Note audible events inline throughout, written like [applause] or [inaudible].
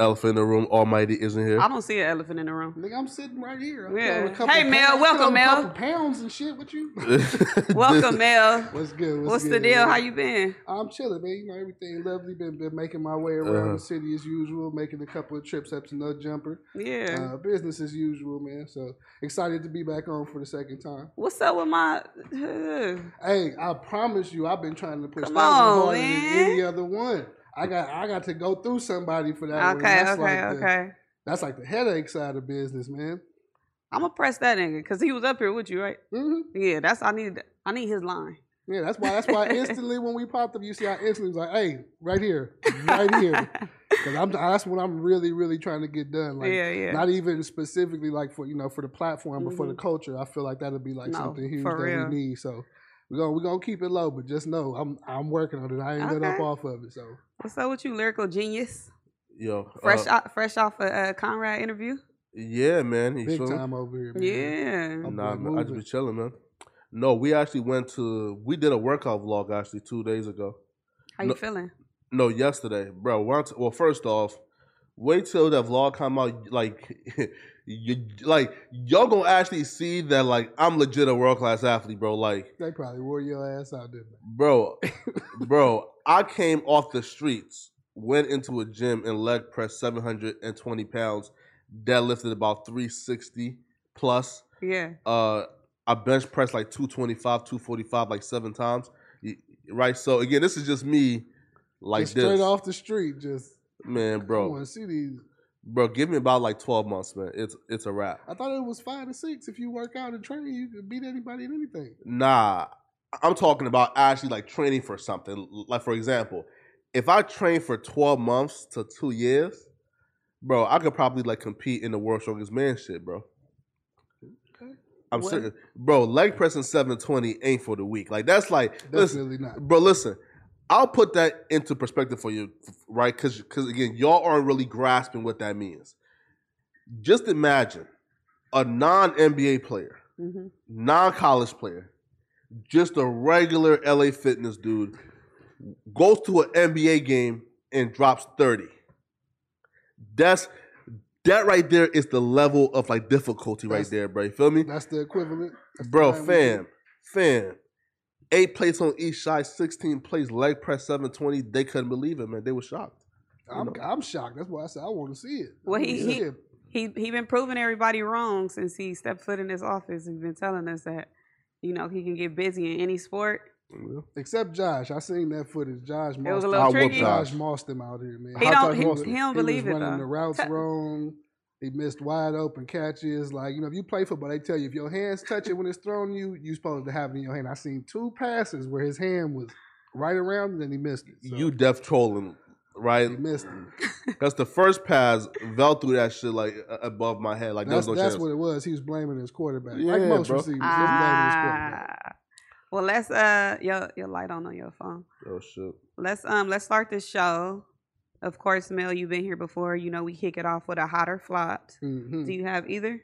elephant in the room. Almighty isn't here. I don't see an elephant in the room. Nigga, I'm sitting right here. I'm Yeah. a Hey, Mel, pounds- welcome, killing a Mel. couple pounds and shit with you. [laughs] Welcome, Mel. What's good? What's the good, deal? man? How you been? I'm chilling, man. You know everything lovely. Been been making my way around Uh-huh. the city as usual, making a couple of trips up to No Jumper. Yeah. Uh, business as usual, man. So excited to be back on for the second time. What's up with my? [sighs] Hey, I promise you, I've been trying to push Come that one on, harder man. than any other one. I got I got to go through somebody for that okay, That's okay, like the- okay. That's like the headache side of business, man. I'm gonna press that nigga because he was up here with you, right? Mm-hmm. Yeah, that's I need. I need his line. Yeah, that's why. That's why [laughs] instantly when we popped up, you see, I instantly was like, "Hey, right here, right here," [laughs] because I'm. That's what I'm really, really trying to get done. Like, yeah, yeah. not even specifically like for you know for the platform, but for the Mhm. culture. I feel like that'll be like No, something huge that real. we need. So we're gonna we're gonna keep it low, but just know I'm I'm working on it. I ain't let up off of it. So What's up with you, lyrical genius? Yo, Fresh, uh, out, fresh off a uh, Conrad interview. yeah, man. You big feel time over here. Man. Yeah. I'm Nah, man, I just moving. be chilling, man. No, we actually went to. We did a workout vlog actually two days ago. How you feeling? No, yesterday, bro. Once, well, first off, wait till that vlog come out. Like, [laughs] you, like y'all gonna actually see that. Like, I'm legit a world class athlete, bro. Like, They probably wore your ass out, didn't they? bro, [laughs] bro. I came off the streets, went into a gym and leg pressed 720 pounds, deadlifted about 360 plus. Yeah. Uh, I bench pressed like 225, 245, like seven times. Right. So again, this is just me, like just this, straight off the street. Just man, bro. I bro. want to see these. Bro, give me about like 12 months, man. It's it's a wrap. I thought it was five to six. If you work out and train, you can beat anybody in anything. Nah, I'm talking about actually like training for something. Like for example, if I train for 12 months to two years, bro, I could probably like compete in the world strongest man shit, bro. Okay. I'm What? serious, bro. Leg pressing 720 ain't for the weak. Like that's like listen, Definitely not. bro. Listen, I'll put that into perspective for you, right? Because because again, y'all aren't really grasping what that means. Just imagine a non NBA player hmm non-college player, just a regular LA fitness dude, goes to an NBA game and drops 30. That's that right there is the level of like difficulty right there, bro. You feel me? That's the equivalent. That's Bro, fam, fam. Eight plates on each side, 16 plates, leg press 720. They couldn't believe it, man. They were shocked. I'm, I'm shocked. That's why I said I want to see it. Well, he- see he- it. He he been proving everybody wrong since he stepped foot in this office. He's been telling us that, you know, he can get busy in any sport. Except Josh. I seen that footage. Josh It was a little I whooped tricky. Josh Josh. mossed him out here, man. He How don't Josh he, Moss- he don't He believe was it running though. the routes Te- wrong. He missed wide open catches. Like you know, if you play football, they tell you if your hands touch it when it's thrown you, you supposed to have it in your hand. I seen two passes where his hand was right around it and he missed it. So You deaf trolling, right? he missed it. [laughs] That's the first pass. Vel threw that shit like above my head. Like That's, there was no that's chance. what it was. He was blaming his quarterback, Yeah, like most bro. receivers. He was blaming his quarterback. Ah. Well, let's uh your your light on on your phone. oh shit. Let's um let's start this show. Of course, Mel, you've been here before. You know we kick it off with a hotter flopped. Mhm. Do you have either?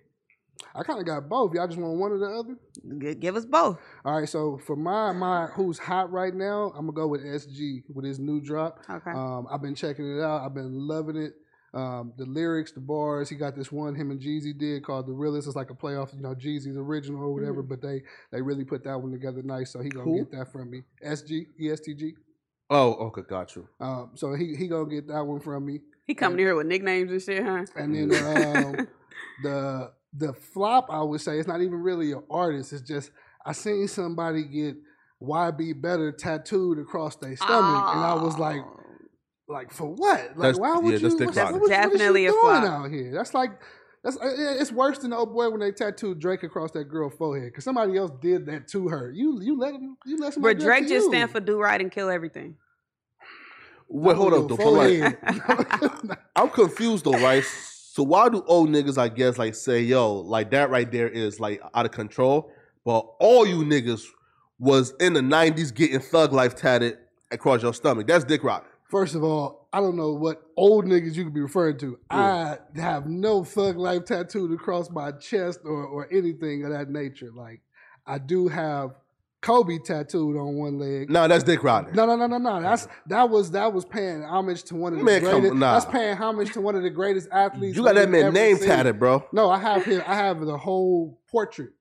I kind of got both. Y'all just want one or the other? G- give us both. All right. So for my my who's hot right now, I'm gonna go with SG with his new drop. Okay. Um, I've been checking it out. I've been loving it. Um, the lyrics, the bars. He got this one him and Jeezy did called "The Realest." It's like a playoff, you know, Jeezy's original or whatever. Mhm. But they they really put that one together nice. So he gonna Who? get that from me. SG ESTG. Oh, okay, got you. Um, so he he gonna get that one from me. he coming here with nicknames and shit, huh? And then um, [laughs] the the flop, I would say, it's not even really an artist. It's just I seen somebody get YB better tattooed across their stomach, and I was like, Oh. like for what? Like That's- why would yeah, you? that's dick what- riding. what- what is you Definitely a doing flop. out here. That's like. That's, uh, it's worse than the old boy when they tattooed Drake across that girl's forehead because somebody else did that to her. You you let him you let somebody But do that Drake to just you. stand for do right and kill everything. Wait, hold up, though. but, like. [laughs] [laughs] I'm confused though, right? So why do old niggas, I guess, like say, yo, like that right there is like out of control, but all you niggas was in the '90s getting thug life tatted across your stomach. That's dick rock. First of all, I don't know what old niggas you could be referring to. I have no thug life tattooed across my chest or, or anything of that nature. Like, I do have Kobe tattooed on one leg. No, that's Dick Rodder. No, no, no, no, no. That's that was that was paying homage to one of the Man, greatest. on, nah. That's paying homage to one of the greatest athletes. You got that man name seen. tatted, bro. No, I have him. I have the whole portrait.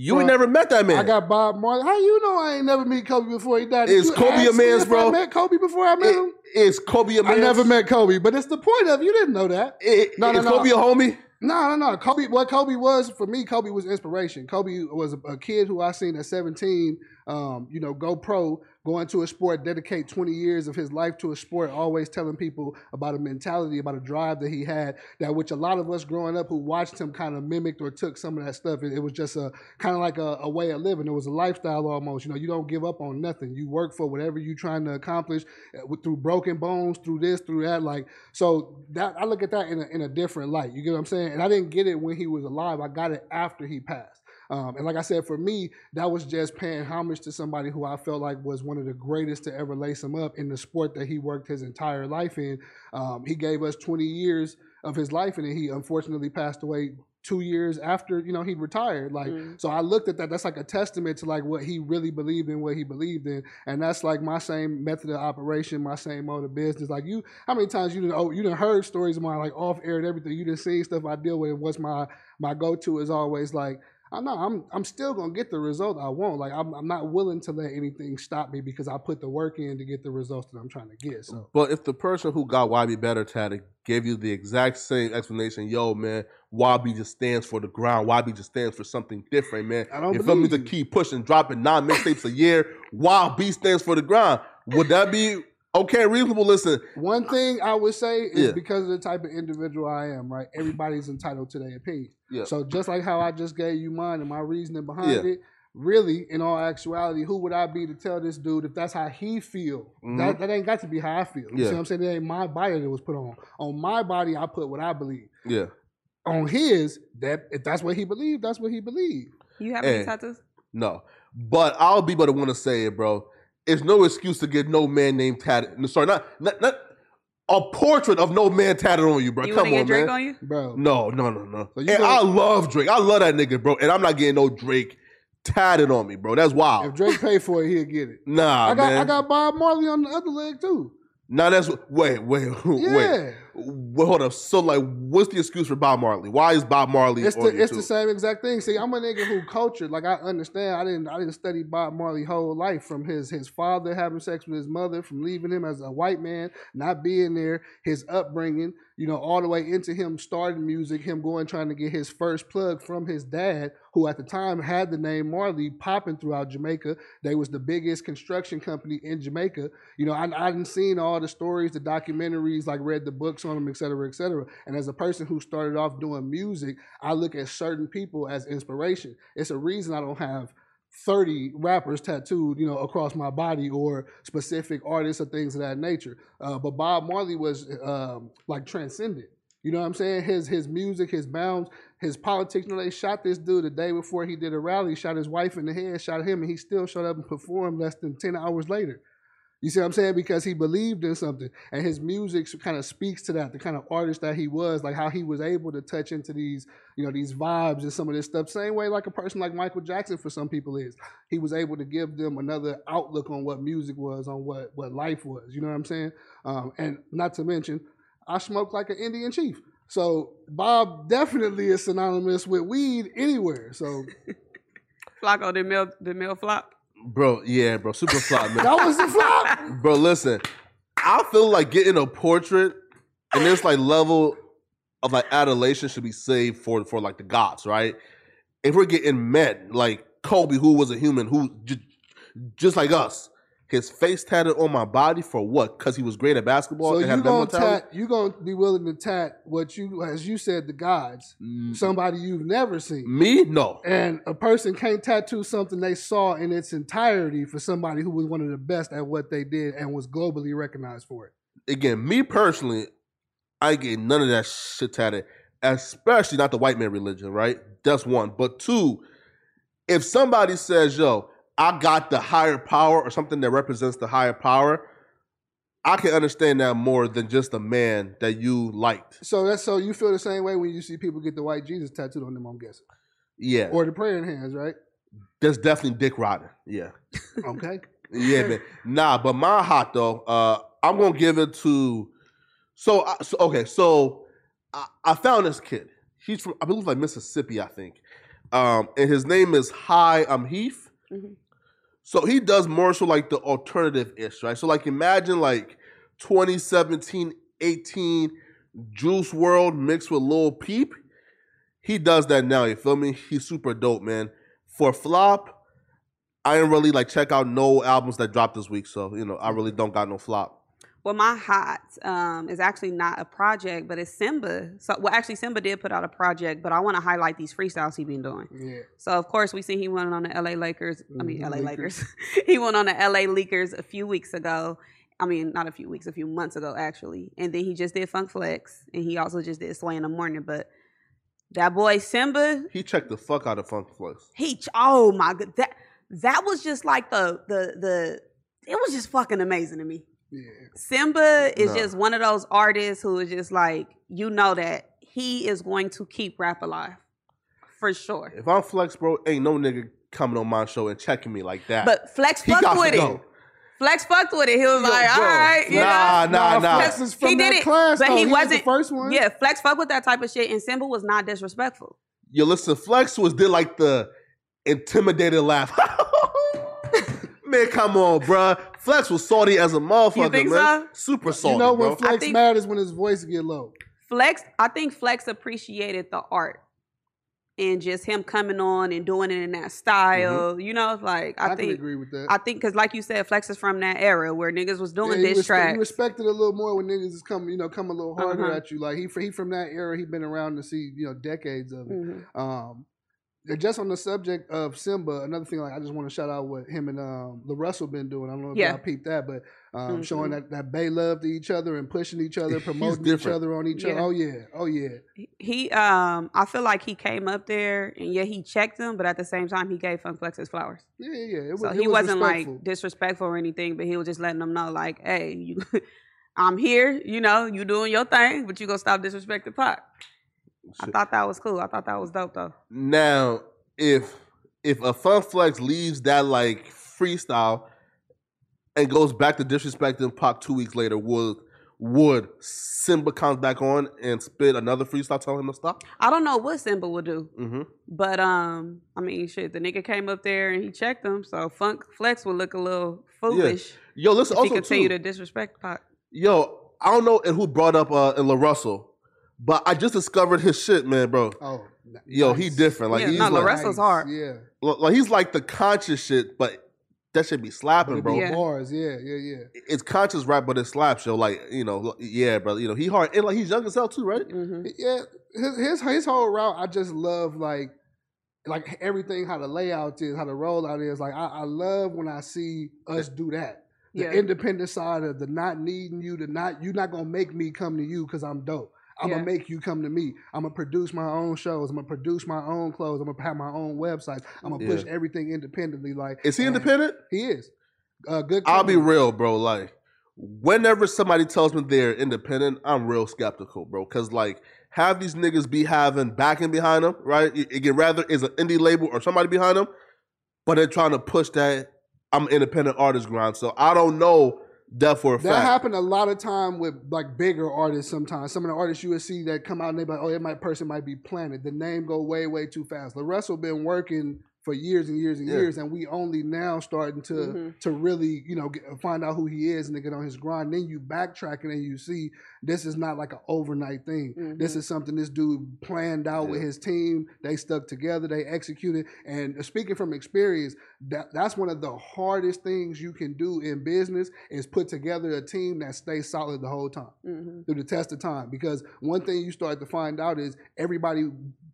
You Bro, ain't never met that man. I got Bob Marley. How you know I ain't never meet Kobe before he died? Is Kobe a man's bro? I met Kobe before I met him. Is Kobe a man? I never met Kobe, but it's the point of you didn't know that. It, No, no, is no. Kobe a homie? No, no, no. Kobe, what Kobe was for me, Kobe was inspiration. Kobe was a, a kid who I seen at 17, um, you know, go pro, go into a sport, dedicate 20 years of his life to a sport, always telling people about a mentality, about a drive that he had, that which a lot of us growing up who watched him kind of mimicked or took some of that stuff. It, it was just a kind of like a, a way of living. It was a lifestyle almost. You know, you don't give up on nothing. You work for whatever you're trying to accomplish with- through broken bones, through this, through that. Like, so that I look at that in a, in a different light. You get what I'm saying? And I didn't get it when he was alive. I got it after he passed. Um, and like I said, for me, that was just paying homage to somebody who I felt like was one of the greatest to ever lace him up in the sport that he worked his entire life in. Um, he gave us 20 years of his life, and then he unfortunately passed away two years after you know he retired. Like, Mm. so I looked at that. That's like a testament to like what he really believed in, what he believed in, and that's like my same method of operation, my same mode of business. Like you, how many times you done, oh you didn't heard stories of mine like off air and everything. You done seen stuff I deal with. And what's my my go to is always like. I'm not. I'm. I'm still gonna get the result I want. Like I'm. I'm not willing to let anything stop me because I put the work in to get the results that I'm trying to get. So But if the person who got YB better tatted gave you the exact same explanation, yo, man, YB just stands for the ground. YB just stands for something different, man. I don't me? believe To keep pushing, dropping nine mixtapes a year. YB stands for the ground. Would that be okay? Reasonable. Listen, One thing I would say is Yeah. because of the type of individual I am, right? Everybody's entitled to their opinion. Yeah. So just like how I just gave you mine and my reasoning behind Yeah. it, really, in all actuality, who would I be to tell this dude if that's how he feel? That, Mhm. that ain't got to be how I feel. You Yeah. see what I'm saying? It ain't my body that was put on. On my body, I put what I believe. yeah. On his, that if that's what he believed, that's what he believed. You have Hey. any tattoos? No. But I'll be but to want to say it, bro. It's no excuse to get no man named tatted. no, Sorry, not not, not a portrait of no man tatted on you, bro. You Come want to on, get Drake man. on you? Bro. No, no, no, no. So you and gonna- I love Drake. I love that nigga, bro. And I'm not getting no Drake tatted on me, bro. That's wild. If. Drake paid for it, he'll get it. Nah, I got man. I got Bob Marley on the other leg too. Nah, that's wait, wait, [laughs] wait. Yeah. Wait, hold up. So, like, what's the excuse for Bob Marley? Why is Bob Marley It's the it's the same exact thing. See, I'm a nigga who cultured. Like I understand. I didn't I didn't study Bob Marley whole life from his his father having sex with his mother, from leaving him as a white man, not being there, his upbringing, you know, all the way into him starting music, him going trying to get his first plug from his dad, who at the time had the name Marley popping throughout Jamaica. They was the biggest construction company in Jamaica. You know, I I didn't seen all the stories, the documentaries, like read the books on them, et cetera, et cetera. And as a person who started off doing music, I look at certain people as inspiration. It's a reason I don't have 30 rappers tattooed, you know, across my body or specific artists or things of that nature. Uh, but Bob Marley was um, like transcendent. You know what I'm saying? His his music, his bounds, his politics. You know, they shot this dude the day before he did a rally, shot his wife in the head, shot him, and he still showed up and performed less than 10 hours later. You see what I'm saying? Because he believed in something. And his music kind of speaks to that, the kind of artist that he was, like how he was able to touch into these, you know, these vibes and some of this stuff. Same way like a person like Michael Jackson for some people is. He was able to give them another outlook on what music was, on what, what life was. You know what I'm saying? Um, and not to mention, I smoke like an Indian chief. So Bob definitely is synonymous with weed anywhere. So [laughs] Flocko, the male, the male flop. Bro, yeah, bro. Super flop, man. that was the flop. Bro, listen, I feel like getting a portrait and this like level of like adulation should be saved for for like the gods, right? If we're getting met, like Kobe, who was a human, who j- just like us, his face tatted on my body for what? Because he was great at basketball. So and you gonna tat, you gonna be willing to tat what you, as you said, the gods, Mm, somebody you've never seen, Me? No. and a person can't tattoo something they saw in its entirety for somebody who was one of the best at what they did and was globally recognized for it. Again, me personally, I get none of that shit tatted, especially not the white man religion, right? That's one. But two, if somebody says, yo, I got the higher power or something that represents the higher power, I can understand that more than just a man that you liked. So that's so you feel the same way when you see people get the white Jesus tattooed on them. I'm guessing, Yeah. or the praying hands, right? That's definitely Dick Rodden. Yeah. [laughs] Okay. Yeah, man. Nah, but my hot though, uh, I'm gonna give it to. So, I- so okay, so I, I found this kid. He's from, I believe, like Mississippi, I think. Um, and his name is Hi, I'm Heath. Mhm. So he does more so like the alternative ish, right? So like imagine like 2017, 18 Juice WRLD mixed with Lil Peep. He does that now, you feel me? He's super dope, man. For flop, I didn't really like check out no albums that dropped this week, so you know I really don't got no flop. Well, my hot um, is actually not a project, but it's Symba. So, well, actually, Symba did put out a project, but I want to highlight these freestyles he's been doing. Yeah. So, of course, we see he went on the LA Lakers. I mean, LA Lakers. Lakers. [laughs] he went on the LA Lakers a few weeks ago. I mean, not a few weeks, a few months ago, actually. And then he just did Funk Flex, and he also just did Sway in the Morning. But that boy Symba, He checked the fuck out of Funk Flex. he ch- oh my god, that that was just like the the the it was just fucking amazing to me. Yeah. Symba is No. just one of those artists who is just like you know that he is going to keep rap alive for sure. If I'm Flex, bro, ain't no nigga coming on my show and checking me like that. But Flex he fucked with it. go. Flex fucked with it. He was Yo, like, bro, all right, you nah, know. nah, nah. Flex is from He that did it, class, but though. he was the wasn't- first one. Yeah, Flex fucked with that type of shit, and Symba was not disrespectful. Yo, listen, Flex was did like the intimidated laugh. [laughs] man, come on, bruh. Flex was salty as a motherfucker, think man. Super salty, you know when bro. Flex think- mad is when his voice get low. Flex, I think Flex appreciated the art and just him coming on and doing it in that style. You know, like I, think I, think. agree with that. I think because, like you said, Flex is from that era where niggas was doing yeah, you, diss respect, tracks. you respect it a little more when niggas is coming, you know, come a little harder Uh-huh. at you. Like he he from that era, he been around to see you know decades of it. Mhm. Um, and just on the subject of Symba, another thing like I just want to shout out what him and um LaRussell been doing. I don't know if Yeah. y'all peeped that, but um, Mhm. showing that that Bay love to each other and pushing each other, promoting each other on each Yeah. other. Oh yeah, oh yeah. He, um, I feel like he came up there and yeah, he checked him, but at the same time, he gave Funk Flex his flowers. Yeah, yeah, yeah. It was, So it he was wasn't respectful. like disrespectful or anything, but he was just letting them know, like, hey, you, [laughs] I'm here. You know, you doing your thing, but you gonna stop disrespecting Pac. I thought that was cool. I thought that was dope though. Now, if if a Funk Flex leaves that like freestyle and goes back to disrespecting Pac two weeks later, would would Symba comes back on and spit another freestyle telling him to stop? I don't know what Symba will do, Mm-hmm. but um, I mean, shit, the nigga came up there and he checked him, so Funk Flex would look a little foolish Yo, listen. if he Also, continue too, to disrespect Pac. yo, I don't know who brought up uh, in La Russell, but I just discovered his shit, man, bro. Oh, n- Yo, he different. Like Yeah, he's no, like, Russell's hard. Yeah, like he's like the conscious shit, but that should be slapping, bro. be Yeah. bars. Yeah, yeah, yeah. It's conscious rap, but it slaps, yo. Like you know, yeah, brother. You know, he hard and like he's young as hell too, right? hmm Yeah, his, his his whole route, I just love like like everything how the layout is, how the rollout is. Like I, I love when I see us do that. The Yeah. independent side of the not needing you, the not you're not gonna make me come to you because I'm dope. I'm Yeah. gonna make you come to me. I'm gonna produce my own shows. I'm gonna produce my own clothes. I'm gonna have my own websites. I'm gonna push everything independently. Like Is he independent? He is. Uh, good. I'll be real, bro. Like, whenever somebody tells me they're independent, I'm real skeptical, bro. Cause like, have these niggas be having backing behind them, right? It, it rather is an indie label or somebody behind them, but they're trying to push that I'm an independent artist grind. So I don't know that for a That fact. That happened a lot of time with like bigger artists. Sometimes some of the artists you would see that come out and they be like, "Oh, that might person might be planted." The name go way way too fast. LaRussell been working for years and years and Yeah. years, and we only now starting to Mhm. to really you know get, find out who he is and to get on his grind. Then you backtracking and you see this is not like an overnight thing. This Mhm. is something this dude planned out with his team. They stuck together. They executed. And speaking from experience, that that's one of the hardest things you can do in business is put together a team that stays solid the whole time hmm through the test of time. Because one thing you start to find out is everybody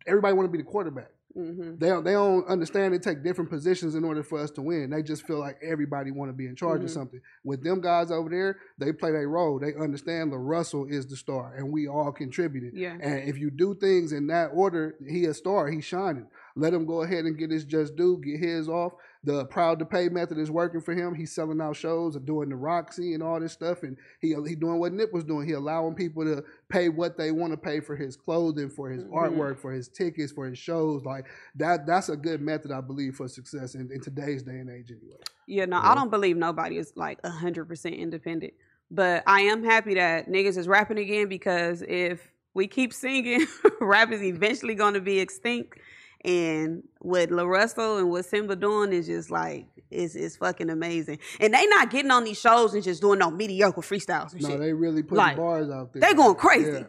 everybody want to be the quarterback. Hmm They don't, they don't understand they take different positions in order for us to win. They just feel like everybody want to be in charge of Mhm. something. With them guys over there, they play their role. They understand LaRussell is the star, and we all contributed. Yeah. And if you do things in that order, he a star, he's shining. Let him go ahead and get his just due, get his off. The proud to pay method is working for him. He's selling out shows and doing the Roxy and all this stuff, and he he doing what Nip was doing. He allowing people to pay what they want to pay for his clothing, for his Mhm. artwork, for his tickets, for his shows. Like that. That's a good method, I believe, for success in, in today's day and age. Anyway. Yeah, no, Yeah. I don't believe nobody is like hundred percent independent. But I am happy that niggas is rapping again because if we keep singing, [laughs] rap is eventually going to be extinct. And what LaRussell and what Symba doing is just like is is fucking amazing. And they not getting on these shows and just doing no mediocre freestyles and No, shit. they really putting Like, bars out there. they going crazy. Yeah.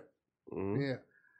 Mhm. Yeah,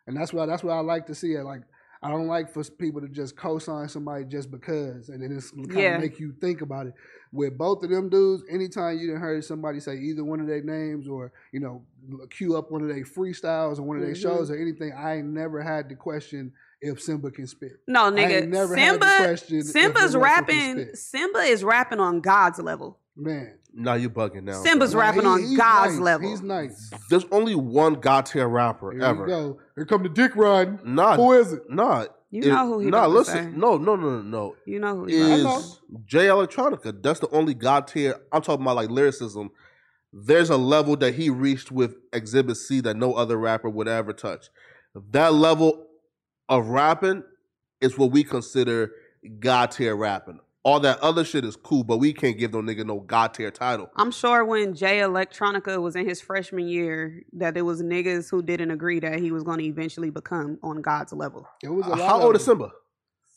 and that's why that's what I like to see. It like I don't like for people to just co-sign somebody just because, and then it's kind Yeah. of make you think about it. With both of them dudes, anytime you done heard somebody say either one of their names or you know cue up one of their freestyles or one of their Mhm. shows or anything, I ain't never had to question if Symba can spit. No, I nigga, ain't never had Symba question Symba's the Russell can rapping. spit. Symba is rapping on God's level. Man, Now you bugging now. Symba's Nah, rapping he- on God's nice. level. He's nice. There's only one God tier rapper Here ever. we go. Here come the dick riding. Nah, Who is it? nah. You it- know who he Nah, listen. say. No, no, no, no, no. You know who he Is know. say. Electronica. That's the only God tier. I'm talking about like lyricism. There's a level that he reached with Exhibit C that no other rapper would ever touch. That level of rapping is what we consider God tier rapping. All that other shit is cool, but we can't give no nigga no God tier title. I'm sure when Jay Electronica was in his freshman year, that there was niggas who didn't agree that he was going to eventually become on God's level. It was a uh, lot How of old is. Symba?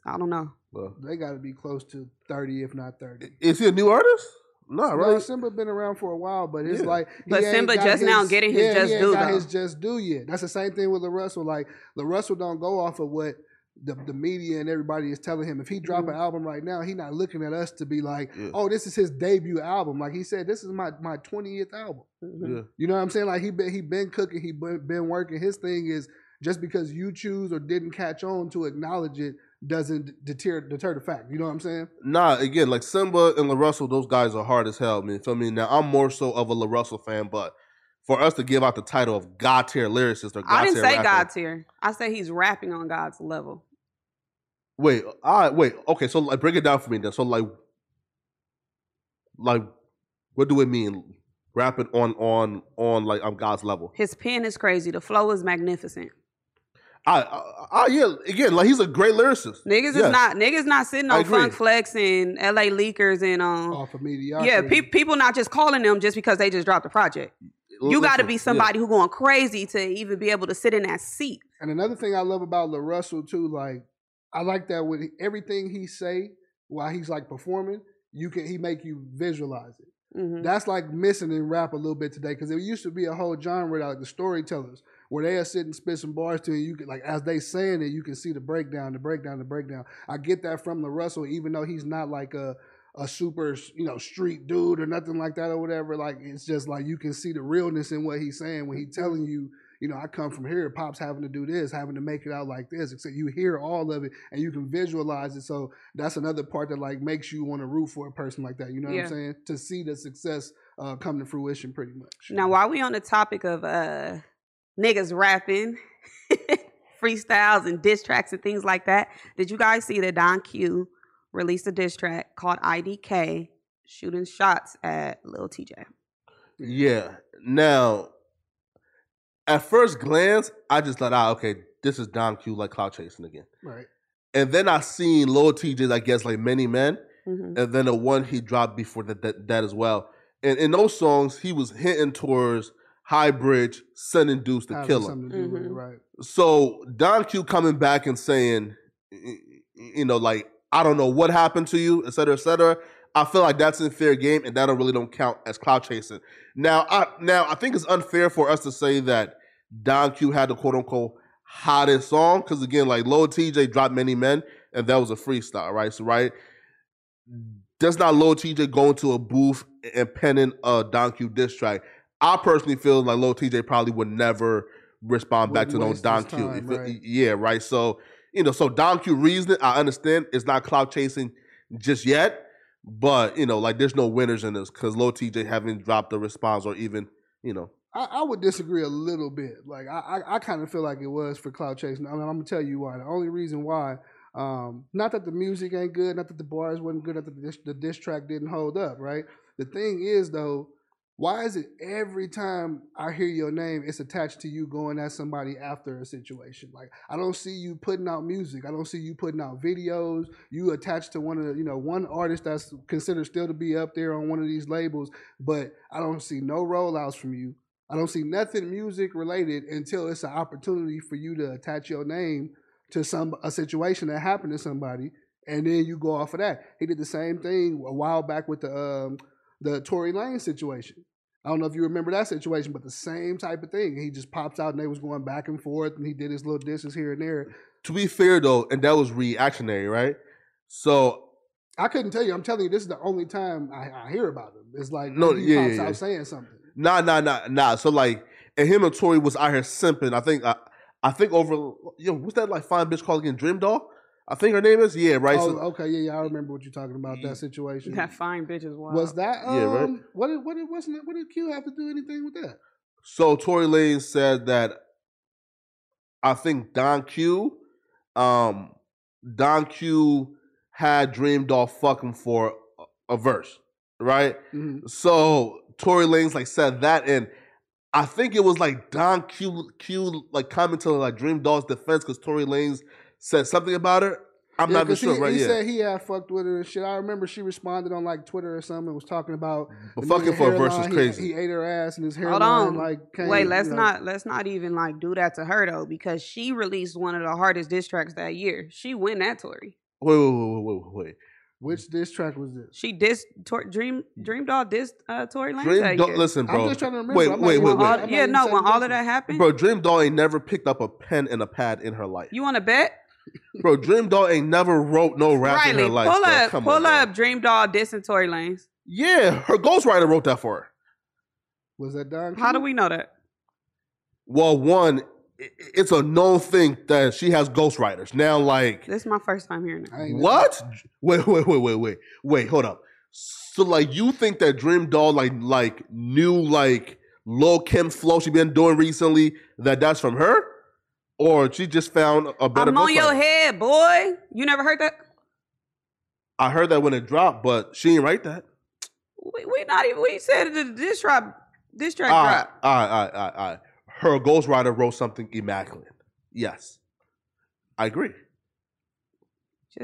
I don't know. Well, They got to be close to thirty, if not thirty. is he a new artist? Nah, No, right? Symba been around for a while, but it's Yeah. like But Symba got just now getting his yeah, just he ain't due, got though. his just due yet. That's the same thing with LaRussell. Like LaRussell don't go off of what the, the media and everybody is telling him. If he drop Mm-hmm. an album right now, he not looking at us to be like, Yeah. oh, this is his debut album. Like he said, this is my my twentieth album. Yeah. You know what I'm saying? Like he been he been cooking, he been, been working. His thing is just because you choose or didn't catch on to acknowledge it doesn't deter deter the fact. You know what I'm saying? Nah, again, like Symba and LaRussell, those guys are hard as hell, man. Feel me? Now I'm more so of a LaRussell fan, but for us to give out the title of God tier lyricist or God I didn't tier say rapper- God tier. I say he's rapping on God's level. Wait, I wait. Okay, so like break it down for me then. So like, like, what do it mean? Rapping on on on like on God's level. His pen is crazy. The flow is magnificent. I, I, I yeah. Again, like he's a great lyricist. Niggas is not niggas not sitting on. Funk Flex and LA Leakers and um Off of mediocrity. yeah, pe- people not just calling them just because they just dropped the project. You got to be yeah. somebody who going crazy to even be able to sit in that seat. And another thing I love about LaRussell too, like I like that with everything he say while he's like performing, you can he make you visualize it. Mhm. That's like missing in rap a little bit today because it used to be a whole genre like the storytellers where they are sitting spit some bars to you. You can like as they saying it, you can see the breakdown, the breakdown, the breakdown. I get that from LaRussell, even though he's not like a a super you know street dude or nothing like that or whatever. Like it's just like you can see the realness in what he's saying when he's telling you. You know, I come from here. Pop's having to do this, having to make it out like this. Except you hear all of it and you can visualize it. So that's another part that like makes you want to root for a person like that. You know what Yeah. I'm saying? To see the success uh, come to fruition, pretty much. Now, while we on the topic of uh niggas rapping, [laughs] freestyles and diss tracks and things like that, did you guys see that Don Q released a diss track called IDK, shooting shots at Lil Tjay? Yeah. Now, at first glance, I just thought, ah, okay, this is Don Q like cloud chasing again. right. And then I seen Lil Tjay's, I guess, like many men, Mhm. and then the one he dropped before that, that, that as well. And in those songs, he was hinting towards Highbridge sending dudes to Having kill him. something to do with it, Mhm. right? So Don Q coming back and saying, you know, like I don't know what happened to you, et cetera, et cetera. I feel like that's in fair game, and that really don't count as cloud chasing. Now, I now I think it's unfair for us to say that Don Q had the quote unquote hottest song because again, like Lil Tjay dropped many men, and that was a freestyle, right? So right, does not Lil Tjay go into a booth and penning a Don Q diss track? I personally feel like Lil Tjay probably would never respond back to Wouldn't no his Q. time, right. Yeah, right. So you know, so Don Q reasoning, I understand it's not cloud chasing just yet, but you know, like there's no winners in this because Lil Tjay haven't dropped a response or even you know. I, I would disagree a little bit. Like I, I, I kind of feel like it was for cloud chasing. I mean, I'm gonna tell you why. The only reason why Um, not that the music ain't good, not that the bars wasn't good, not that the diss, the diss track didn't hold up, right? The thing is though, why is it every time I hear your name, it's attached to you going at somebody after a situation? Like I don't see you putting out music. I don't see you putting out videos. You attached to one of the, you know, one artist that's considered still to be up there on one of these labels, but I don't see no rollouts from you. I don't see nothing music related until it's an opportunity for you to attach your name to some a situation that happened to somebody, and then you go off of that. He did the same thing a while back with the um, the Tory Lanez situation. I don't know if you remember that situation, but the same type of thing. He just pops out and they was going back and forth, and he did his little disses here and there. To be fair though, and that was reactionary, right? So I couldn't tell you. I'm telling you, this is the only time I, I hear about him. It's like No, he yeah, pops yeah, out yeah. saying something. nah, nah, nah, nah. So like, and him and Tory was out here simping. I think, I, I think over yo, what's that like fine bitch called again? Dream Doll. I think her name is yeah, right. Oh, okay, yeah, yeah. I remember what you're talking about. That situation. That fine bitch is wild. Was that um, Yeah, right. what did what did wasn't it, what did Q have to do anything with that? So Tory Lanez said that I think Don Q, um, Don Q had Dream Doll fucking for a, a verse, right? Mhm. So Tory Lanez like said that, and I think it was like Don Q Q like commented on like Dream Doll's defense because Tory Lanez said something about her. I'm Yeah, not even 'cause sure, he, right? He yeah, said he had fucked with her and shit. I remember she responded on like Twitter or something and was talking about but fucking for a verse is hairline, he- crazy. He, ate her ass and his hairline Hold on. like came, Wait, let's you know. not let's not even like do that to her though, because she released one of the hardest diss tracks that year. She win that Tory. wait, wait, wait, wait, wait, wait. Which diss track was this? She dissed Tor- Dream Dream Doll dissed uh, Tory Lanez Dream that Doll, year. listen, bro. I'm just trying to remember. Wait, I'm wait, wait, wait. all- yeah, no, when all of that happened, Bro, Dream Doll ain't never picked up a pen and a pad in her life. you want to bet? Bro, Dream Doll ain't never wrote no rap in her life. pull up, Come pull on, bro. up Dream Doll dissing Tory Lanez. Yeah, her ghostwriter wrote that for her. Was that Don? How do we know that? Well, one, it's a known thing that she has ghostwriters. Now, like, This is my first time hearing it. What? Wait, wait, wait, wait, wait, wait. Hold up. So, like, you think that Dream Doll, like, like new, like, Lil Kim flow she been doing recently, that that's from her, or she just found a better I'm on your ghostwriter? head, boy. You never heard that? I heard that when it dropped, but she didn't write that. We, we not even. We said the diss track. Diss track All right, drop. all right, all right, all right, all right. Her ghostwriter wrote something immaculate. Yes, I agree.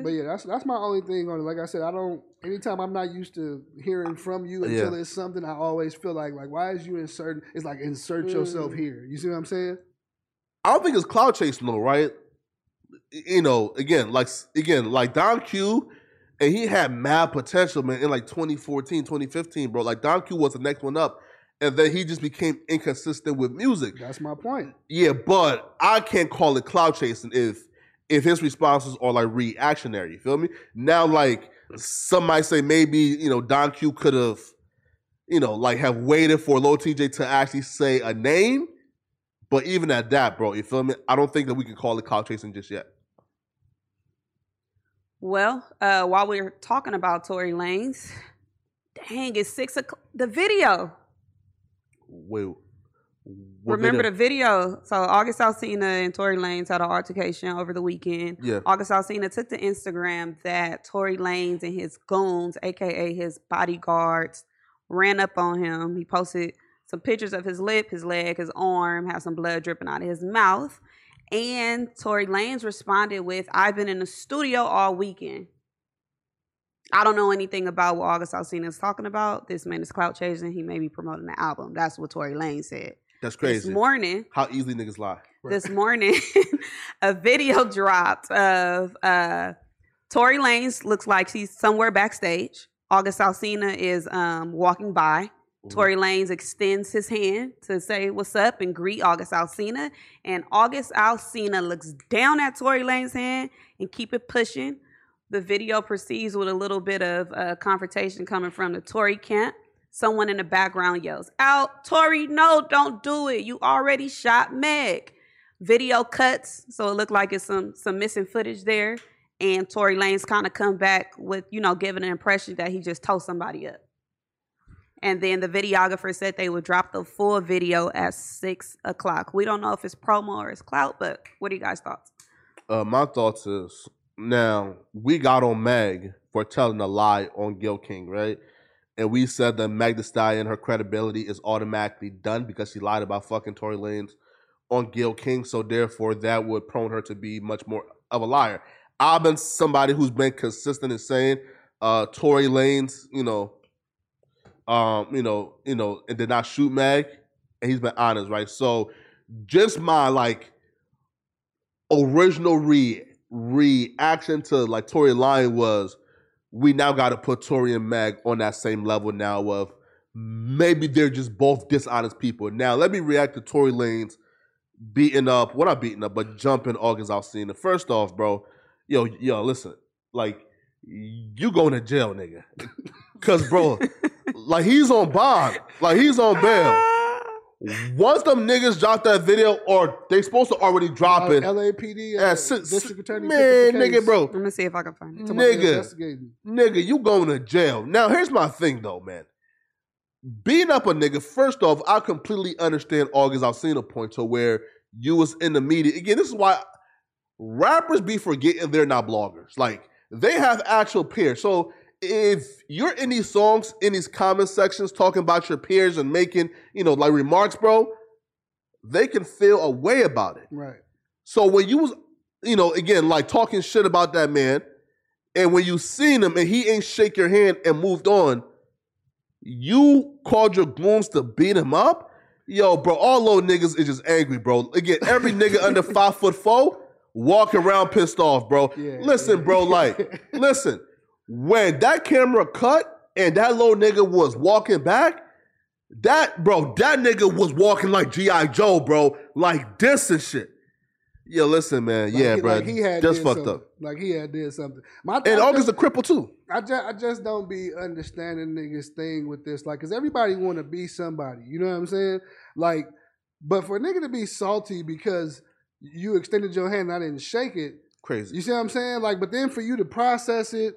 But yeah, that's that's my only thing on it. Like I said, I don't. Anytime I'm not used to hearing from you until Yeah. it's something, I always feel like like why is you inserting? It's like insert yourself Mm. here. You see what I'm saying? I don't think it's cloud chasing though, right? You know, again, like again, like Don Q, and he had mad potential, man, in like 2014, 2015, bro. Like Don Q was the next one up, and then he just became inconsistent with music. That's my point. Yeah, but I can't call it cloud chasing if if his responses are like reactionary. You feel me? Now, like some might say, maybe you know Don Q could have, you know, like have waited for Lil Tjay to actually say a name. But even at that, bro, you feel me? I don't think that we can call it cloud chasing just yet. Well, uh, while we're talking about Tory Lanez, dang, it's six o'clock. The video. Wait, Remember video? the video? So August Alsina and Tory Lanez had an altercation over the weekend. Yeah. August Alsina took to Instagram that Tory Lanez and his goons, aka his bodyguards, ran up on him. He posted some pictures of his lip, his leg, his arm, have some blood dripping out of his mouth. And Tory Lanez responded with, I've been in the studio all weekend. I don't know anything about what August Alsina is talking about. This man is clout chasing. He may be promoting the album. That's what Tory Lanez said. That's crazy. This morning, How easily niggas lie. [laughs] this morning, [laughs] a video dropped of uh, Tory Lanez looks like she's somewhere backstage. August Alsina is um, walking by. Tory Lanez extends his hand to say what's up and greet August Alsina. And August Alsina looks down at Tory Lanez's hand and keep it pushing. The video proceeds with a little bit of uh, confrontation coming from the Tory camp. Someone in the background yells, Out, Tory, no, don't do it. You already shot Meg. Video cuts, so it looked like it's some some missing footage there. And Tory Lanez kind of come back with, you know, giving an impression that he just told somebody up. And then the videographer said they would drop the full video at six o'clock. We don't know if it's promo or it's clout, but what are you guys' thoughts? Uh, my thoughts is Now we got on Meg for telling a lie on Gayle King, right? And we said that Meg Thee Stallion, her credibility is automatically done because she lied about fucking Tory Lanez on Gayle King. So therefore, that would prone her to be much more of a liar. I've been somebody who's been consistent in saying uh Tory Lanez, you know, um, you know, you know, and did not shoot Meg, and he's been honest, right? So just my like original re reaction to like Tory lying was we now got to put Tory and Meg on that same level now of maybe they're just both dishonest people. Now let me react to Tory Lanez beating up, what not beating up, but jumping August Alsina. First off, bro, yo, yo, listen, like you going to jail, nigga. [laughs] Cause bro, like he's on bond, like he's on bail. [laughs] Once them niggas drop that video, or they supposed to already drop it. LAPD, uh, district attorney, man, nigga, bro. Let me see if I can find it. Nigga, nigga, you going to jail. Now, here's my thing, though, man. Beating up a nigga, first off, I completely understand August Alsina point to where you was in the media. Again, this is why rappers be forgetting they're not bloggers. Like, they have actual peers. So if you're in these songs, in these comment sections, talking about your peers and making, you know, like remarks, bro, they can feel a way about it. Right. So when you was, you know, again, like talking shit about that man, and when you seen him and he ain't shake your hand and moved on, you called your goons to beat him up? Yo, bro, all low niggas is just angry, bro. Again, every [laughs] nigga under five foot four walk around pissed off, bro. Yeah, listen, yeah. bro, like, listen, when that camera cut and that little nigga was walking back, that bro, that nigga was walking like G.I. Joe, bro, like this and shit. Yo, listen, man. Like yeah, he, bro. Like he had just fucked up. Like he had did something. My, and August a cripple too. I just, I just don't be understanding niggas thing with this, like, cause everybody want to be somebody. You know what I'm saying? Like, but for a nigga to be salty because you extended your hand and I didn't shake it. Crazy. You see what I'm saying? Like, but then for you to process it,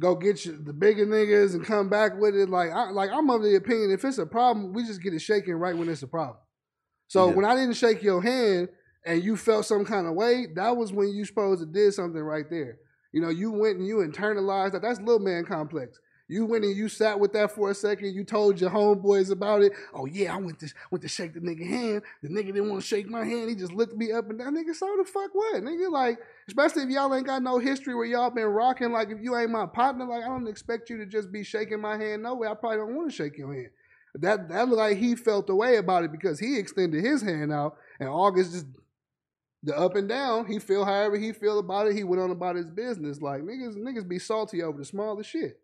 go get you the bigger niggas and come back with it. Like, I, like I'm of the opinion if it's a problem, we just get it shaken right when it's a problem. So yeah. when I didn't shake your hand and you felt some kind of way, that was when you supposed to did something right there. You know, you went and you internalized that. That's little man complex. You went and you sat with that for a second. You told your homeboys about it. Oh yeah, I went to went to shake the nigga hand. The nigga didn't want to shake my hand. He just looked me up and down. Nigga, so the fuck what? Nigga, like, especially if y'all ain't got no history where y'all been rocking. Like, if you ain't my partner, like, I don't expect you to just be shaking my hand. No way. I probably don't want to shake your hand. That that looked like he felt the way about it because he extended his hand out and August just the up and down. He feel however he feel about it. He went on about his business. Like niggas, niggas be salty over the smallest shit.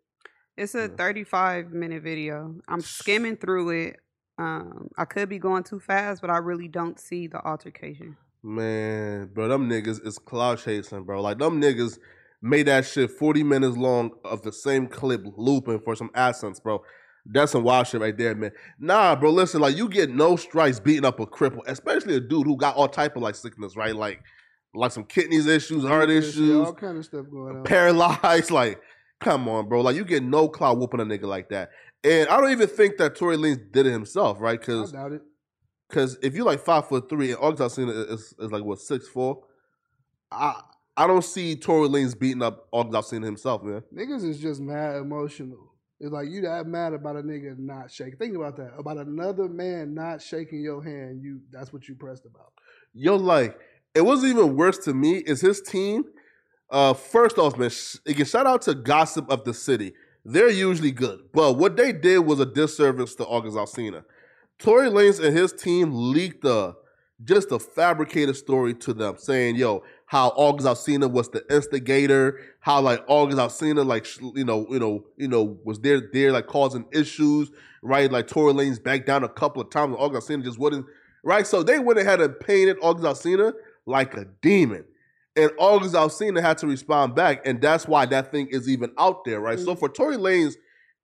It's a 35 minute video. I'm skimming through it. Um, I could be going too fast, but I really don't see the altercation. Man, bro, them niggas is cloud chasing, bro. Like them niggas made that shit 40 minutes long of the same clip looping for some accents, bro. That's some wild shit right there, man. Nah, bro, listen, like you get no strikes beating up a cripple, especially a dude who got all type of like sickness, right? Like like some kidneys issues, heart issues, all kind of stuff going on. Paralyzed, [laughs] like Come on, bro. Like you get no clout whooping a nigga like that. And I don't even think that Tory Lanez did it himself, right? Because I doubt it. Because if you're like five foot three and August Alsina is, is like what six four, I I don't see Tory Lanez beating up August Alsina himself, man. Niggas is just mad emotional. It's like you that mad about a nigga not shaking. Think about that. About another man not shaking your hand. You that's what you pressed about. Yo, like it wasn't even worse to me is his team uh, first off, man, again, shout out to Gossip of the City. They're usually good, but what they did was a disservice to August Alsina. Tory Lanez and his team leaked a just a fabricated story to them, saying, "Yo, how August Alsina was the instigator, how like August Alsina, like you know, you know, you know, was there there like causing issues, right? Like Tory Lanez backed down a couple of times, August Alsina just wouldn't, right? So they went ahead and painted August Alsina like a demon." And August Alsina had to respond back, and that's why that thing is even out there, right? Mm-hmm. So for Tory Lanez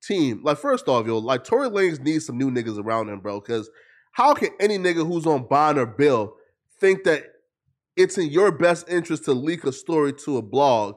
team, like first off, yo, like Tory Lanez needs some new niggas around him, bro. Because how can any nigga who's on bond or bill think that it's in your best interest to leak a story to a blog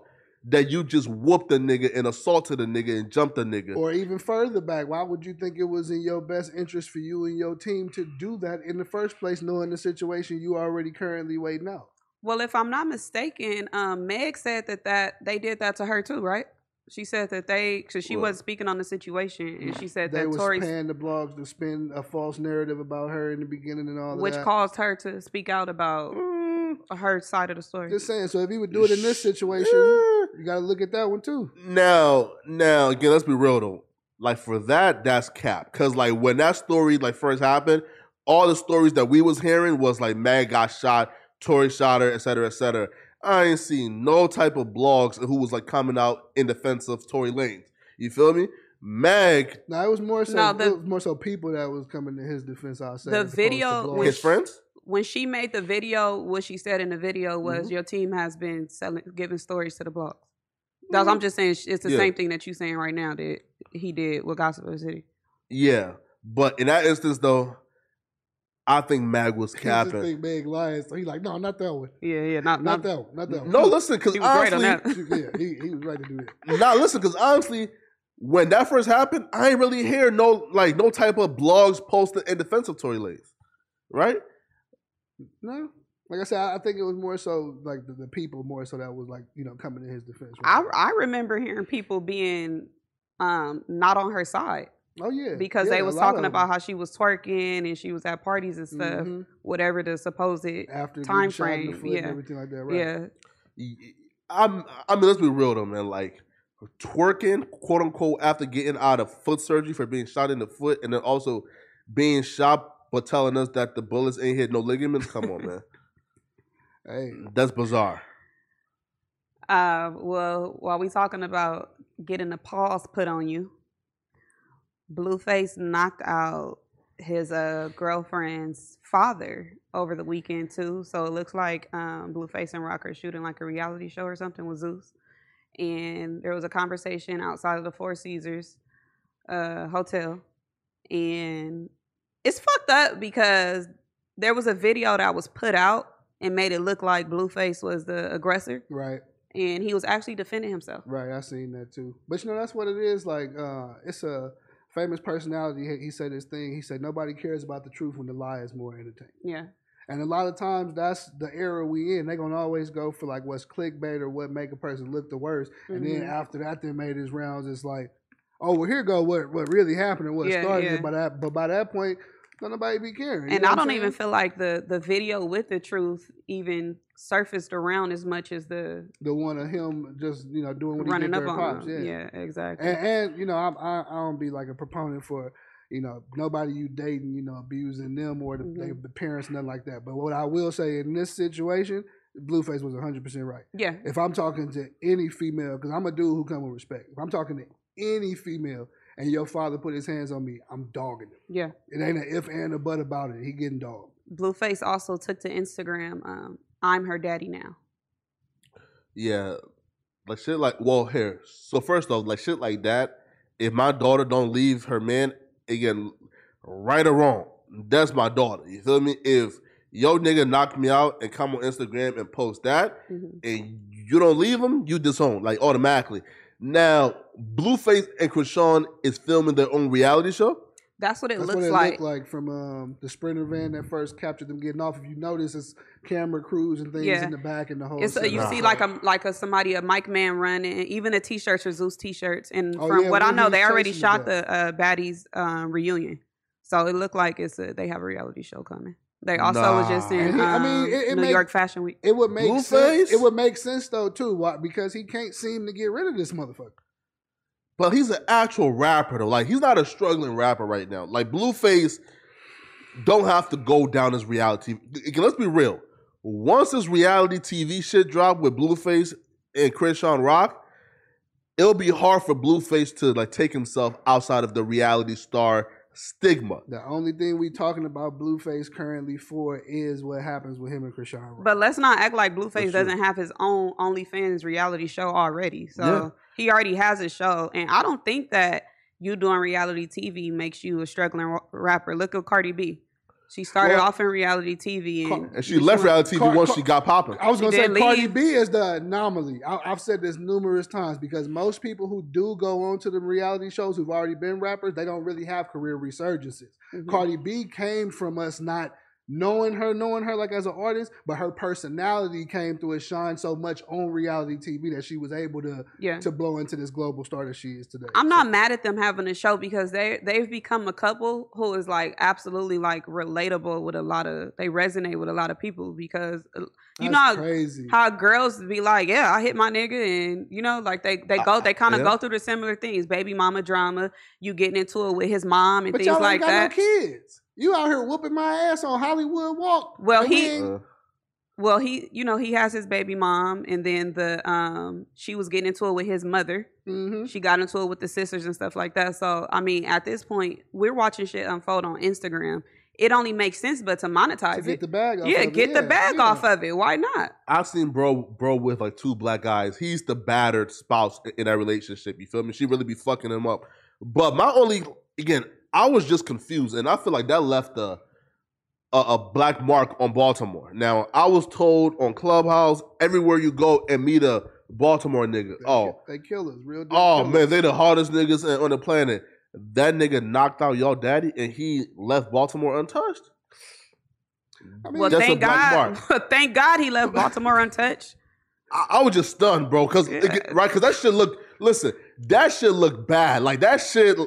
that you just whooped a nigga and assaulted a nigga and jumped a nigga? Or even further back, why would you think it was in your best interest for you and your team to do that in the first place, knowing the situation you already currently waiting out? Well, if I'm not mistaken, um, Meg said that that they did that to her too, right? She said that they, because she What? wasn't speaking on the situation, and she said They that was Tory, paying the blogs to spin a false narrative about her in the beginning and all of which that. caused her to speak out about Mm, her side of the story. Just saying. So if he would do it in this situation, you got to look at that one too. Now, now again, let's be real though. Like for that, that's cap. Cause like when that story like first happened, all the stories that we was hearing was like Meg got shot, Tory shot her, et cetera, et cetera. I ain't seen no type of blogs who was like coming out in defense of Tory Lanez. You feel me? Mag, No, it was more so. No, the- it was more so people that was coming to his defense. I'll say The as opposed to video blogs. was- his friends. when she made the video, what she said in the video was, Mm-hmm. "Your team has been selling, giving stories to the blogs." That's, I'm just saying, it's the Mm-hmm. Yeah. same thing that you saying right now that he did with Gossip City. Yeah, but in that instance though, I think Mag was [laughs] He just capping. think Mag lying. So he like, no, not that one. Yeah, yeah, not Not not, that one. Not that one. No, listen, because He was on honestly, that. yeah, he, he was right to do that. [laughs] Now listen, because honestly, when that first happened, I ain't really hear no like no type of blogs posted in defense of Tory Lanez, right? No, like I said, I, I think it was more so like the, the people more so that was like you know coming to his defense. I I remember hearing people being um not on her side oh yeah, because Yeah, they was talking about how she was twerking and she was at parties and stuff, Mhm. whatever the supposed after time time shot in the frame, yeah. and everything like that. Right? yeah I'm. I mean, let's be real though, man. Like twerking, quote unquote, after getting out of foot surgery for being shot in the foot, and then also being shot, but telling us that the bullets ain't hit no ligaments. Come on, man. [laughs] Hey, That's bizarre. Uh, well, while we talking about getting a pause put on you, Blueface knocked out his uh girlfriend's father over the weekend too. So it looks like um, Blueface and Rock are shooting like a reality show or something with Zeus. And there was a conversation outside of the Four Seasons uh, hotel, and it's fucked up because there was a video that was put out and made it look like Blueface was the aggressor right, and he was actually defending himself. right. I seen that too. But you know that's what it is. Like, uh, it's a famous personality. He, he said this thing. He said nobody cares about the truth when the lie is more entertaining. Yeah. And a lot of times that's the era we in. They're gonna always go for like what's clickbait or what make a person look the worst. And then Mhm. after that, they made his rounds. It's like, oh, well, here go what what really happened and what Yeah, started yeah. it. But that, but by that point, don't nobody be caring. And I don't even feel like the the video with the truth even surfaced around as much as the the one of him just you know doing what running he up did her on pops. Yeah. Yeah, exactly. And, and you know, I'm, I I don't be like a proponent for you know nobody you dating you know abusing them or the, they, Mhm. the parents nothing like that. But what I will say in this situation, Blueface was 100 percent right. yeah. If I'm talking to any female, because I'm a dude who come with respect. If I'm talking to any female and your father put his hands on me, I'm dogging him. Yeah. It ain't an if and a but about it. He getting dogged. Blueface also took to Instagram, um, I'm her daddy now. Yeah, like shit. Like, well, here. So first off, like shit like that. If my daughter don't leave her man again, right or wrong, that's my daughter. You feel me? If yo nigga knock me out and come on Instagram and post that, Mhm. and you don't leave him, you disown like automatically. Now, Blueface and Chrisean is filming their own reality show. That's what it That's looks what it like. looked like from um, the sprinter van that first captured them getting off. If you notice, it's camera crews and things Yeah. in the back and the whole. It's uh, you setup. see like a like a somebody a Mike Man running, even the t-shirts or Zeus t-shirts. And Oh, from yeah, what I know, they already shot the the uh, baddies um, reunion, so it looked like it's a, they have a reality show coming. They also was just Nah. in And he- I mean, um, it- it New make- York Fashion Week. It would make sense. It would make sense though too, why? because he can't seem to get rid of this motherfucker. But he's an actual rapper though. Like he's not a struggling rapper right now. Like Blueface don't have to go down this reality. Let's be real. Once this reality TV shit drop with Blueface and Chrisean Rock, it'll be hard for Blueface to like take himself outside of the reality star stigma. The only thing we talking about Blueface currently for is what happens with him and Chrisean Rock. But let's not act like Blueface doesn't have his own OnlyFans reality show already. So Yeah. he already has a show, and I don't think that you doing reality TV makes you a struggling rapper. Look at Cardi B. She started Well- off in reality TV, and, And she left reality TV Car- once Car- she got popping. I was gonna say did Cardi. B is the anomaly. I, I've said this numerous times because most people who do go on to the reality shows who've already been rappers, they don't really have career resurgences. Mhm. Cardi B came from us not knowing her, knowing her like as an artist, but her personality came through and shined so much on reality TV that she was able to Yeah. to blow into this global star that she is today. I'm So- not mad at them having a show because they they've become a couple who is like absolutely like relatable with a lot of they resonate with a lot of people because uh, you That's know how, crazy. how girls be like yeah I hit my nigga and you know like they they go they kind of yeah. go through the similar things baby mama drama you getting into it with his mom and but things y'all like got that. no kids. You out here whooping my ass on Hollywood Walk. Well, he- Uh, Well, he you know he has his baby mom and then the um she was getting into it with his mother. Mhm. She got into it with the sisters and stuff like that. So I mean, at this point, we're watching shit unfold on Instagram. It only makes sense, but to to monetize get it, the bag off yeah, of it. get the Yeah, bag yeah. off of it. Why not? I've seen bro bro with like two black guys. He's the battered spouse in- in that relationship. You feel me? She really be fucking him up. But my only again, I was just confused, and I feel like that left a a, a black mark on Baltimore. Now I was told on Clubhouse, everywhere you go and meet a Baltimore nigga. They, Oh, they killers, real. deal oh killers. man, they the hardest niggas on- on the planet. That nigga knocked out y'all daddy, and he left Baltimore untouched. I mean, Well, thank God. thank God he left Baltimore untouched. I, I was just stunned, bro. Cause Yeah. it- right, cause that shit look. Listen, that shit look bad. Like that shit.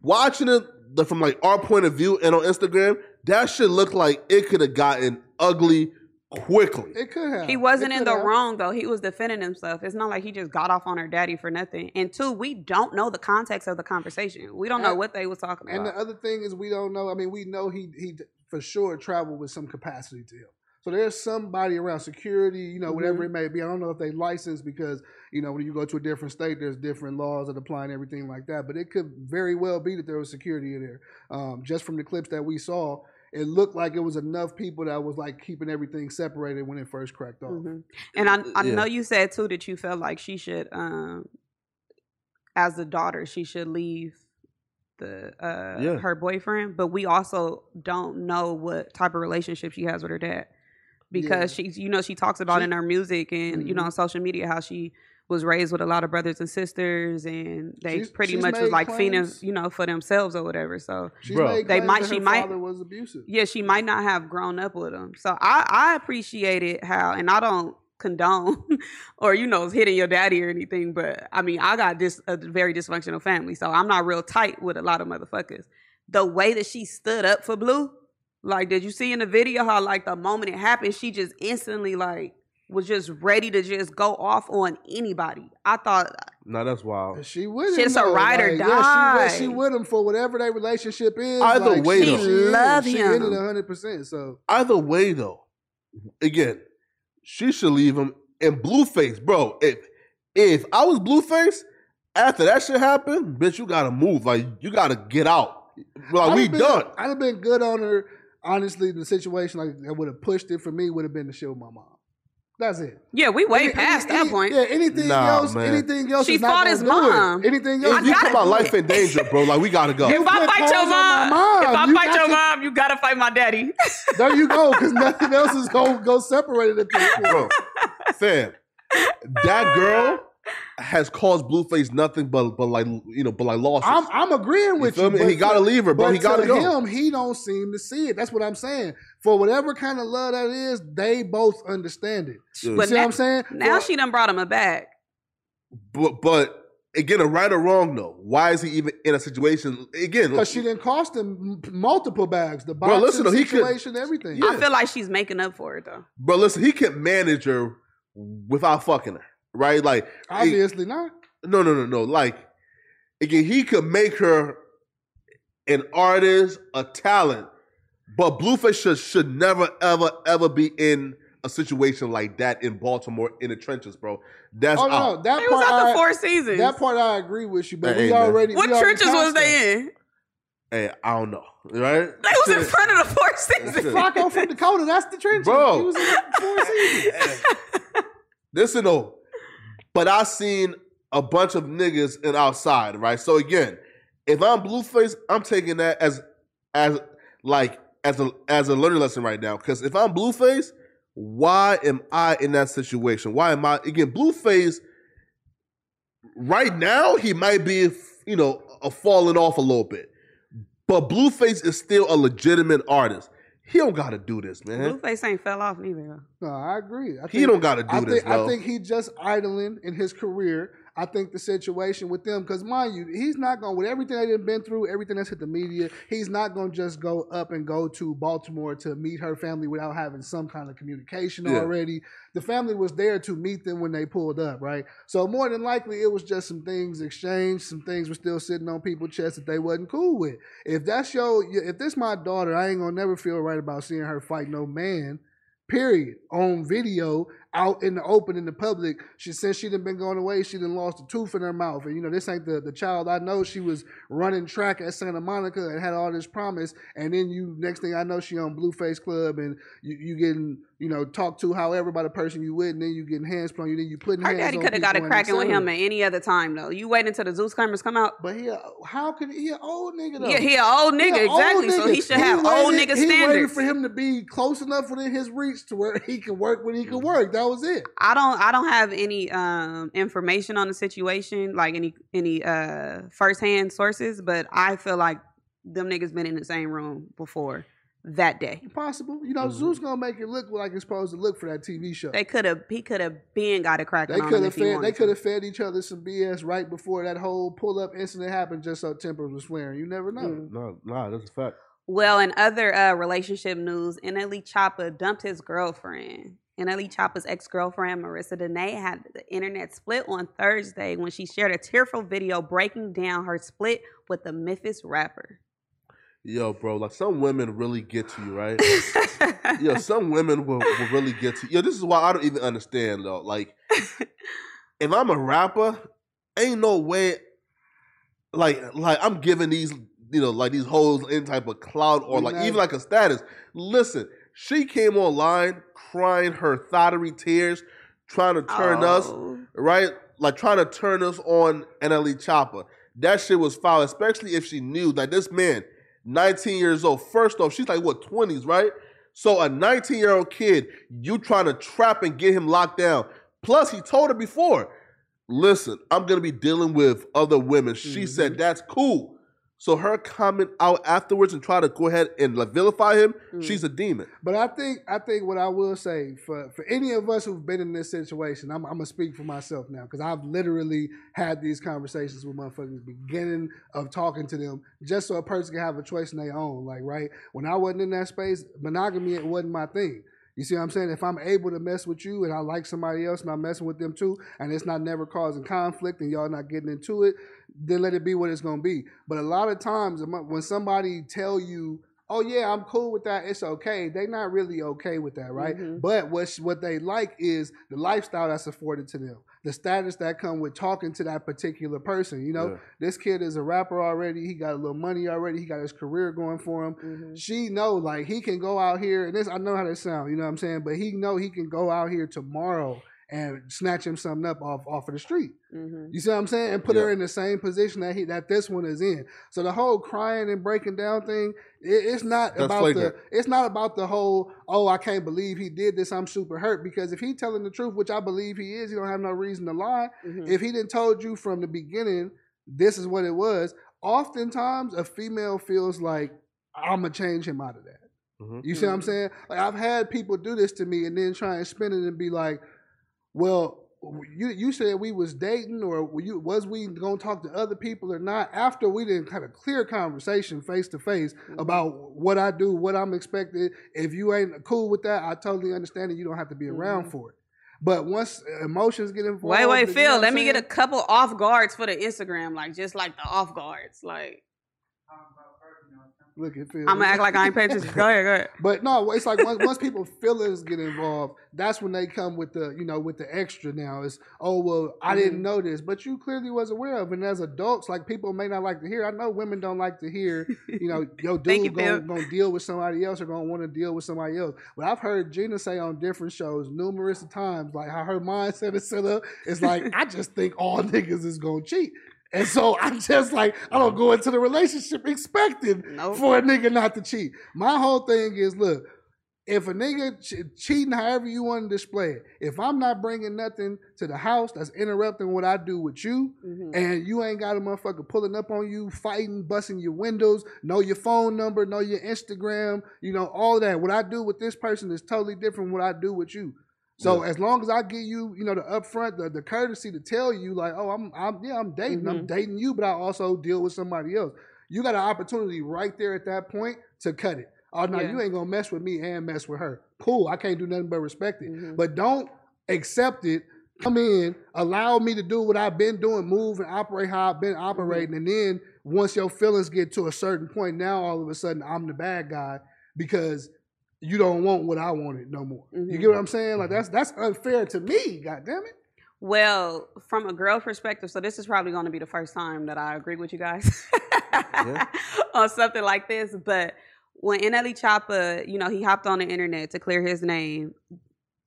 Watching it the, from like our point of view and on Instagram, that shit looked like it could have gotten ugly quickly. it could have. He wasn't in the have. wrong though. He was defending himself. It's not like he just got off on her daddy for nothing. And two, we don't know the context of the conversation. We don't know what they was talking about. And the other thing is, we don't know. I mean, we know he he for sure traveled with some capacity to him. So there's somebody around security, you know, whatever it may be. I don't know if they license because you know when you go to a different state, there's different laws that apply and everything like that. But it could very well be that there was security in there. Um, just from the clips that we saw, it looked like it was enough people that was like keeping everything separated when it first cracked off. Mhm. And I, I Yeah. know you said too that you felt like she should, um, as a daughter, she should leave the uh, Yeah. her boyfriend. But we also don't know what type of relationship she has with her dad because she's, you know, she talks about She- in her music and you know Mhm. on social media how she was raised with a lot of brothers and sisters and they She's- pretty she's much was like feeding, claims. you know, for themselves or whatever. So She's Bro. made They might- that she her might- was abusive. yeah, she might not have grown up with them. So I I appreciated how, and I don't condone [laughs] or you know hitting your daddy or anything, but I mean I got this a very dysfunctional family, so I'm not real tight with a lot of motherfuckers. The way that she stood up for Blue, like did you see in the video how like the moment it happened, she just instantly like was just ready to just go off on anybody. I thought uh, No, that's wild. She with him. She's a though. ride or like, Yeah, she, die. with- she with him for whatever their relationship is. Either like, way, she, though. Love she him. in it hundred percent. So Either way, though, again, she should leave him. And Blueface, bro, if if I was Blueface, after that shit happened, bitch, you gotta move. Like you gotta get out. Like I'd we been, done. I'd have been good on her. Honestly, the situation like that would have pushed it for me would have been to show my mom. That's it. yeah, we way Any- past any- that point. Yeah, anything Nah, else, man. anything else. She is not fought gonna his do mom. It. Anything else? If you put my do life in danger, bro, like we gotta go. You If I fight your calls on my mom, mom, if I you fight your to- mom, you gotta fight my daddy. [laughs] there you go, because nothing else is gonna go separate it at this point. bro, fam, that girl has caused Blueface nothing but but like you know, but like losses. I'm I'm agreeing with feel you. me? but He gotta leave her, bro. But He gotta to go. him, he don't seem to see it. That's what I'm saying. For whatever kind of love that is, they both understand it. Yeah. You But see now- what I'm saying? Now For- she done brought him a bag. But but again, a right or wrong though, why is he even in a situation again? Because she didn't cost him multiple bags. The boxing Bro, listen, though, he could- situation, everything. Yeah. I feel like she's making up for it though. But listen, he can manage her without fucking her, right? Like, Obviously not. no, no, no, no. Like, again, he could make her an artist, a talent, but Blueface should should never, ever, ever be in a situation like that in Baltimore in the trenches, bro. That's Oh no, no, that They was part. out the I, four seasons. that part I agree with you, but Hey, we man. already. what we already trenches was they in? Hey, I don't know, right? They was in front of the four seasons. Flacco from Dakota. That's the trenches. Bro. He was in the four seasons. [laughs] Listen though, but I seen a bunch of niggas in outside, right? So again, if I'm Blueface, I'm taking that as as like as a as a learning lesson right now. Because if I'm Blueface, why am I in that situation? Why am I again Blueface? Right now, he might be you know a falling off a little bit, but Blueface is still a legitimate artist. He don't got to do this, man. Blueface ain't fell off neither. No, I agree. I He don't got to do I this, think, bro. I think he just idling in his career. I think the situation with them, because mind you, he's not going with everything they've been through, everything that's hit the media. He's not going to just go up and go to Baltimore to meet her family without having some kind of communication Yeah. already. The family was there to meet them when they pulled up, right? So more than likely, it was just some things exchanged. Some things were still sitting on people's chests that they wasn't cool with. If that's your, if this my daughter, I ain't gonna never feel right about seeing her fight no man period on video out in the open in the public. She since she done been going away. She done lost a tooth in her mouth. And you know this ain't the, the child i know. She was running track at santa monica and had all this promise. And then you next thing i know she on blueface club and you, you getting you know talked to however by the person you with. And then you getting hands on you then you putting Her hands daddy could have got it and cracking with him at any other time though. You wait until the Zeus cameras come out. but he a- how could he an old nigga though? Yeah, he an old He nigga, old exactly. So he should have waited- old nigga he waited for him to be close enough within his reach to where he could work when he could work. That was it. I don't I don't have any um information on the situation, like any any uh firsthand sources, but I feel like them niggas been in the same room before that day. Possible. You know, Mhm. Zeus gonna make it look like it's supposed to look for that TV show. They could have he could have been got it cracking They could have fed. They could have fed each other some BS right before that whole pull up incident happened, just so tempers was flaring. You never know. Mm. no, nah, that's a fact. Well, in other uh, relationship news, NLE Choppa dumped his girlfriend. NLE Choppa's ex-girlfriend Marissa Danae had the internet split on Thursday when she shared a tearful video breaking down her split with the Memphis rapper. Yo, bro, like some women really get to you, right? [laughs] Yo, some women will, will really get to you. Yo, this is why I don't even understand though. Like, [laughs] if I'm a rapper, ain't no way. Like, like I'm giving these, you know, like these hoes any type of clout or like even like a status. Listen, she came online crying her thottery tears, trying to turn us Oh. right? Like trying to turn us on NLE Choppa. That shit was foul, especially if she knew that this man, 19 years old. First off, she's like what 20s, right? So a 19 year old kid, you trying to trap and get him locked down. Plus, he told her before, listen, I'm gonna be dealing with other women. She Mhm. said that's cool. So her comment out afterwards and try to go ahead and like, vilify him, Mm. she's a demon. But I think I think what I will say for for any of us who've been in this situation, I'm, I'm gonna speak for myself now because I've literally had these conversations with motherfuckers, beginning of talking to them, just so a person can have a choice in their own. Like right when I wasn't in that space, monogamy it wasn't my thing. You see what I'm saying? If I'm able to mess with you and I like somebody else and I'm messing with them too, and it's not never causing conflict and y'all not getting into it, then let it be what it's gonna be. But a lot of times when somebody tell you, "Oh yeah, I'm cool with that. It's okay," they not really okay with that, right? Mhm. But what what they like is the lifestyle that's afforded to them, the status that come with talking to that particular person. You know, Yeah. this kid is a rapper already. He got a little money already. He got his career going for him Mhm. she know like he can go out here and this I know how this sound, you know what I'm saying? But he know he can go out here tomorrow and snatch him something up off off of the street. Mhm. You see what I'm saying? And put her in the same position that he that this one is in. So the whole crying and breaking down thing, it, it's not That's about flagrant. the it's not about the whole, oh, I can't believe he did this, I'm super hurt. Because if he telling the truth, which I believe he is, he don't have no reason to lie. Mhm. If he didn't told you from the beginning, this is what it was, oftentimes a female feels like I'ma change him out of that. Mhm. You see what I'm Mhm. saying? Like I've had people do this to me and then try and spin it and be like, "Well, you you said we was dating, or were you was we gonna talk to other people or not?" After we didn't have a clear conversation face to face about what I do, what I'm expected. If you ain't cool with that, I totally understand, and you don't have to be around Mhm. for it. But once emotions get involved, Wait, wait, you know Phil. Let me get a couple off guards for the Instagram, like just like the off guards. Like look at Phil. I'm gonna act like I ain't paying attention. Go ahead, go ahead. [laughs] But no, it's like once, once people feelings get involved, that's when they come with the you know with the extra. Now it's oh well, I Mm-hmm. didn't know this, but you clearly was aware of. And as adults, like people may not like to hear. I know women don't like to hear. You know, [laughs] your dude you, gonna, gonna deal with somebody else or gonna want to deal with somebody else. But I've heard Gina say on different shows numerous times, like how her mindset is set up. It's like [laughs] I just think all niggas is gonna cheat. And so I'm just like, I don't go into the relationship expecting Nope. for a nigga not to cheat. My whole thing is, look, if a nigga ch- cheating however you want to display it, if I'm not bringing nothing to the house that's interrupting what I do with you, Mhm. and you ain't got a motherfucker pulling up on you, fighting, busting your windows, know your phone number, know your Instagram, you know, all that. What I do with this person is totally different what I do with you. So Yeah. as long as I give you, you know, the upfront, the, the courtesy to tell you, like, oh, I'm, I'm, yeah, I'm dating, I'm Mhm. dating you, but I also deal with somebody else. You got an opportunity right there at that point to cut it. Oh no, Yeah. you ain't gonna mess with me and mess with her. Cool, I can't do nothing but respect it. Mhm. But don't accept it. Come in, allow me to do what I've been doing, move and operate how I've been operating, and then once your feelings get to a certain point, now all of a sudden I'm the bad guy because you don't want what I wanted no more. You Mhm. get what I'm saying? Like that's that's unfair to me. God damn it. Well, from a girl perspective, so this is probably going to be the first time that I agree with you guys [laughs] on something like this. But when NLE Choppa, you know, he hopped on the internet to clear his name.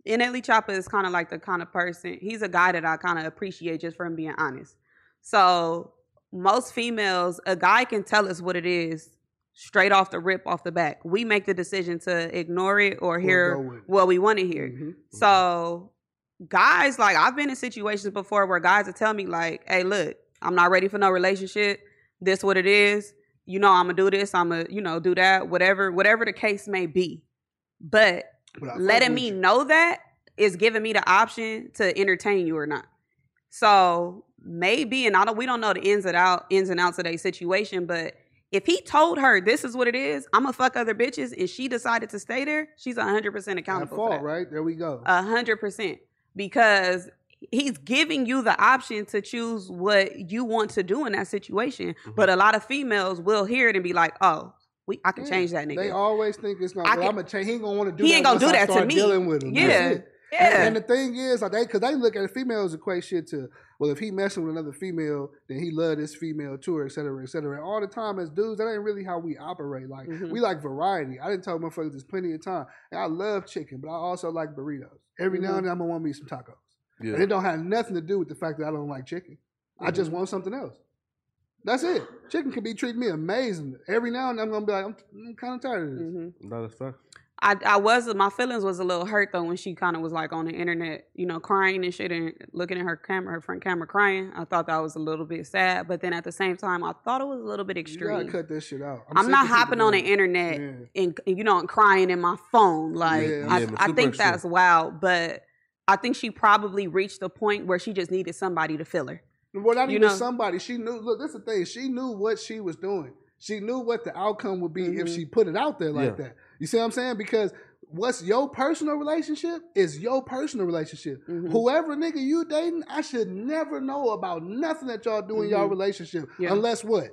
NLE Choppa is kind of like the kind of person. He's a guy that I kind of appreciate just from being honest. So most females, a guy can tell us what it is straight off the rip, off the back. We make the decision to ignore it or hear it. what we want to hear. Mhm. So guys, like I've been in situations before where guys will tell me like, "Hey, look, I'm not ready for no relationship. This what it is. You know, I'm gonna do this. I'm gonna, you know, do that. Whatever, whatever the case may be. But But letting me you. know that is giving me the option to entertain you or not. So maybe, and I don't, we don't know the ins and out, ins and outs of their situation, but if he told her this is what it is, I'm gonna fuck other bitches, and she decided to stay there, she's hundred percent At accountable. for fault, that. right? There we go. Hundred percent. Because he's giving you the option to choose what you want to do in that situation. Mm-hmm. But a lot of females will hear it and be like, oh, we I can Yeah. change that nigga. They always think it's gonna. I well, can- I'm gonna change. He ain't gonna want to do. That. He that ain't gonna do I that to me. Dealing with him. Yeah. It. yeah. And, and the thing is, like they, because they look at females equate shit to, well, if he messing with another female, then he love this female too, et cetera, et cetera. And all the time as dudes, that ain't really how we operate. Like Mhm. we like variety. I didn't tell motherfuckers there's plenty of time. And I love chicken, but I also like burritos. Every now Mhm. and then I'm gonna want me some tacos. Yeah. And it don't have nothing to do with the fact that I don't like chicken. I Mm-hmm. just want something else. That's it. Chicken can be treating me amazing. Every now and then I'm gonna be like, I'm, I'm kind of tired of this. Mhm. No, that's fact. I, I was my feelings was a little hurt though when she kind of was like on the internet, you know, crying and shit and looking at her camera, her front camera crying. I thought that was a little bit sad, but then at the same time, I thought it was a little bit You gotta extreme. cut this shit out. I'm, sick not hopping on the internet Yeah. and you know and crying in my phone. Like Yeah. I, Yeah, I think extreme. that's wild, but I think she probably reached a point where she just needed somebody to fill her. Well, not You even know? somebody. She knew. Look, that's the thing. She knew what she was doing. She knew what the outcome would be if Mhm. she put it out there like Yeah. that. You see what I'm saying? Because what's your personal relationship is your personal relationship. Mhm. Whoever nigga you dating, I should never know about nothing that y'all do in y'all Mhm. relationship Yeah. unless what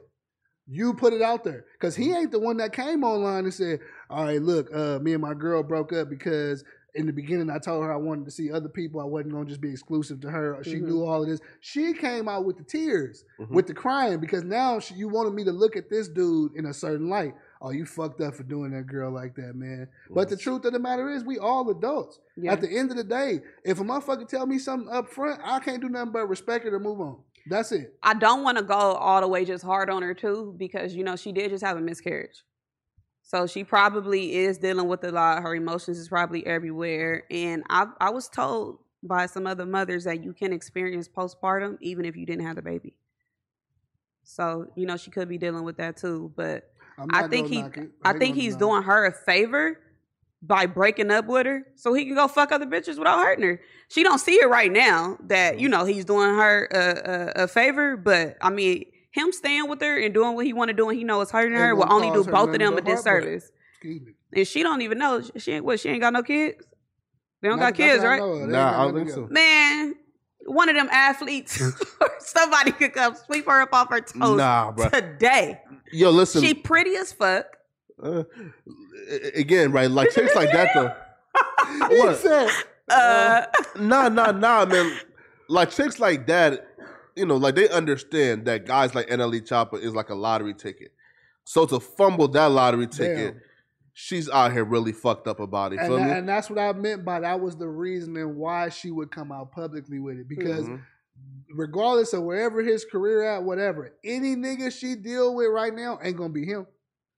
you put it out there. Because he ain't the one that came online and said, "All right, look, uh, me and my girl broke up because." In the beginning, I told her I wanted to see other people. I wasn't gonna just be exclusive to her. She Mhm. knew all of this. She came out with the tears, Mhm. with the crying, because now she, you wanted me to look at this dude in a certain light. Oh, you fucked up for doing that girl like that, man. But the truth of the matter is, we all adults. Yeah. At the end of the day, if a motherfucker tell me something up front, I can't do nothing but respect it and move on. That's it. I don't want to go all the way just hard on her too because you know she did just have a miscarriage. So she probably is dealing with a lot. Her emotions is probably everywhere. And I I was told by some other mothers that you can experience postpartum even if you didn't have the baby. So, you know, she could be dealing with that too. But I'm I think he knock it. I think he's knock doing it. her a favor by breaking up with her so he can go fuck other bitches without hurting her. She don't see it right now that you mm-hmm. know he's doing her a, a, a favor, but I mean him staying with her and doing what he want to do and he know it's hurting Ain't her will only do both of them a disservice. And she don't even know she ain't what she ain't got no kids. They don't Not- got kids, not that I right? know of. They ain't Nah, I don't think so. Man, one of them athletes [laughs] [laughs] or somebody could come sweep her up off her toes Nah, bro. today. Yo, listen. She pretty as fuck. uh, again, right? Like chicks like that though. [laughs] He What? said, Uh, Nah, nah, nah, man. Like chicks like that, you know, like they understand that guys like NLE Choppa is like a lottery ticket. So to fumble that lottery ticket, Damn. She's out here really fucked up about it. and, that- and that's what I meant by that was the reasoning why she would come out publicly with it. Because Mhm. regardless of wherever his career at, whatever, any nigga she deal with right now ain't gonna be him.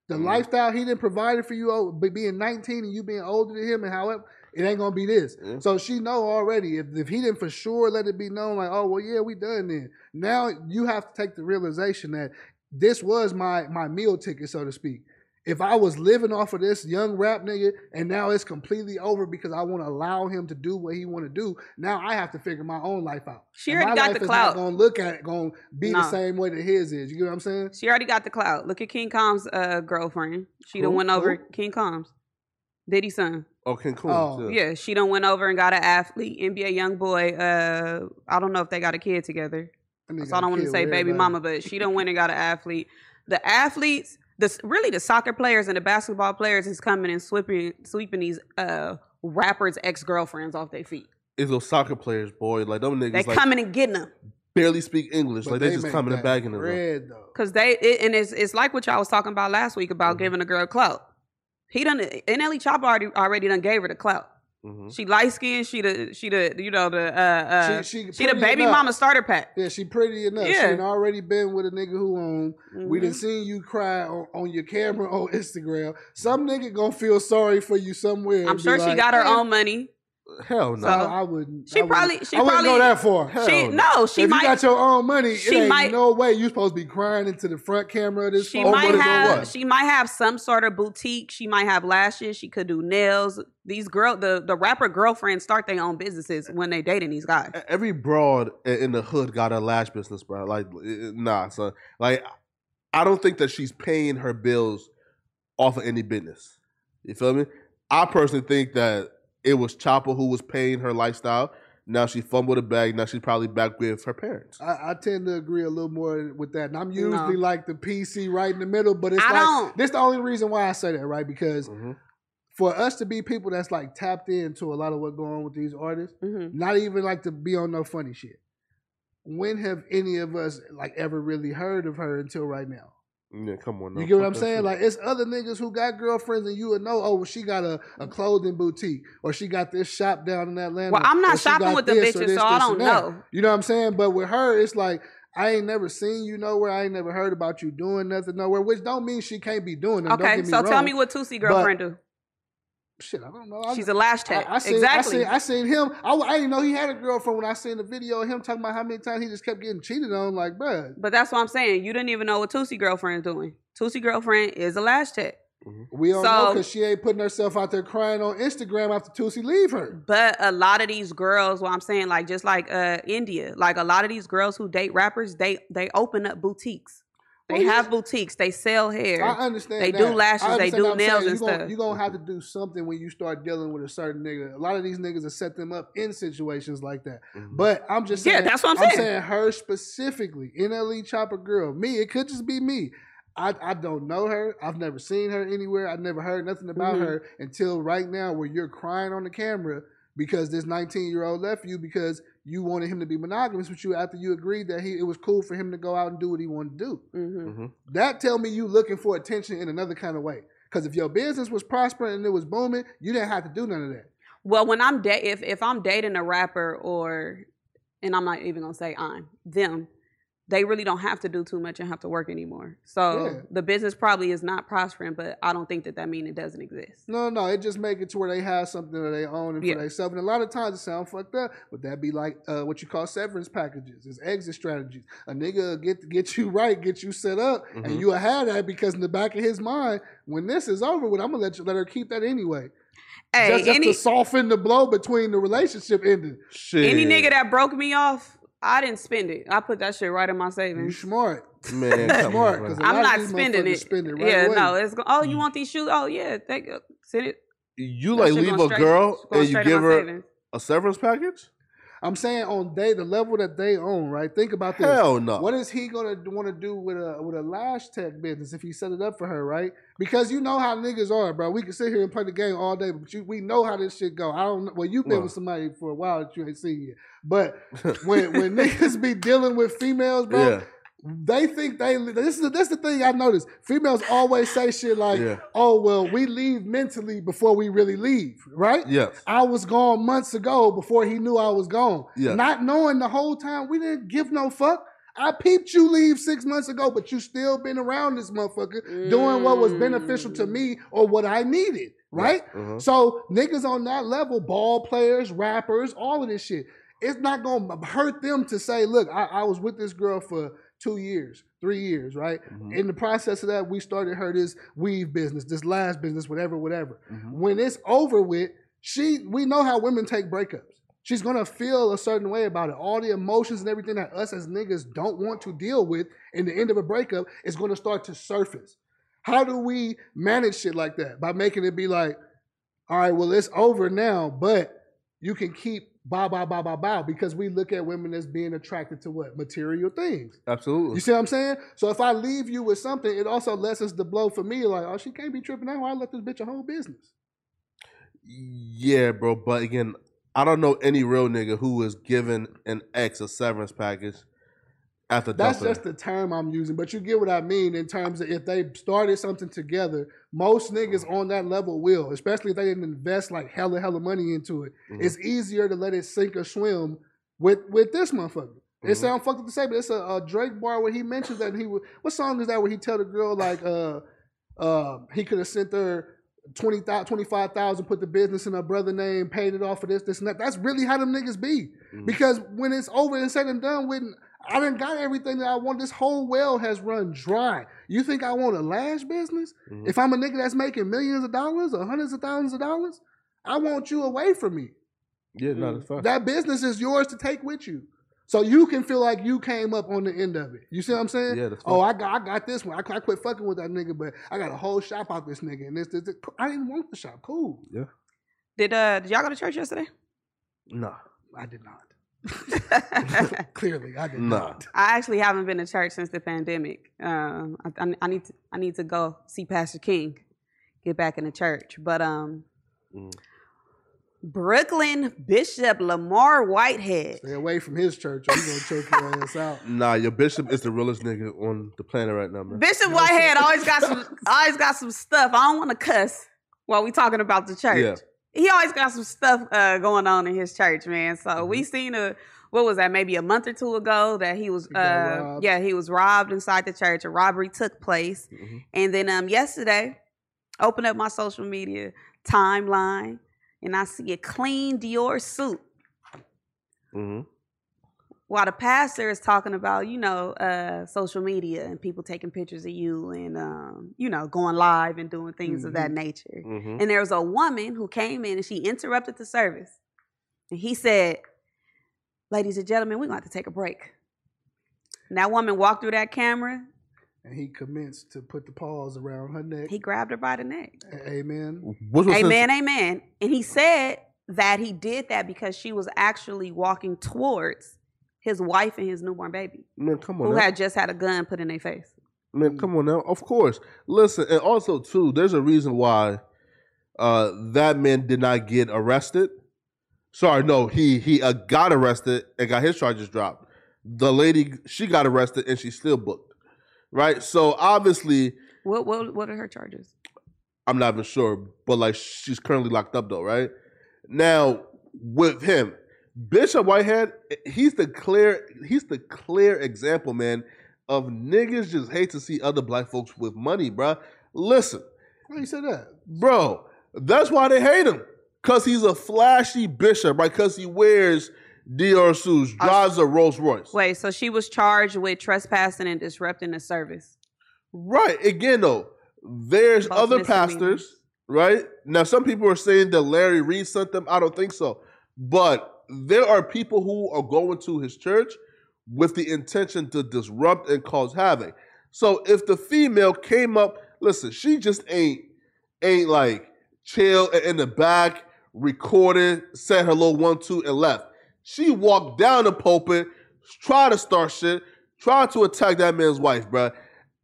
The Mhm. lifestyle he didn't provide for you, oh, being 19 and you being older than him, and however, it ain't gonna be this. So she know already. If if he didn't for sure let it be known, like, oh well, yeah, we done then. Now you have to take the realization that this was my my meal ticket, so to speak. If I was living off of this young rap nigga and now it's completely over because I want to allow him to do what he want to do, now I have to figure my own life out. She And already my got life the is clout. Not gonna look at it, gonna be the same way that his is. You get what I'm saying? She already got the clout. Look at King Combs' uh, girlfriend. She done Who? went over Who? King Combs'. Diddy's son. Oh, Cancun. Oh. yeah. Yeah, she done went over and got an athlete, NBA young boy. Uh, I don't know if they got a kid together. That nigga So I don't want to say baby everybody. mama, but she done went and got an athlete. The athletes, the really the soccer players and the basketball players is coming and sweeping sweeping these uh rappers ex girlfriends off their feet. It's those soccer players, boy. Like them niggas They like coming and getting them barely speak English. But like they, just coming and bagging them. bread though. because they it, and it's it's like what y'all was talking about last week about Mhm. giving a girl clout. He done NLE Choppa already already done gave her the clout. Hmm She light skinned. She the she the you know the uh uh She- she, she the baby enough. mama starter pack. Yeah, she pretty enough. She Yeah. done already been with a nigga who on. We Mhm. done seen you cry on, on your camera on Instagram. Some nigga gonna feel sorry for you somewhere. I'm sure she like, got her "Eh, own money. Hell no. No, So- I wouldn't. She I wouldn't- probably- she I wouldn't go that far. Hell She no. no, she if might you got your own money, she it ain't might- no way you supposed to be crying into the front camera of this she phone. might have what? she might have some sort of boutique. She might have lashes. She could do nails. These girl the the rapper girlfriends start their own businesses when they dating these guys. Every broad in the hood got a lash business, bro. Like, nah, son. Like, I don't think that she's paying her bills off of any business. You feel me? I personally think that it was Choppa who was paying her lifestyle. Now she fumbled a bag. Now she's probably back with her parents. I, I tend to agree a little more with that. And I'm usually No. like the PC right in the middle, but it's I like don't- this the only reason why I say that, right? Because Mhm. for us to be people that's like tapped into a lot of what's going on with these artists, hmm not even like to be on no funny shit. When have any of us like ever really heard of her until right now? Yeah, come on. You now. get what I'm saying? Like it's other niggas who got girlfriends and you would know, oh, well, she got a, a clothing boutique or she got this shop down in Atlanta. Well, I'm not shopping with the this or bitches, this, so I don't and that. know. You know what I'm saying? But with her, it's like I ain't never seen you nowhere. I ain't never heard about you doing nothing nowhere, which don't mean she can't be doing them. Don't Okay, get me so tell me what Toosii girlfriend do. Shit, I don't know. I- She's a lash tech. I, I seen, exactly. I seen, I seen him. I, I didn't know he had a girlfriend when I seen the video of him talking about how many times he just kept getting cheated on. Like, bruh, but that's what I'm saying. You didn't even know what Toosii girlfriend doing. Toosii girlfriend is a lash tech. we don't know because she ain't putting herself out there crying on Instagram after Toosii leave her. But a lot of these girls, well, I'm saying like just like uh India, like a lot of these girls who date rappers, they they open up boutiques. They Well, have boutiques. They sell hair. I understand. They that. do lashes, they do nails saying. and you gonna, stuff. You're gonna have to do something when you start dealing with a certain nigga. A lot of these niggas have set them up in situations like that. Mhm. But I'm just Yeah, saying, that's what I'm I'm saying. saying her specifically, NLE Choppa girl. Me, it could just be me. I, I don't know her. I've never seen her anywhere. I've never heard nothing about Mhm. her until right now, where you're crying on the camera because this 19 year old left you because you wanted him to be monogamous with you after you agreed that he it was cool for him to go out and do what he wanted to do. hmm Mhm. That tell me you looking for attention in another kind of way. Because if your business was prospering and it was booming, you didn't have to do none of that. Well, when I'm da- if if I'm dating a rapper or, and I'm not even gonna say I'm them, they really don't have to do too much and have to work anymore. So Yeah. the business probably is not prospering, but I don't think that that means it doesn't exist. No, no, it just make it to where they have something that they own and Yeah. for themselves. And a lot of times it sounds fucked up, but that be like uh, what you call severance packages, it's exit strategies. A nigga get get you right, get you set up, Mhm. and you'll have that because in the back of his mind, when this is over with, I'm gonna let you let her keep that anyway. Hey, just just any to soften the blow between the relationship ending. Shit. any nigga that broke me off, I didn't spend it. I put that shit right in my savings. You smart. man, Smart, on, 'cause bro. a I'm not these spending motherfuckers it. spend it right yeah, away. no, it's go- oh you mm. want these shoes? Oh yeah, take it, send it. You That like leave going a straight- girl and you give her savings. a severance package? I'm saying on they the level that they own, right? Think about this. Hell no. What is he gonna want to do with a with a lash tech business if he set it up for her, right? Because you know how niggas are, bro. We can sit here and play the game all day, but you, we know how this shit go. I don't. know. Well, you've been with somebody for a while that you ain't seen yet, but [laughs] when when niggas be dealing with females, bro, yeah, they think they. This is this is the thing I noticed. Females always say shit like, yeah, "Oh well, we leave mentally before we really leave," right? yes. I was gone months ago before he knew I was gone. Yeah. Not knowing the whole time we didn't give no fuck. I peeped you leave six months ago, but you still been around this motherfucker doing what was beneficial to Mm. me or what I needed, right? Uh-huh. So niggas on that level, ball players, rappers, all of this shit, it's not gonna hurt them to say, look, I, I was with this girl for two years, three years, right? Mhm. In the process of that, we started her this weave business, this last business, whatever, whatever. Mhm. When it's over with, she we know how women take breakups. She's gonna feel a certain way about it. All the emotions and everything that us as niggas don't want to deal with in the end of a breakup is gonna start to surface. How do we manage shit like that? By making it be like, all right, well, it's over now, but you can keep bow, bow, bow, bow, bow, because we look at women as being attracted to what? Material things. Absolutely. You see what I'm saying? So if I leave you with something, it also lessens the blow for me. Like, oh, she can't be tripping out. I left this bitch a whole business? Yeah, bro. But again, I don't know any real nigga who was given an X a severance package after That's just the term I'm using, but you get what I mean in terms of if they started something together, most niggas on that level will, especially if they didn't invest like hella hella money into it. Mhm. It's easier to let it sink or swim with with this motherfucker. It Mhm. sounds fucked up to say, but it's a, a Drake bar where he mentions that he would. What song is that where he tell the girl like uh uh he could have sent her 20,000, 25,000, put the business in her brother name, paid it off for this, this, and that. That's really how them niggas be. Mhm. Because when it's over and said and done with, I didn't got everything that I want. This whole well has run dry. You think I want a lash business? Mhm. If I'm a nigga that's making millions of dollars or hundreds of thousands of dollars, I want you away from me. yeah, no, that's fine. That business is yours to take with you. So you can feel like you came up on the end of it. You see what I'm saying? Yeah, that's fine. Oh. I got I got this one. I, I quit fucking with that nigga, but I got a whole shop out this nigga. And this, this, this. I didn't want the shop. Cool. Yeah. Did uh did y'all go to church yesterday? No, I did not. I [laughs] Clearly, I did Nah. not. I actually haven't been to church since the pandemic. Um, I, I, I need to I need to go see Pastor King, get back in the church. But um, Mm. Brooklyn Bishop Lamar Whitehead. Stay away from his church. or you gonna choke your ass out. Nah, your bishop is the realest nigga on the planet right now, man. Bishop Whitehead always got some always got some stuff. I don't want to cuss while we talking about the church. Yeah. He always got some stuff uh, going on in his church, man. So we seen a what was that? Maybe a month or two ago that he was He uh, yeah he was robbed inside the church. A robbery took place, Mhm. and then um yesterday, open up my social media timeline, and I see a clean Dior suit Mhm. While the pastor is talking about, you know, uh, social media and people taking pictures of you and, um, you know, going live and doing things of that nature. Mhm. And there was a woman who came in and she interrupted the service. And he said, Ladies and gentlemen, we're going to have to take a break. And that woman walked through that camera. And he commenced to put the paws around her neck. He grabbed her by the neck. A- Amen. Which was Amen, amen. And he said that he did that because she was actually walking towards his wife and his newborn baby, Man, come on. who now. had just had a gun put in their face. Man, come on now. Of course. Listen, and also too, there's a reason why uh that man did not get arrested. Sorry, no, he he uh, got arrested and got his charges dropped. The lady she got arrested and she's still booked. Right? So obviously, What what what are her charges? I'm not even sure, but like she's currently locked up though, right? Now, with him, Bishop Whitehead, he's the clear he's the clear example, man, of niggas just hate to see other black folks with money, bruh. Listen, Why you say that? bro, that's why they hate him. Cause he's a flashy bishop, right? Cause he wears Dior suits, drives a Rolls Royce. Wait, so she was charged with trespassing and disrupting the service. Right. Again, though, there's Both other pastors, right? Now, some people are saying that Larry Reid sent them. I don't think so. But there are people who are going to his church with the intention to disrupt and cause havoc. So if the female came up, listen, she just ain't ain't like chill in the back, recorded, said little one two and left. She walked down the pulpit, tried to start shit, tried to attack that man's wife, bruh.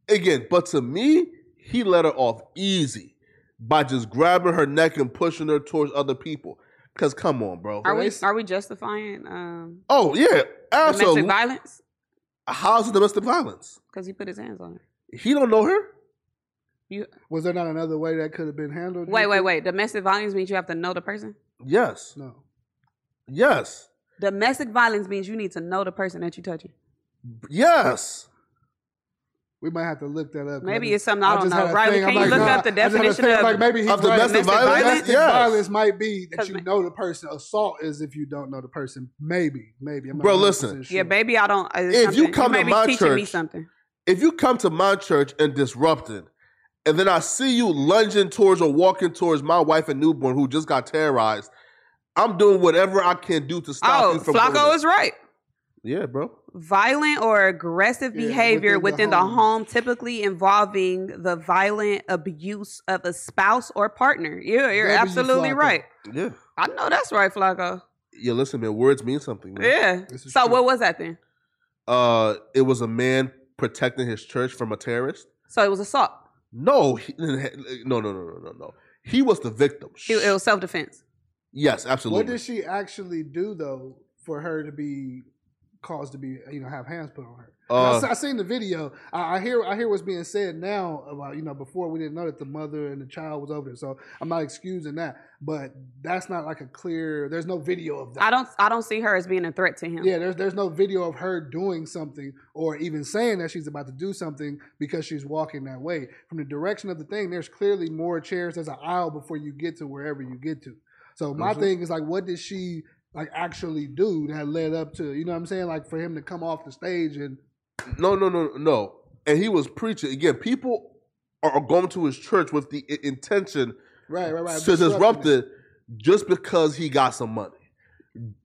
Again, but to me, he let her off easy by just grabbing her neck and pushing her towards other people. Cause come on, bro. Are we are we justifying um, Oh yeah, absolutely. domestic violence? How's it domestic violence? Because he put his hands on her. He don't know her. You Was there not another way that could have been handled? wait, wait, think? wait. Domestic violence means you have to know the person. Yes, No. yes. Domestic violence means you need to know the person that you're touching. Yes. We might have to look that up. Maybe it's something I don't just know. had a Riley, can you like, look nah, up the I just had a definition of- like maybe he's of right. domestic violence? Domestic Yes. violence might be that you know the person. Assault is if you don't know the person. Maybe, maybe. I'm Bro, listen. sure. Yeah, maybe I don't. uh, If you come may to my teaching me church- something. If you come to my church and disrupt it, and then I see you lunging towards or walking towards my wife and newborn who just got terrorized, I'm doing whatever I can do to stop Oh, you from Flacco doing is right. Yeah, bro. Violent or aggressive Yeah, behavior within within, the the, home. home. typically involving the violent abuse of a spouse or partner. Yeah, you're W. absolutely Flacco. right. Yeah. I know that's right, Flacco. Yeah, listen, man. Words mean something, man. Yeah. So true. what was that then? Uh, it was a man protecting his church from a terrorist. So it was assault. No, he, no, [laughs] no, no, no, no, no. He was the victim. It, it was self defense. yes, absolutely. What did she actually do though for her to be caused to be you know have hands put on her? Uh, I, s- I seen the video. I, I hear I hear what's being said now about you know before we didn't know that the mother and the child was over there. So I'm not excusing that, but that's not like a clear. There's no video of that. I don't I don't see her as being a threat to him. Yeah, there's there's no video of her doing something or even saying that she's about to do something because she's walking that way. From the direction of the thing, there's clearly more chairs. There's an aisle before you get to wherever you get to. So my Mhm. thing is like, what did she like actually do that led up to you know what I'm saying? Like for him to come off the stage and No, no, no, no. And he was preaching again. People are going to his church with the intention right, right, right, to disrupt it just because he got some money.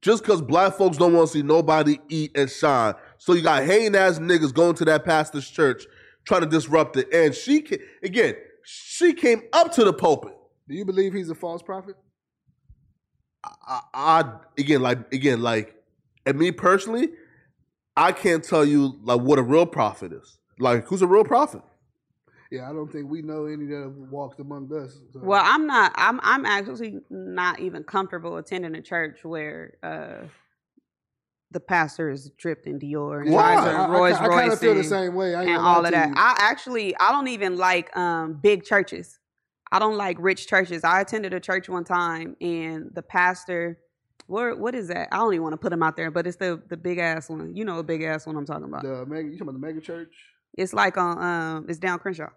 Just because black folks don't want to see nobody eat and shine. So you got hating ass niggas going to that pastor's church trying to disrupt it. And she ca- again, she came up to the pulpit. Do you believe he's a false prophet? I, I again like again like and me personally, I can't tell you like what a real prophet is. Like who's a real prophet? Yeah, I don't think we know any that have walked among us. So. Well, I'm not. I'm. I'm actually not even comfortable attending a church where uh, the pastor is dripped in Dior and Why? drives I, a I, Rolls I, kind of feel the same way. I and all of that. you. I actually, I don't even like um, big churches. I don't like rich churches. I attended a church one time, and the pastor, where what is that? I don't even want to put him out there, but it's the the big ass one. You know, a big ass one I'm talking about. the mega, you talking about the mega church? It's like on um, it's down Crenshaw.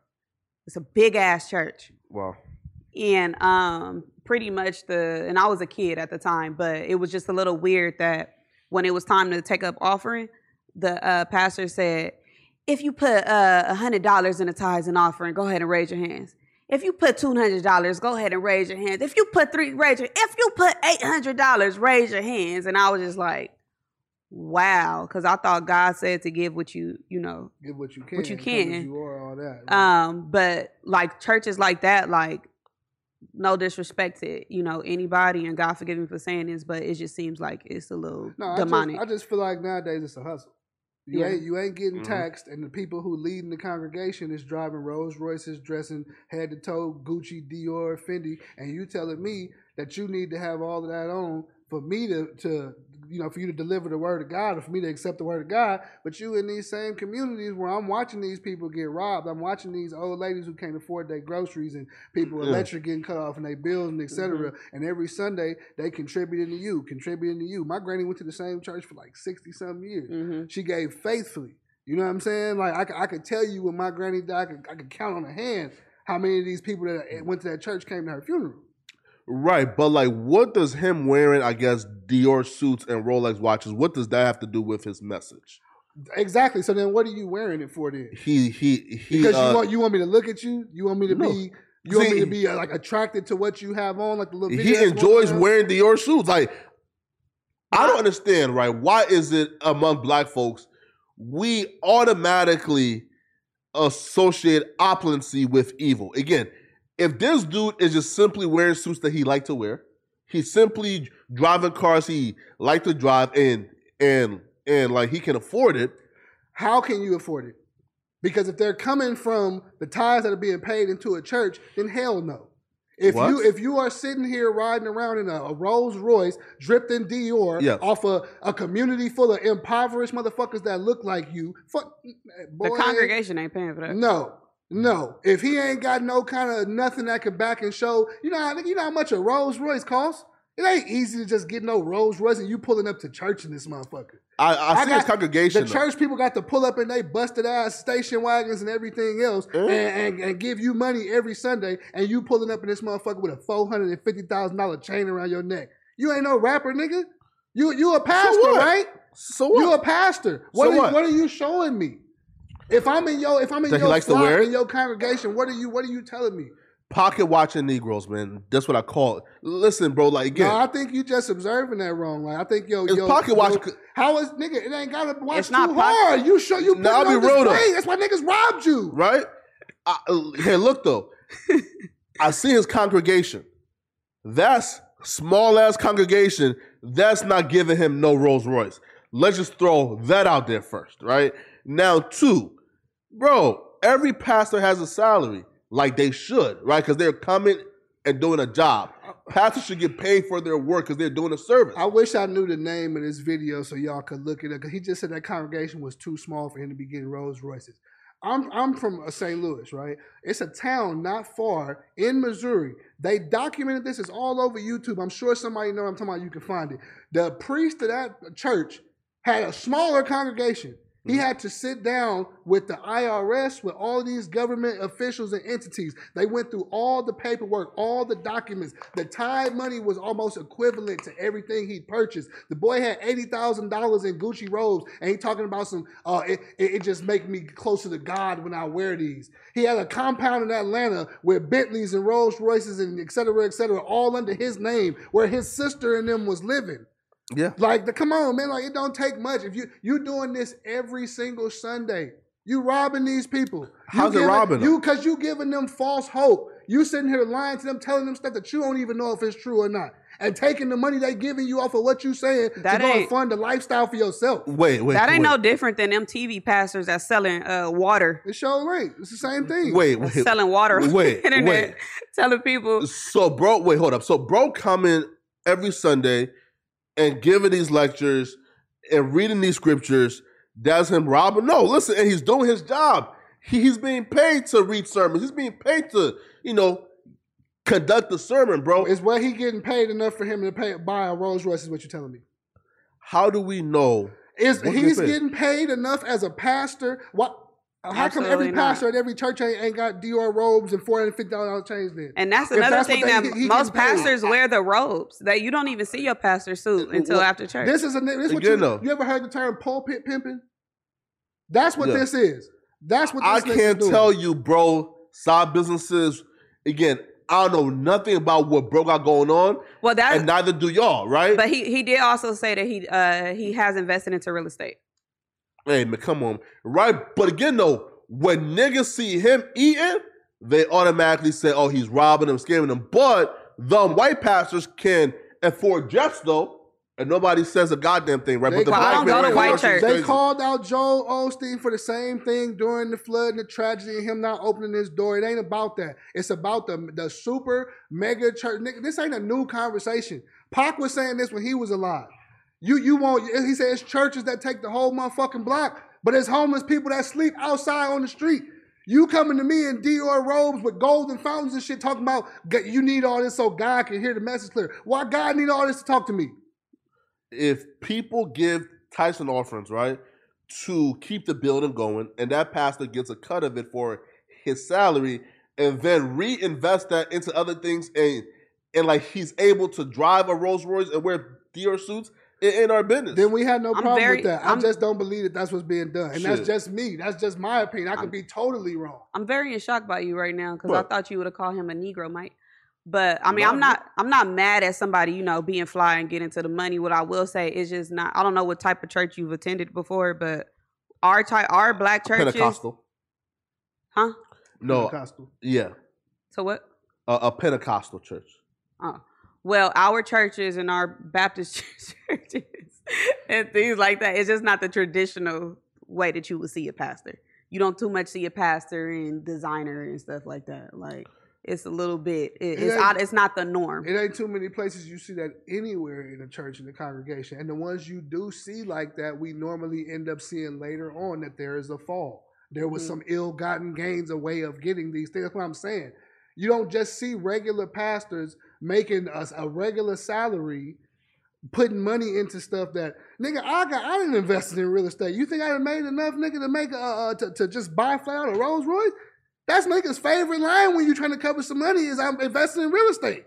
It's a big ass church Wow. and um pretty much the and I was a kid at the time, but it was just a little weird that when it was time to take up offering, the uh, pastor said, "If you put uh, a hundred dollars in a tithes and offering, go ahead and raise your hands. If you put two hundred dollars, go ahead and raise your hands. If you put three, raise your. If you put eight hundred dollars, raise your hands." And I was just like, "Wow," because I thought God said to give what you you know Give what you can. What you can. You are all that. right? um, but like churches like that, like no disrespect to you know anybody, and God forgive me for saying this, but it just seems like it's a little No, I just, demonic. I just feel like nowadays it's a hustle. You Yeah. ain't you ain't getting Mhm. taxed, and the people who lead in the congregation is driving Rolls Royces, dressing head to toe Gucci, Dior, Fendi, and you telling me that you need to have all of that on for me to to you know for you to deliver the word of God or for me to accept the word of God. But you in these same communities where I'm watching these people get robbed, I'm watching these old ladies who can't afford their groceries and people Yeah. electric getting cut off and their bills and etc. Mm-hmm. And every Sunday they contributing to you, contributing to you. My granny went to the same church for like sixty some years. hmm She gave faithfully. You know what I'm saying? Like I, could- I could tell you when my granny died, I could, I could count on a hand how many of these people that went to that church came to her funeral. Right, but like, what does him wearing, I guess, Dior suits and Rolex watches? What does that have to do with his message? Exactly. So then, what are you wearing it for then? He he he. Because uh, you want you want me to look at you? You want me to No. be? You want me See- to be uh, like attracted to what you have on, like the little? he video that's going enjoys wearing Dior shoes. Like, I don't understand. Right? Why is it among black folks we automatically associate opulency with evil? Again, if this dude is just simply wearing suits that he like to wear, he's simply driving cars he like to drive, and and and like he can afford it. How can you afford it? Because if they're coming from the tithes that are being paid into a church, then hell no. If What? you if you are sitting here riding around in a, a Rolls Royce dripped in Dior Yes. off a, a community full of impoverished motherfuckers that look like you, fuck boy, The congregation ain't paying for that. No, no. If he ain't got no kind of nothing that can back and show, you know, how, you know how much a Rolls Royce costs. It ain't easy to just get no Rolls Royce and you pulling up to church in this motherfucker. I, I, I see his got- congregation. The though. church people got to pull up in they busted ass station wagons and everything else and, and, and give you money every Sunday and you pulling up in this motherfucker with a four hundred and fifty thousand dollar chain around your neck. You ain't no rapper, nigga. You you a pastor, what? right? So what? You a pastor. What, So are what? what are you showing me? If I'm in your if I'm in That he your likes to flock, wear it? in your congregation, what are you what are you telling me? Pocket watching Negroes, man. That's what I call it. Listen, bro. Like again, No, I think you just observing that wrong. Like I think yo it's yo pocket yo- watching. How is nigga? It ain't gotta watch It's too not pocket- hard. You show you put Nah, it I'll on be real, though. That's why niggas robbed you. right? I, hey, look though. [laughs] I see his congregation. That's small ass congregation. That's not giving him no Rolls Royce. Let's just throw that out there first, right? Now, two, bro. Every pastor has a salary, like they should, right? Because they're coming and doing a job. Pastors should get paid for their work because they're doing a service. I wish I knew the name of this video so y'all could look it up. Cause he just said that congregation was too small for him to be getting Rolls Royces. I'm I'm from uh, St. Louis, right? It's a town not far in Missouri. They documented this. It's all over YouTube. I'm sure somebody know I'm talking about. You can find it. The priest of that church had a smaller congregation. He Mhm. had to sit down with the IRS, with all these government officials and entities. They went through all the paperwork, all the documents. The tithe money was almost equivalent to everything he purchased. The boy had eighty thousand dollars in Gucci robes, and he talking about some. Uh, it, it, it just make me closer to God when I wear these. He had a compound in Atlanta with Bentleys and Rolls Royces and et cetera, et cetera, all under his name, where his sister and them was living. Yeah. Like, the, come on, man. Like, it don't take much. If you you doing this every single Sunday, you robbing these people. You How's it robbing them? You because you giving them false hope. You sitting here lying to them, telling them stuff that you don't even know if it's true or not, and taking the money they giving you off of what you saying That to go and fund the lifestyle for yourself. Wait, wait. that ain't wait. no different than them TV pastors that's selling uh, water, It sure ain't. It's the same thing. Wait, wait. selling water on Wait, the internet, wait. telling people So, bro, wait, hold up. So, bro, coming every Sunday and giving these lectures and reading these scriptures. That's him robbing. No, listen, and he's doing his job. He, he's being paid to read sermons. He's being paid to, you know, conduct the sermon, bro. Is what he getting paid enough for him to pay buy a Rolls Royce? Is what you're telling me? How do we know? Is he's getting paid enough as a pastor? What? How come every Absolutely not. pastor at every church ain't, ain't got Dior robes and four hundred fifty dollars chains? Then And that's If another that's thing they- that he- he most getting paid. pastors wear the robes. That you don't even see your pastor suit until Well, after church. this is a this what you, though. you ever heard the term pulpit pimping? That's what Yeah. this is. That's what I this nigga's can't doing. tell you, bro. Side businesses. Again, I don't know nothing about what bro got going on, well, that and neither do y'all, right? but he he did also say that he uh he has invested into real estate. Hey man, come on, right? But again, though, when niggas see him eating, they automatically say, "Oh, he's robbing them, scamming them." But the white pastors can afford jets, though, and nobody says a goddamn thing, right? They but the call- black man go to right white church. They called out Joel Osteen for the same thing during the flood and the tragedy and him not opening his door. It ain't about that. It's about the the super mega church. Nigga, this ain't a new conversation. Pac was saying this when he was alive. You you want he it's churches that take the whole motherfucking block, but it's homeless people that sleep outside on the street. You coming to me in Dior robes with golden fountains and shit talking about you need all this so God can hear the message clear. Why God need all this to talk to me? if people give Tyson offerings, right, to keep the building going, and that pastor gets a cut of it for his salary, and then reinvest that into other things, and and like he's able to drive a Rolls Royce and wear Dior suits in, in our business. Then we had no I'm problem very- with that. I I'm- just don't believe that that's what's being done, and that's just me. That's just my opinion. I could I'm- be totally wrong. I'm very in shock by you right now because I thought you would have called him a Negro, Mike. But I mean, No, I'm not. I'm not mad at somebody, you know, being fly and getting to the money. What I will say is just not. I don't know what type of church you've attended before, but our type, our black churches, Pentecostal. huh? No, Pentecostal. yeah, So what? a, a Pentecostal church. Oh, well, our churches and our Baptist [laughs] churches and things like that. It's just not the traditional way that you would see a pastor. You don't too much see a pastor and designer and stuff like that. Like it's a little bit. It, it's ain't- odd. It's not the norm. It ain't too many places you see that anywhere in a church in the congregation, and the ones you do see like that, we normally end up seeing later on that there is a fall. There was Mhm. some ill-gotten gains, a way of getting these things. That's what I'm saying. You don't just see regular pastors making us a regular salary, putting money into stuff that nigga I got I didn't invest in real estate. You think I done made enough nigga to make uh, to, to just buy flat a Rolls Royce? That's nigga's favorite line when you're trying to cover some money is I'm investing in real estate.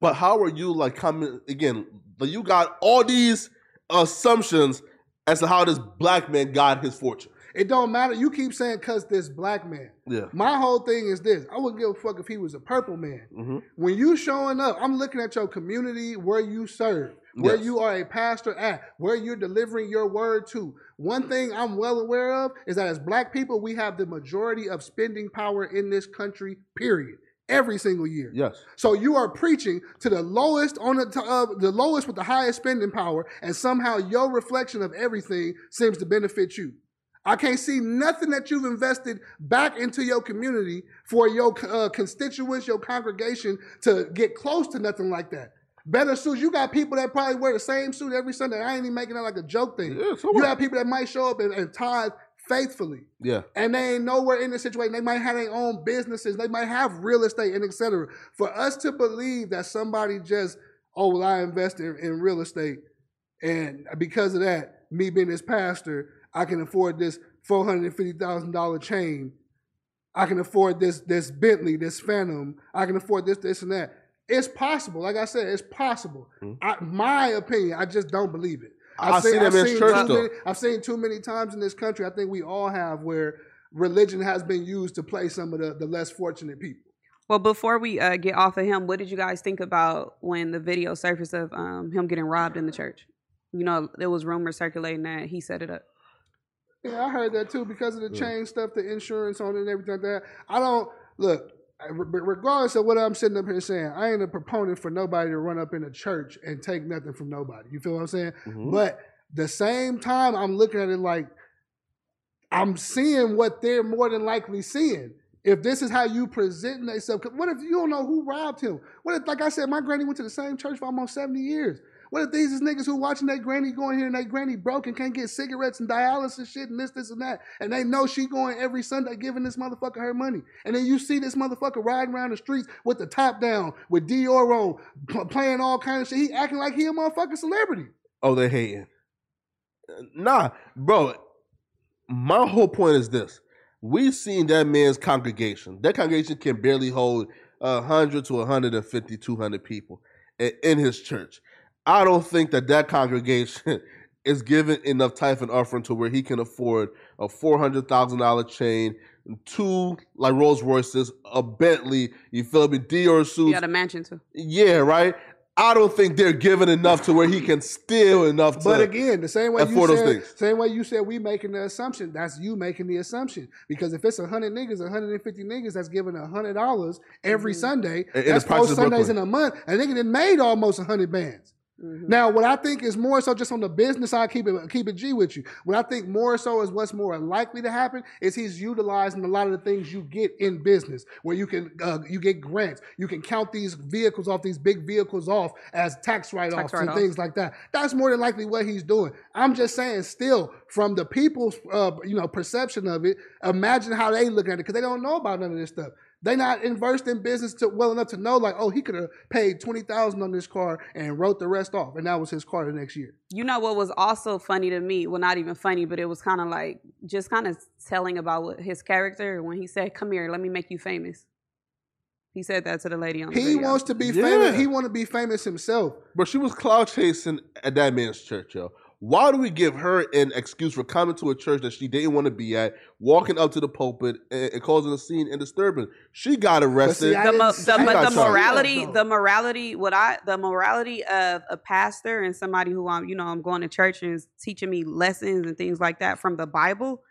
But how are you like coming again? Like you got all these assumptions as to how this black man got his fortune. It don't matter. You keep saying cause this black man. Yeah. My whole thing is this. I wouldn't give a fuck if he was a purple man. Mm-hmm. When you showing up, I'm looking at your community where you serve, where Yes. you are a pastor at, where you're delivering your word to. One thing I'm well aware of is that as black people, we have the majority of spending power in this country, period. Every single year. Yes. So you are preaching to the lowest on the t- uh, the lowest with the highest spending power, and somehow your reflection of everything seems to benefit you. I can't see nothing that you've invested back into your community for your uh, constituents, your congregation to get close to nothing like that. Better suits. You got people that probably wear the same suit every Sunday. I ain't even making that like a joke thing. Yeah, so you have people that might show up and, and tithe faithfully Yeah. and they ain't nowhere in this situation. They might have their own businesses. They might have real estate and etc. For us to believe that somebody just, oh, well, I invest in, in real estate, and because of that, me being this pastor, I can afford this four hundred and fifty thousand dollar chain. I can afford this this Bentley, this Phantom. I can afford this, this, and that. It's possible. Like I said, it's possible. Mhm. I, my opinion, I just don't believe it. I see them in seen church, too though. many- I've seen too many times in this country. I think we all have where religion has been used to play some of the, the less fortunate people. Well, before we uh, get off of him, what did you guys think about when the video surfaced of um, him getting robbed in the church? You know, there was rumors circulating that he set it up. Yeah, I heard that too because of the chain stuff, the insurance on it, and everything like that. I don't look. Regardless of what I'm sitting up here saying, I ain't a proponent for nobody to run up in a church and take nothing from nobody. You feel what I'm saying? Mhm. But the same time, I'm looking at it like I'm seeing what they're more than likely seeing. If this is how you present yourself, 'cause what if you don't know who robbed him? What if, like I said, my granny went to the same church for almost 70 years? What if these niggas who watching that granny going here and that granny broke and can't get cigarettes and dialysis shit and this, this, and that, and they know she going every Sunday giving this motherfucker her money, and then you see this motherfucker riding around the streets with the top down, with Dior on, playing all kind of shit. He acting like he a motherfucking celebrity. Oh, they hating. Nah, bro. My whole point is this: we seen that man's congregation. That congregation can barely hold hundred to 150, 200 people in his church. I don't think that that congregation [laughs] is given enough type and offering to where he can afford a four hundred thousand dollar chain, two like Rolls Royces, a Bentley. You feel me? Dior He suits. got a mansion too. Yeah, right. I don't think they're given enough to where he can steal enough to. But again, the same way you said, things. same way you said we making the assumption, that's you making the assumption. Because if it's hundred niggas, hundred and fifty niggas that's giving hundred dollars every Mhm. Sunday, In- in that's the practice four Sundays Brooklyn. in a month, a nigga that made almost hundred bands. Mhm. Now, what I think is more so just on the business side, keep it keep it G with you. What I think more so is what's more likely to happen is he's utilizing a lot of the things you get in business, where you can uh, you get grants, you can count these vehicles off, these big vehicles off as tax write offs and things like that. That's more than likely what he's doing. I'm just saying, still from the people's uh, you know perception of it, imagine how they look at it because they don't know about none of this stuff. They not versed in business to, well enough to know like, oh, he could have paid twenty thousand on this car and wrote the rest off, and that was his car the next year. You know what was also funny to me? Well, not even funny, but it was kind of like just kind of telling about what his character when he said, "Come here, let me make you famous." He said that to the lady on the He video. wants to be Yeah. famous. He want to be famous himself. But she was cloud chasing at that man's church, yo. Why do we give her an excuse for coming to a church that she didn't want to be at, walking up to the pulpit and, and causing a scene and disturbance? She got arrested. see, the, mo- the, but got the morality, the morality, what I, the morality of a pastor and somebody who I'm, you know, I'm going to church and is teaching me lessons and things like that from the Bible.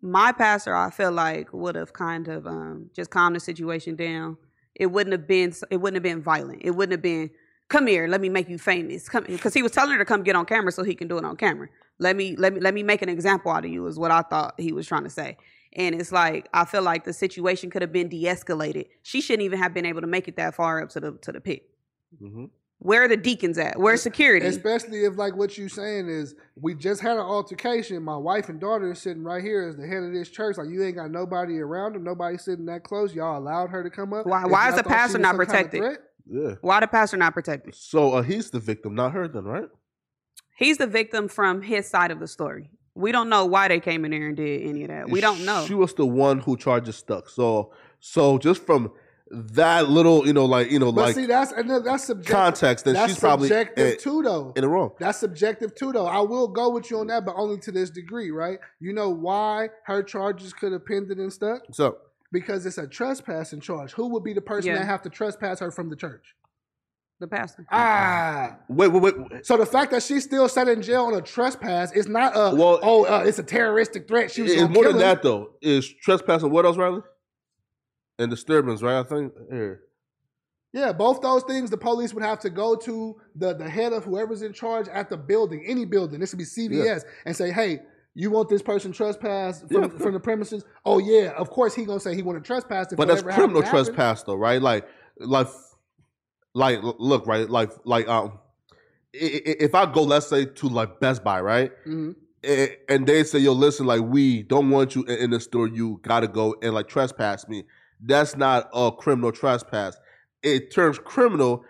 My pastor, I feel like would have kind of um, just calmed the situation down. It wouldn't have been, it wouldn't have been violent. It wouldn't have been, come here, let me make you famous. Come, because he was telling her to come get on camera so he can do it on camera. Let me, let me, let me make an example out of you is what I thought he was trying to say. And it's like I feel like the situation could have been de-escalated. She shouldn't even have been able to make it that far up to the to the pit. Mhm. Where are the deacons at? Where's security? Especially if like what you're saying is we just had an altercation. My wife and daughter is sitting right here as the head of this church. Like you ain't got nobody around them, nobody sitting that close. Y'all allowed her to come up. Why- If why is the pastor not some kind of protected? Yeah. Why the pastor not protected? So uh, he's the victim, not her, then, right? He's the victim from his side of the story. We don't know why they came in there and did any of that. We don't know. She was the one who charges stuck. So, so just from that little, you know, like you know, But like see, that's another that's subjective. context, then that's she's probably subjective in, too, though. in the wrong. That's subjective too, though. I will go with you on that, but only to this degree, right? You know why her charges could have pended and stuck? So Because it's a trespassing charge. Who would be the person Yeah. that have to trespass her from the church? the pastor. Ah. wait, wait, wait. So the fact that she's still sat in jail on a trespass is not a Well- oh uh, it's a terroristic threat. She was It's gonna more kill than him. that though. Is trespassing what else, Riley? And disturbance, right? I think here. Yeah, both those things the police would have to go to the, the head of whoever's in charge at the building, any building. This would be CVS, and say, "Hey, you want this person trespass from, Yeah. from the premises?" Oh yeah, of course he gonna say he want to trespass. If But that's criminal trespass though, right? Like, like, like, look, right? Like, like, um, if I go, let's say, to like Best Buy, right? Mhm. and they say, "Yo, listen, like we don't want you in the store. You gotta go and like trespass me." That's not a criminal trespass. It turns criminal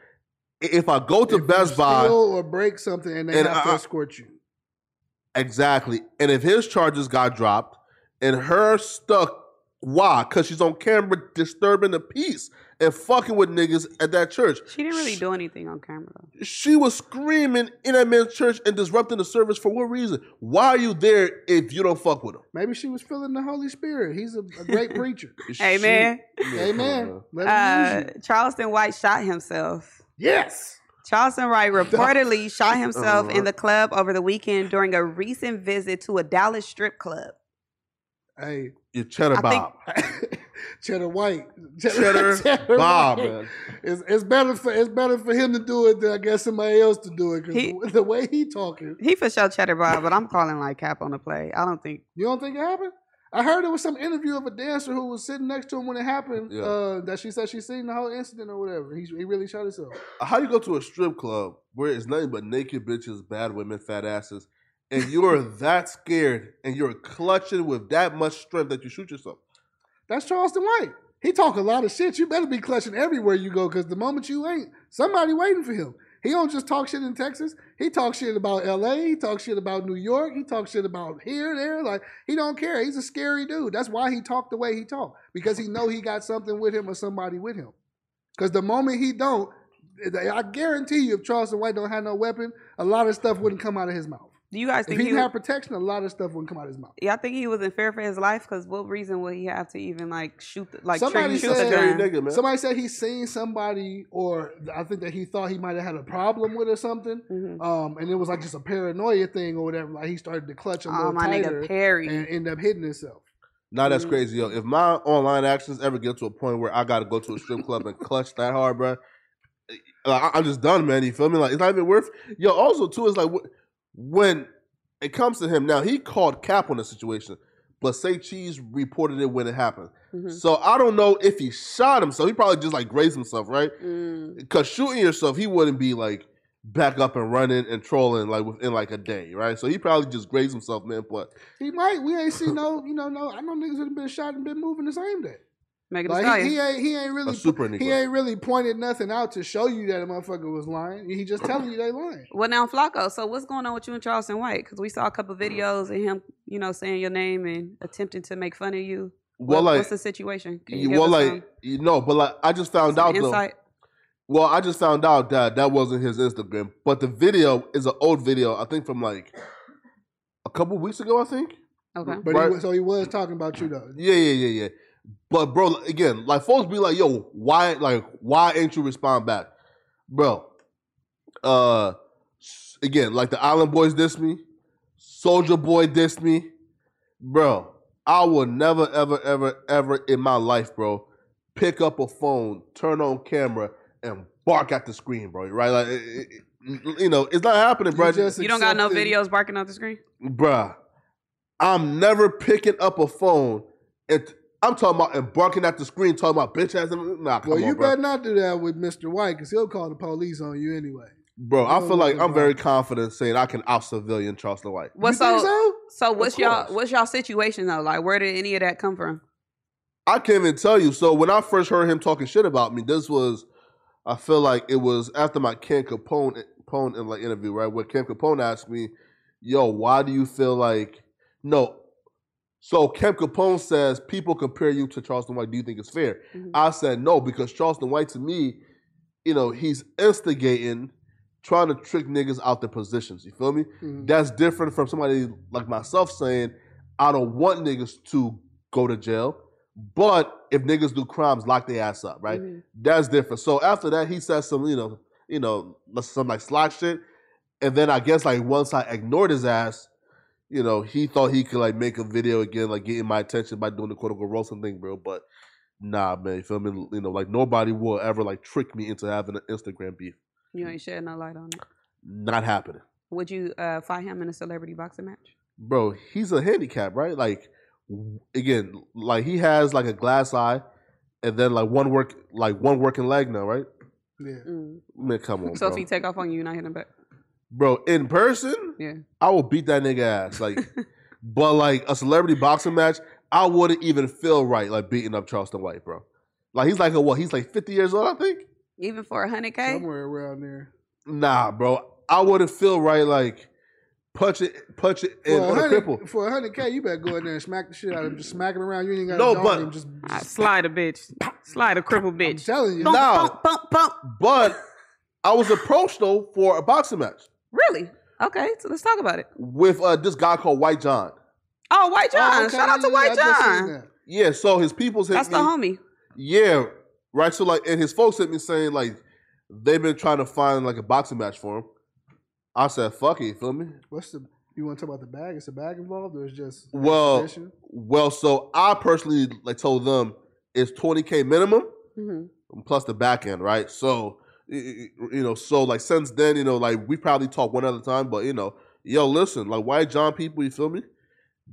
if I go to If Best Buy steal or break something, and they And have to I- escort you. Exactly, and if his charges got dropped and her stuck, why? Because she's on camera disturbing the peace and fucking with niggas at that church. She didn't really do anything on camera. She was screaming in that man's church and disrupting the service for what reason? Why are you there if you don't fuck with him? Maybe she was feeling the Holy Spirit. He's a, a great [laughs] preacher. Hey man, Amen. Let him use uh. Charleston White shot himself. Yes. Charleston White [laughs] reportedly shot himself Uh-huh. in the club over the weekend during a recent visit to a Dallas strip club. Hey, You cheddar I think- Bob. [laughs] Cheddar White. Cheddar [laughs] Bob, White. man. It's, it's better for it's better for him to do it than I guess somebody else to do it because He- the, the way he talking, He for sure cheddar Bob, but I'm calling like cap on the play. I don't think you don't think it happened? I heard there was some interview of a dancer who was sitting next to him when it happened. Yeah. Uh, that she said she seen the whole incident or whatever. He, he really shot himself. How you go to a strip club where it's nothing but naked bitches, bad women, fat asses, and you're [laughs] that scared and you're clutching with that much strength that you shoot yourself? That's Charleston White. He talk a lot of shit. You better be clutching everywhere you go because the moment you ain't, somebody waiting for him. He don't just talk shit in Texas. He talks shit about L.A. He talks shit about New York. He talks shit about here, there. Like he don't care. He's a scary dude. That's why he talked the way he talked because he know he got something with him or somebody with him. Because the moment he don't, I guarantee you, if Charleston White don't have no weapon, a lot of stuff wouldn't come out of his mouth. Do you guys If think he he? didn't have protection, a lot of stuff wouldn't come out of his mouth. y'all think he was in fear for his life? Because what reason would he have to even like shoot, the, like Somebody shoot the said- Scary gun? nigga, man. Somebody said he seen somebody, or I think that he thought he might have had a problem with or something. Mhm. Um, and it was like just a paranoia thing or whatever. Like he started to clutch a Oh little my tighter nigga Perry. and end up hitting himself. Now that's Mm. crazy, yo. If my online actions ever get to a point where I got to go to a strip club and clutch that hard, bro, like, I- I'm just done, man. You feel me? Like it's not even worth. Yo, also too is like wh- when it comes to him now, he called cap on the situation, but say Cheese reported it when it happened. Mhm. So I don't know if he shot himself. He probably just like grazed himself, right? Mm. Because shooting yourself, he wouldn't be like back up and running and trolling like within like a day, right? So he probably just grazed himself, man. But He might. We ain't seen no. You know, no. I know niggas that have been shot and been moving the same day. Megan Thee Like Stallion. he, he ain't. He ain't a really. super he ain't really pointed nothing out to show you that a motherfucker was lying. He just telling you they lying. Well, now Flacco. So what's going on with you and Charleston White? Because we saw a couple videos of him, you know, saying your name and attempting to make fun of you. Well, What- like, what's the situation? Can you- well, like, some- you know, but like, I just found some out though. Well, I just found out that that wasn't his Instagram, but the video is an old video. I think from like a couple weeks ago. I think. Okay. But Right. he was, so he was talking about you though. Yeah, yeah, yeah, yeah. But bro, again, like folks be like, "Yo, why? Like, why ain't you respond back, bro?" Uh, again, like the Island Boys diss me, Soldier Boy diss me, bro. I will never, ever, ever, ever in my life, bro, pick up a phone, turn on camera, and bark at the screen, bro. Right? Like, it- it- it- you know, it's not happening, bro. You just You don't got no videos barking off the screen? bruh, I'm never picking up a phone and I'm talking about and barking at the screen, talking about bitch ass. Nah, come Well, on, you bro. better not do that with Mr. White because he'll call the police on you anyway. Bro, I feel like I'm bro. very confident saying I can out civilian Charleston White. What you think so? so? So what's y'all what's y'all situation though? Like where did any of that come from? I can't even tell you. So when I first heard him talking shit about me, this was, I feel like it was after my Cam Capone, Capone in like interview, right? Where Cam Capone asked me, "Yo, why do you feel like no?" So Cam Capone says people compare you to Charleston White. Do you think it's fair? Mhm. I said no because Charleston White to me, you know, he's instigating, trying to trick niggas out their positions. You feel me? Mhm. That's different from somebody like myself saying, I don't want niggas to go to jail, but if niggas do crimes, lock their ass up, right? Mhm. That's different. So after that, he said some, you know, you know, some like slack shit, and then I guess like once I ignored his ass, you know, he thought he could like make a video again, like getting my attention by doing the quote unquote roasting thing, bro. But nah, man, you feel me? You know, like nobody will ever like trick me into having an Instagram beef. You ain't shed no light on it. Not happening. Would you uh, fight him in a celebrity boxing match? bro, he's a handicap, right? Like again, like he has like a glass eye, and then like one work, like one working leg now, right? Yeah. Mm. Man, come [laughs] on, So bro. if he take off on you, you're not hitting back. Bro. In person, Yeah. I will beat that nigga ass. Like, [laughs] but like a celebrity boxing match, I wouldn't even feel right like beating up Charleston White, bro. Like he's like a what? He's like fifty years old, I think. Even for a hundred k. Somewhere around there. Nah, bro. I wouldn't feel right like punch it, punch it, and For a a cripple. hundred, for a hundred K, you better go in there and smack the shit out of him. Just smack him around. You ain't got No, to but- him. Just, Ah, just slide a bitch. Slide a cripple bitch. I'm telling you. Bump, No. bump, bump, bump. But I was approached though for a boxing match. Really? Okay, so let's talk about it. with uh, this guy called White John. Oh, White John. Oh, okay, Shout out to White I just seen John. Yeah, so his people's hit me. That's me. the homie. Yeah, right. So like, and his folks hit me saying like they've been trying to find like a boxing match for him. I said, "Fuck it," you feel me? What's the? You want to talk about the bag? Is the bag involved, or is just Well, well, so I personally like told them it's twenty k minimum hmm plus the back end, right? So y- y- you know, so like since then, you know, like we probably talk one other time, but you know, yo, listen, like White John people, you feel me?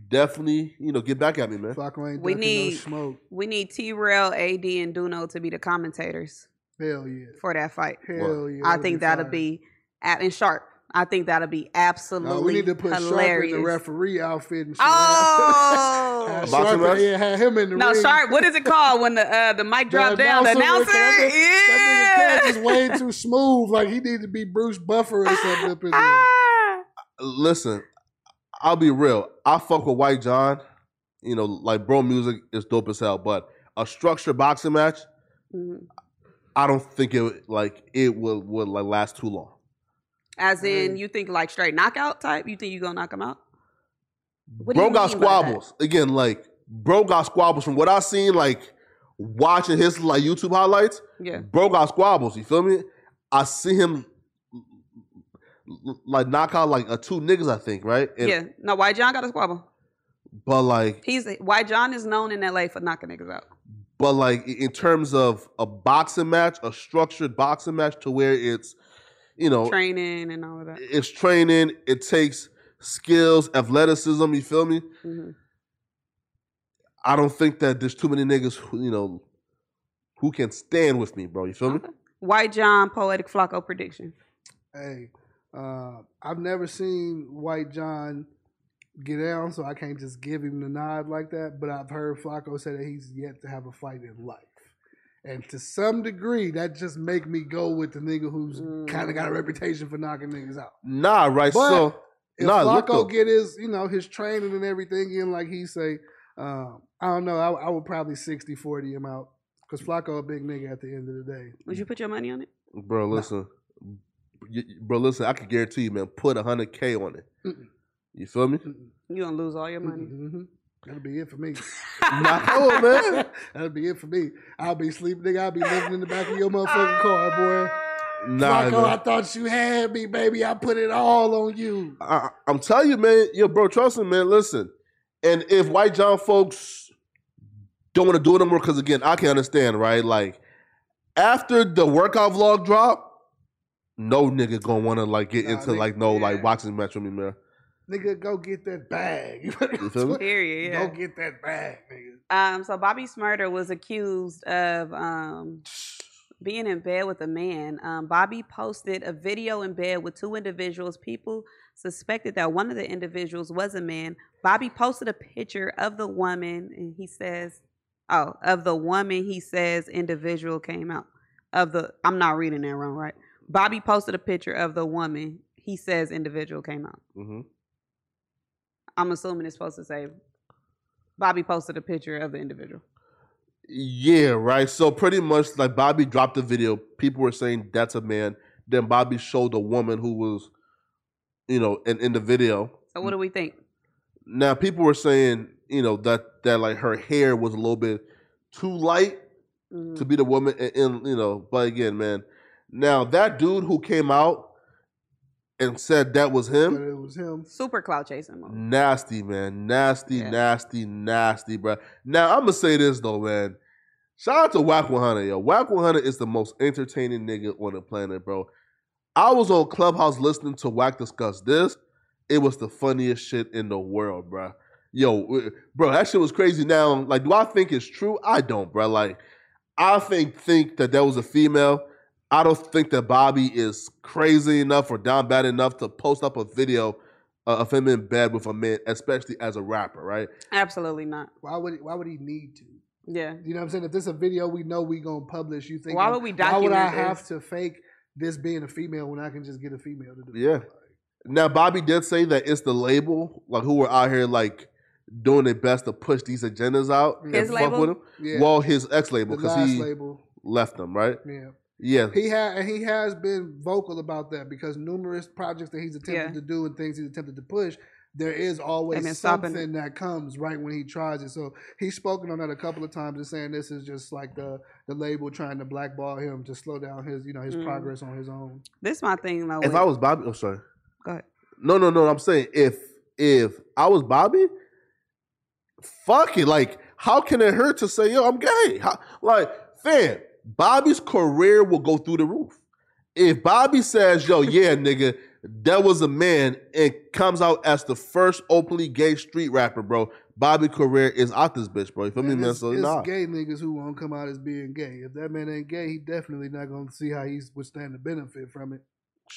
Definitely, you know, get back at me, man. We need- no smoke. We need T Rail, AD, and Duno to be the commentators Hell yeah. for that fight. Hell yeah. I that'd think that'll fire. be at and sharp. I think that'll be absolutely No, we need to put Sharp in hilarious. the referee outfit and shit. Oh! Have Sharp, match? yeah, have him in the no, ring. Sharp. What is it called when the uh, the mic drop down? The announcer. That nigga Cass Yeah. is way [laughs] too smooth. Like he need to be Bruce Buffer or something up in there. Ah. Listen, I'll be real. I fuck with White John. You know, like bro, music is dope as hell. But a structured boxing match, Mhm. I don't think it like it will would like last too long. As in, mm. you think like straight knockout type? You think you gonna knock him out? What bro got mean by that? squabbles again. Like bro got squabbles from what I seen. Like watching his like YouTube highlights, Yeah. bro got squabbles. You feel me? I see him like knock out like a two niggas. I think right. And- yeah. No, White John got a squabble. But like He's White John is known in LA for knocking niggas out. But like in terms of a boxing match, a structured boxing match to where it's, you know, Training and all of that. it's training, it takes skills, athleticism. You feel me? hmm I don't think that there's too many niggas who you know who can stand with me, bro. You feel me? White John poetic Flacco prediction. Hey, uh, I've never seen White John get down, so I can't just give him the nod like that. But I've heard Flacco say that he's yet to have a fight in life. And to some degree, that just make me go with the nigga who's kind of got a reputation for knocking niggas out. Nah, right. But so If nah, look Flacco get his, you know, his training and everything in, like he say, um, I don't know, I, I would probably 60-40 him out. Because Flacco a big nigga at the end of the day. Would you put your money on it? bro, listen, Y- bro, listen. I can guarantee you, man. Put a hundred k on it. Mm-mm. You feel me? Mm-mm. You gonna lose all your money. Mm-hmm. That'll be it for me. [laughs] Nah, come [laughs] man. That'll be it for me. I'll be sleeping, nigga. I'll be living in the back of your motherfucking car, boy. Ah. Nah, Flacco, I thought you had me, baby. I put it all on you. I, I'm telling you, man. Yo, bro, trust me, man. Listen, and if White John folks don't want to do it anymore, because again, I can understand, right? Like after the workout vlog drop, no nigga gonna want to like get Nah, into they- like no yeah. like boxing match with me, man. Nigga, go get that bag. [laughs] You feel me? Period. Yeah. Go get that bag, nigga. Um, so Bobby Shmurda was accused of um, being in bed with a man. Um, Bobby posted a video in bed with two individuals. People suspected that one of the individuals was a man. Bobby posted a picture of the woman, and he says, "Oh, of the woman." He says individual came out of the. I'm not reading that wrong, right? Bobby posted a picture of the woman. He says individual came out. hmm I'm assuming it's supposed to say Bobby posted a picture of the individual. Yeah, right. So pretty much like Bobby dropped the video. People were saying that's a man. Then Bobby showed a woman who was, you know, in, in the video. So what do we think? Now people were saying, you know, that that like her hair was a little bit too light Mhm. to be the woman, and, and you know. But again, man, now that dude who came out and said that was But him, it was him. Super cloud chasing mode. nasty man, nasty, Yeah. nasty, nasty, bro. Now I'm gonna say this though, man. Shout out to Wack 100, yo. Wack 100 is the most entertaining nigga on the planet, bro. I was on Clubhouse listening to Wack discuss this. It was the funniest shit in the world, bro. Yo, bro, that shit was crazy. Now, like, do I think it's true? I don't, bro. Like, I think think that that was a female. I don't think that Bobby is crazy enough or down bad enough to post up a video uh, of him in bed with a man, especially as a rapper, right? Absolutely not. Why would why would he need to? Yeah. You know what I'm saying? If this is a video we know we gonna publish, you think Why would we document? Why would I document have to fake this being a female when I can just get a female to do it? Yeah. Now, Bobby did say that it's the label, like who were out here like doing their best to push these agendas out and His fuck with him. Yeah. Well, his ex label because he label. left them, right? Yeah. Yeah, He had and he has been vocal about that because numerous projects that he's attempted Yeah. to do and things he's attempted to push, there is always been stopping something that comes right when he tries it. So he's spoken on that a couple of times and saying this is just like the the label trying to blackball him to slow down his you know his Mm. progress on his own. This my thing though. if with- I was Bobby, oh sorry, Go ahead. no, no, no. I'm saying if if I was Bobby, fuck it. Like, how can it hurt to say, yo, I'm gay? How, like, fam, Bobby's career will go through the roof. If Bobby says, yo, [laughs] yeah, nigga, that was a man and comes out as the first openly gay street rapper, bro, Bobby career is out this bitch, bro. You feel me, And man? it's, So it's nah. gay niggas who won't come out as being gay. If that man ain't gay, he definitely not gonna see how he's would stand to benefit from it.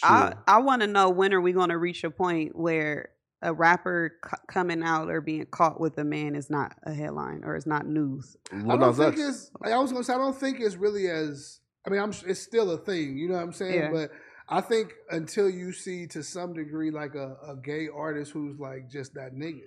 I, I want to know when are we going to reach a point where a rapper c- coming out or being caught with a man is not a headline or it's not news. Lil I don't think X. it's. like I was gonna say I don't think it's really as. I mean, I'm. It's still a thing. You know what I'm saying? Yeah. But I think until you see to some degree like a, a gay artist who's like just that nigga,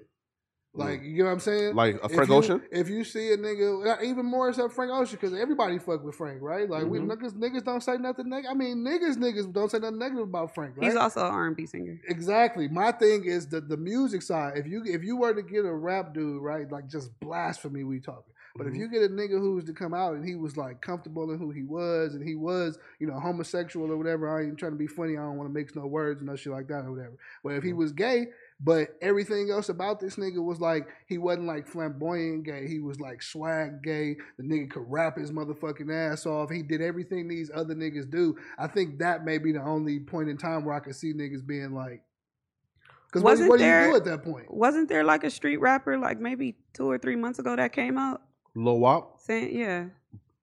like you know what I'm saying? Like a If Frank you- Ocean? If you see a nigga, even more so Frank Ocean, because everybody fuck with Frank, right? Like we Mhm. niggas, niggas don't say nothing negative. I mean, niggas, niggas don't say nothing negative about Frank, right? He's also an R&B singer. Exactly. My thing is the the music side. If you if you were to get a rap dude, right, like just blasphemy we talking. But if Mhm. you get a nigga who was to come out and he was like comfortable in who he was and he was, you know, homosexual or whatever, I ain't trying to be funny, I don't want to mix no words and no shit like that or whatever. But if he was gay, but everything else about this nigga was like he wasn't like flamboyant gay. He was like swag gay. The nigga could rap his motherfucking ass off. He did everything these other niggas do. I think that may be the only point in time where I could see niggas being like, because what, Wasn't what do you do at that point? Wasn't there like a street rapper like maybe two or three months ago that came out Lil Wop? saying, yeah,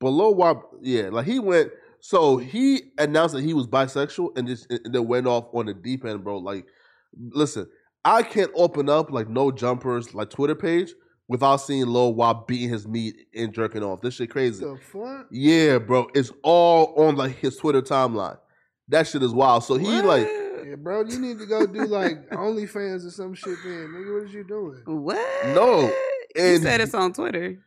But Lil Wop, yeah, like he went. So he announced that he was bisexual and just and then went off on the deep end, bro. Like, listen, I can't open up like no jumpers like Twitter page without seeing Lil Wop beating his meat and jerking off. This shit crazy. The fuck? Yeah, bro, it's all on like his Twitter timeline. That shit is wild. So he like, Yeah, bro, you need to go do like [laughs] OnlyFans or some shit then. Nigga, what is you doing? what? No, he and- said it's on Twitter.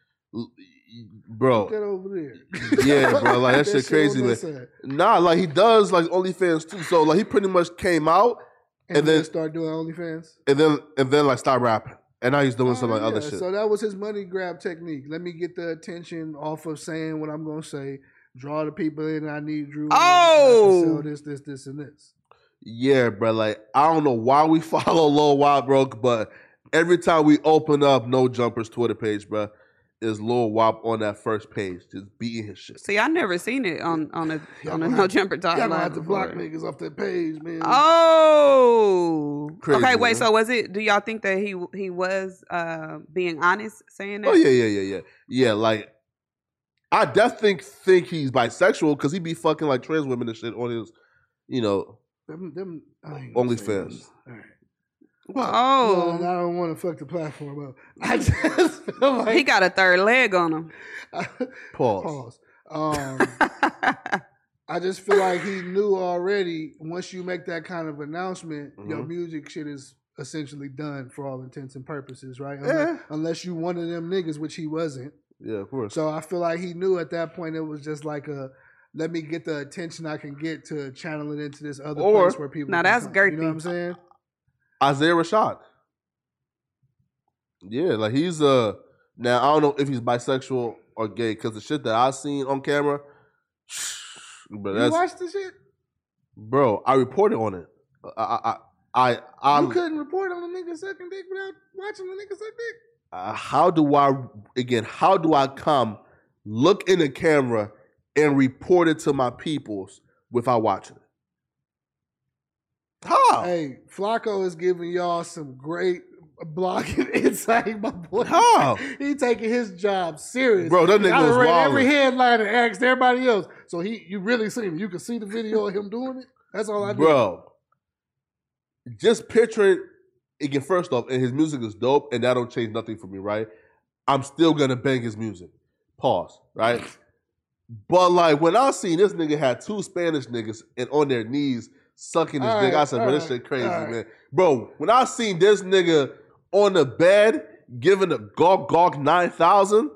bro, Get over there. yeah, bro, like that [laughs] shit on crazy, man. Nah, like he does like OnlyFans too. So like he pretty much came out And, And then start doing OnlyFans. and then and then like stop rapping. And now he's doing oh, some Oh, like other shit. So that was his money grab technique. Let me get the attention off of saying what I'm gonna say. Draw the people in. I need Drew. Oh! sell this, this, this, and this. yeah, bro. Like I don't know why we [laughs] follow Lil Wop, bro, but every time we open up No Jumpers Twitter page, bro, is Lil Wop on that first page, just beating his shit. See, I never seen it on on a Y'all on a gonna no have- jumper talk Y'all gonna live have to block niggas off that page, man. Oh, Crazy, okay. Wait, man. so was it? Do y'all think that he he was uh being honest saying that? Oh yeah, yeah, yeah, yeah, yeah. Like, I definitely think he's bisexual because he be fucking like trans women and shit on his, you know. Them, them, I ain't OnlyFans. All right. Oh, No, I don't want to fuck the platform up. [laughs] I [laughs] just feel like he got a third leg on him. [laughs] Pause. Pause. Um, I just feel like he knew already. Once you make that kind of announcement, your Mhm. music shit is essentially done for all intents and purposes, right? Yeah. Unless, unless you one of them niggas, which he wasn't. Yeah, of course. So I feel like he knew at that point it was just like a let me get the attention I can get to channel it into this other Or- place where people. Now that's come. You know what I'm saying? Isaiah Rashad. Yeah, like he's uh now I don't know if he's bisexual or gay because the shit that I seen on camera, [sighs] but you watched the shit? bro. I reported on it. I I I, I, you couldn't report on a nigga sucking dick without watching the nigga suck dick. uh, how do I again? How do I come look in the camera and report it to my peoples without watching it? Hey, Flacco is giving y'all some great blocking [laughs] insight, my boy. [laughs] He taking his job serious. Bro, that nigga I was read every headline and asked everybody else. So he, you really see him? You can see the video of him doing it. That's all I do. bro. Just picturing again. First off, and his music is dope, and that don't change nothing for me, right? I'm still gonna bang his music. Pause, right? [laughs] But like when I seen this nigga had two Spanish niggas and on their knees sucking his All dick, I said, all bro, this shit crazy, all right. man. Bro, when I seen this nigga on the bed giving a Gawk Gawk 9000,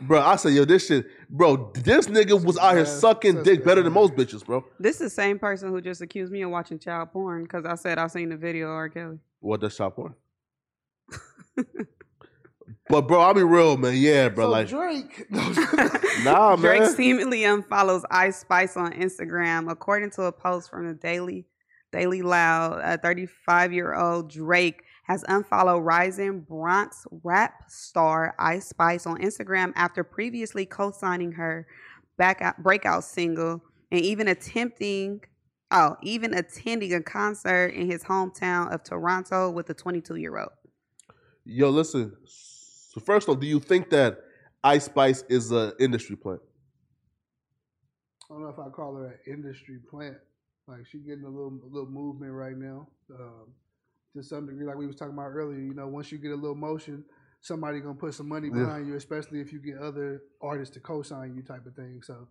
bro, I said, yo, this shit, bro, this nigga was out here sucking dick better than most bitches, bro. This is the same person who just accused me of watching child porn because I said I seen the video of R. Kelly. What does shop on? But bro, I'll be real, man. Yeah, bro. so like, Drake. [laughs] [laughs] nah, Drake man. seemingly unfollows Ice Spice on Instagram, according to a post from the Daily Daily Loud. A 35 year old Drake has unfollowed rising Bronx rap star Ice Spice on Instagram after previously co-signing her back out, breakout single and even attempting. Oh, even attending a concert in his hometown of Toronto with a 22 year old. Yo, listen. So first off, do you think that Ice Spice is an industry plant? I don't know if I call her an industry plant. Like she's getting a little a little movement right now. Um, to some degree, like we was talking about earlier, you know, once you get a little motion, somebody gonna put some money Yeah. behind you, especially if you get other artists to co-sign you, type of thing. So,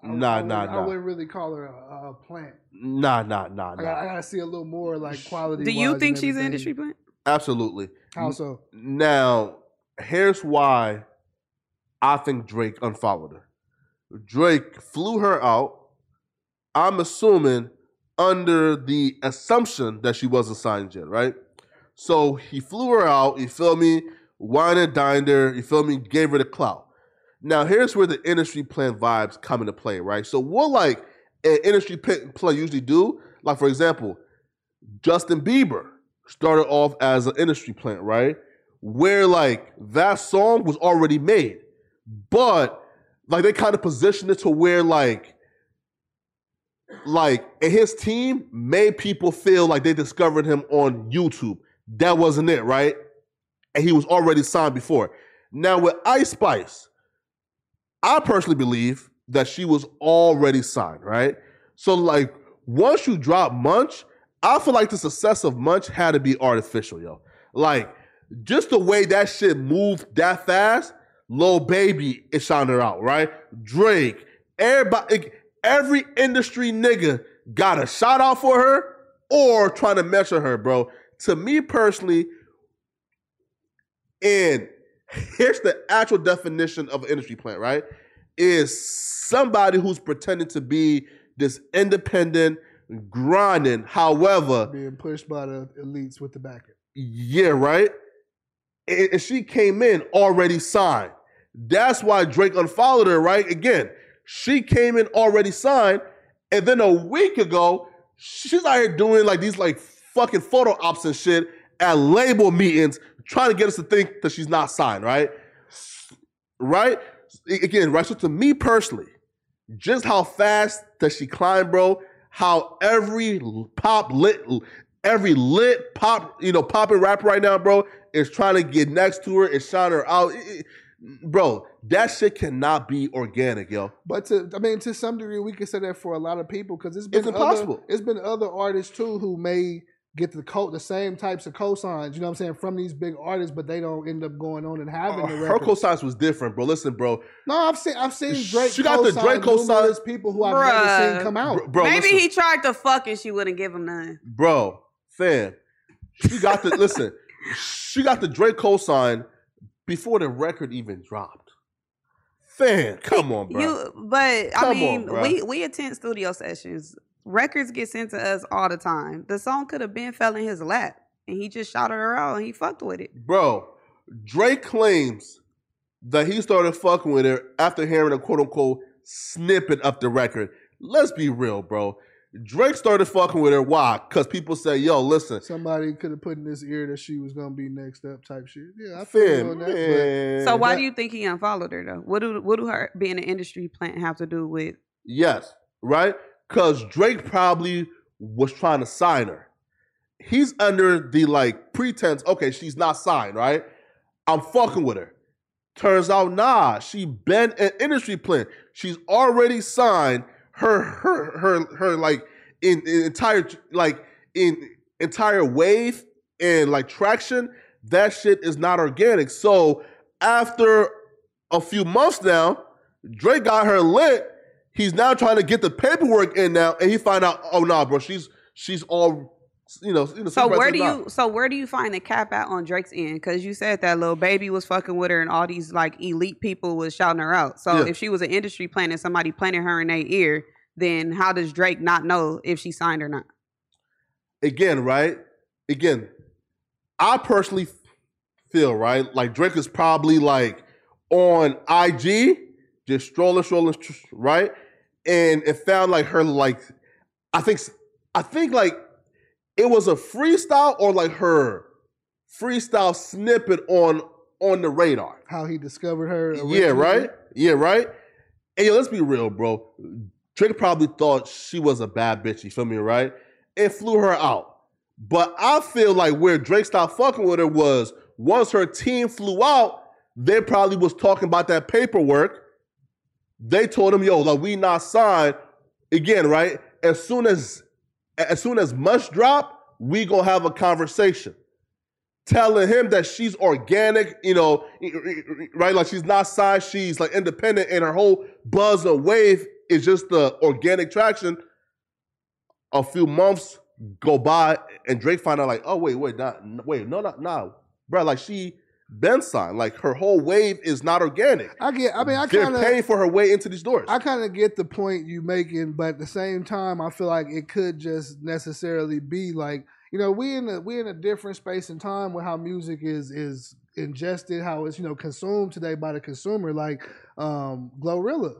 I, Nah, I, nah, wouldn't- I nah. wouldn't really call her a, a plant. Nah, nah, nah, I, got, nah. I gotta see a little more like quality. Do you think she's an industry plant? Absolutely. How so? Now, here's why I think Drake unfollowed her. Drake flew her out. I'm assuming under the assumption that she wasn't signed yet, right? So he flew her out, you feel me? Wine and dined her, you feel me? Gave her the clout. Now, here's where the industry plan vibes come into play, right? So, what like an industry pl- plan usually do, like for example, Justin Bieber started off as an industry plant, right? Where like that song was already made, but like they kind of positioned it to where like like and his team made people feel like they discovered him on YouTube. That wasn't it, right? And he was already signed before. Now with Ice Spice, I personally believe that she was already signed, right? So like once you drop Munch, I feel like the success of Munch had to be artificial, yo. Like just the way that shit moved that fast, Lil Baby is shining her out, right? Drake, everybody, every industry nigga got a shout out for her or trying to measure her, bro. To me personally, and here's the actual definition of an industry plant, right? Is somebody who's pretending to be this independent, grinding, however, Being pushed by the elites with the backing. yeah, right. And, she came in already signed. That's why Drake unfollowed her, right? Again, she came in already signed, and then a week ago, she's out here doing like these like fucking photo ops and shit at label meetings, trying to get us to think that she's not signed, right? right? Again, right. So to me personally, just how fast does she climb, bro? How every pop lit, every lit pop, you know, popping rapper right now, bro, is trying to get next to her and shout her out. It- it- bro, that shit cannot be organic, yo. But to, I mean, to some degree, we can say that for a lot of people because it's been It's impossible. Other, it's been other artists too who may get the co- the same types of cosigns. You know what I'm saying from these big artists, but they don't end up going on and having Uh, the her cosigns was different, bro. Listen, bro, no, I've seen I've seen Drake. She got the cosign Drake cosigns. people who I've never seen come out. bro, bro Maybe listen. he tried to fuck and she wouldn't give him none. bro, fam. She got the listen. She got the Drake cosign before the record even dropped. Fan, come on, bro. You, but I Come on, mean, bruh. we we attend studio sessions. Records get sent to us all the time. The song could have been fell in his lap, and he just shouted her out, and he fucked with it. bro, Drake claims that he started fucking with her after hearing a quote unquote snippet of the record. Let's be real, bro. Drake started fucking with her. Why? Because people say, yo, listen, Somebody could have put in this ear that she was gonna be next up, type shit. Yeah, I feel you on that. but- So why that- do you think he unfollowed her though? What do what do her being an industry plant have to do with? Yes, right? Because Drake probably was trying to sign her. He's under the like pretense, okay, she's not signed, right? I'm fucking with her. Turns out, nah, she been an industry plant. She's already signed. Her, her, her, her, like in, in entire, like in entire wave and like traction. That shit is not organic. So after a few months now, Drake got her lit. He's now trying to get the paperwork in now, and he find out, oh no, bro, she's she's all, you know. You know So where do you so where do you find the cap out on Drake's end? Because you said that Lil Baby was fucking with her, and all these like elite people was shouting her out. So Yeah. if she was an industry plant and somebody planted her in their ear, then how does Drake not know if she signed or not? again, right? Again, I personally feel right like Drake is probably like on IG, just strolling, strolling, right, and it found like her like, I think, I think like it was a freestyle or like her freestyle snippet on on the radar. how he discovered her. Yeah, right. Yeah, right. Hey, let's be real, bro. Drake probably thought she was a bad bitch. You feel me, right? And flew her out. But I feel like where Drake stopped fucking with her was once her team flew out, they probably was talking about that paperwork. They told him, "Yo, like we not signed." Again, right? As soon as as soon as Munch drop, we gonna have a conversation telling him that she's organic, you know, right? Like she's not signed, she's like independent, and her whole buzz and wave is just the organic traction. A few months go by, and Drake find out like, oh wait, wait, not wait, no, not no, bro. Like she been signed, like her whole wave is not organic. I get. I mean, I kind of. paying for her way into these doors. I kind of get the point you making, but at the same time, I feel like it could just necessarily be like you know we in a we in a different space and time with how music is is ingested, how it's you know consumed today by the consumer. Like um, Glorilla,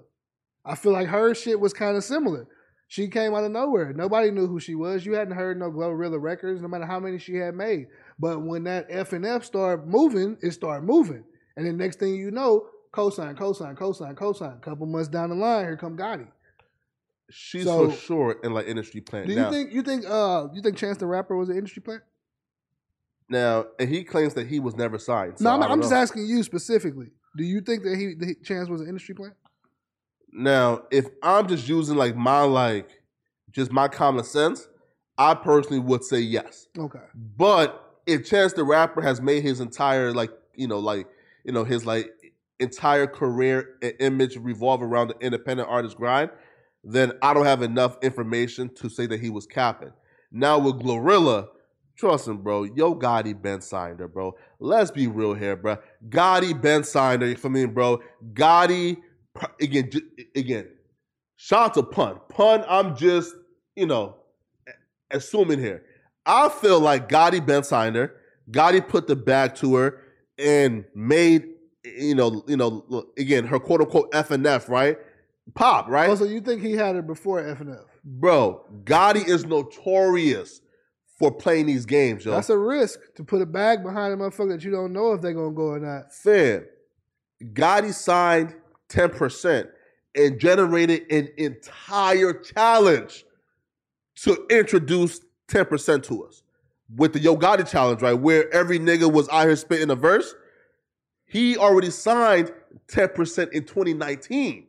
I feel like her shit was kind of similar. She came out of nowhere. Nobody knew who she was. You hadn't heard no Glorilla records, no matter how many she had made. But when that F and F started moving, it started moving. And then next thing you know, cosign, cosign, cosign, cosign. couple months down the line, here come Gotti. she's so- for sure in like industry plant Do you now. think you think uh you think Chance the Rapper was an industry plant? now, and he claims that he was never signed. So no, I'm, I'm just asking you specifically. Do you think that he, that he Chance was an industry plant? Now, if I'm just using like my like just my common sense, I personally would say yes. Okay. But if Chance the Rapper has made his entire like you know like you know his like entire career and image revolve around the independent artist grind, then I don't have enough information to say that he was capping. Now with Glorilla, trust him, bro. Yo, Gotti Ben signed her, bro. Let's be real here, bro. Gotti Ben signed her. You feel me, bro? Gotti again, again. Shout out to Pun. Pun, I'm just you know assuming here. I feel like Gotti Ben signed her. Gotti put the bag to her and made you know you know again her quote unquote F and F right pop right oh, So you think he had it before F and F? bro. Gotti is notorious for playing these games, yo. That's a risk to put a bag behind a motherfucker that you don't know if they're gonna go or not. Fam, Gotti signed 10% and generated an entire challenge to introduce 10% to us. With the Yo Gotti challenge, right? Where every nigga was out here spitting a verse. He already signed 10% in 2019.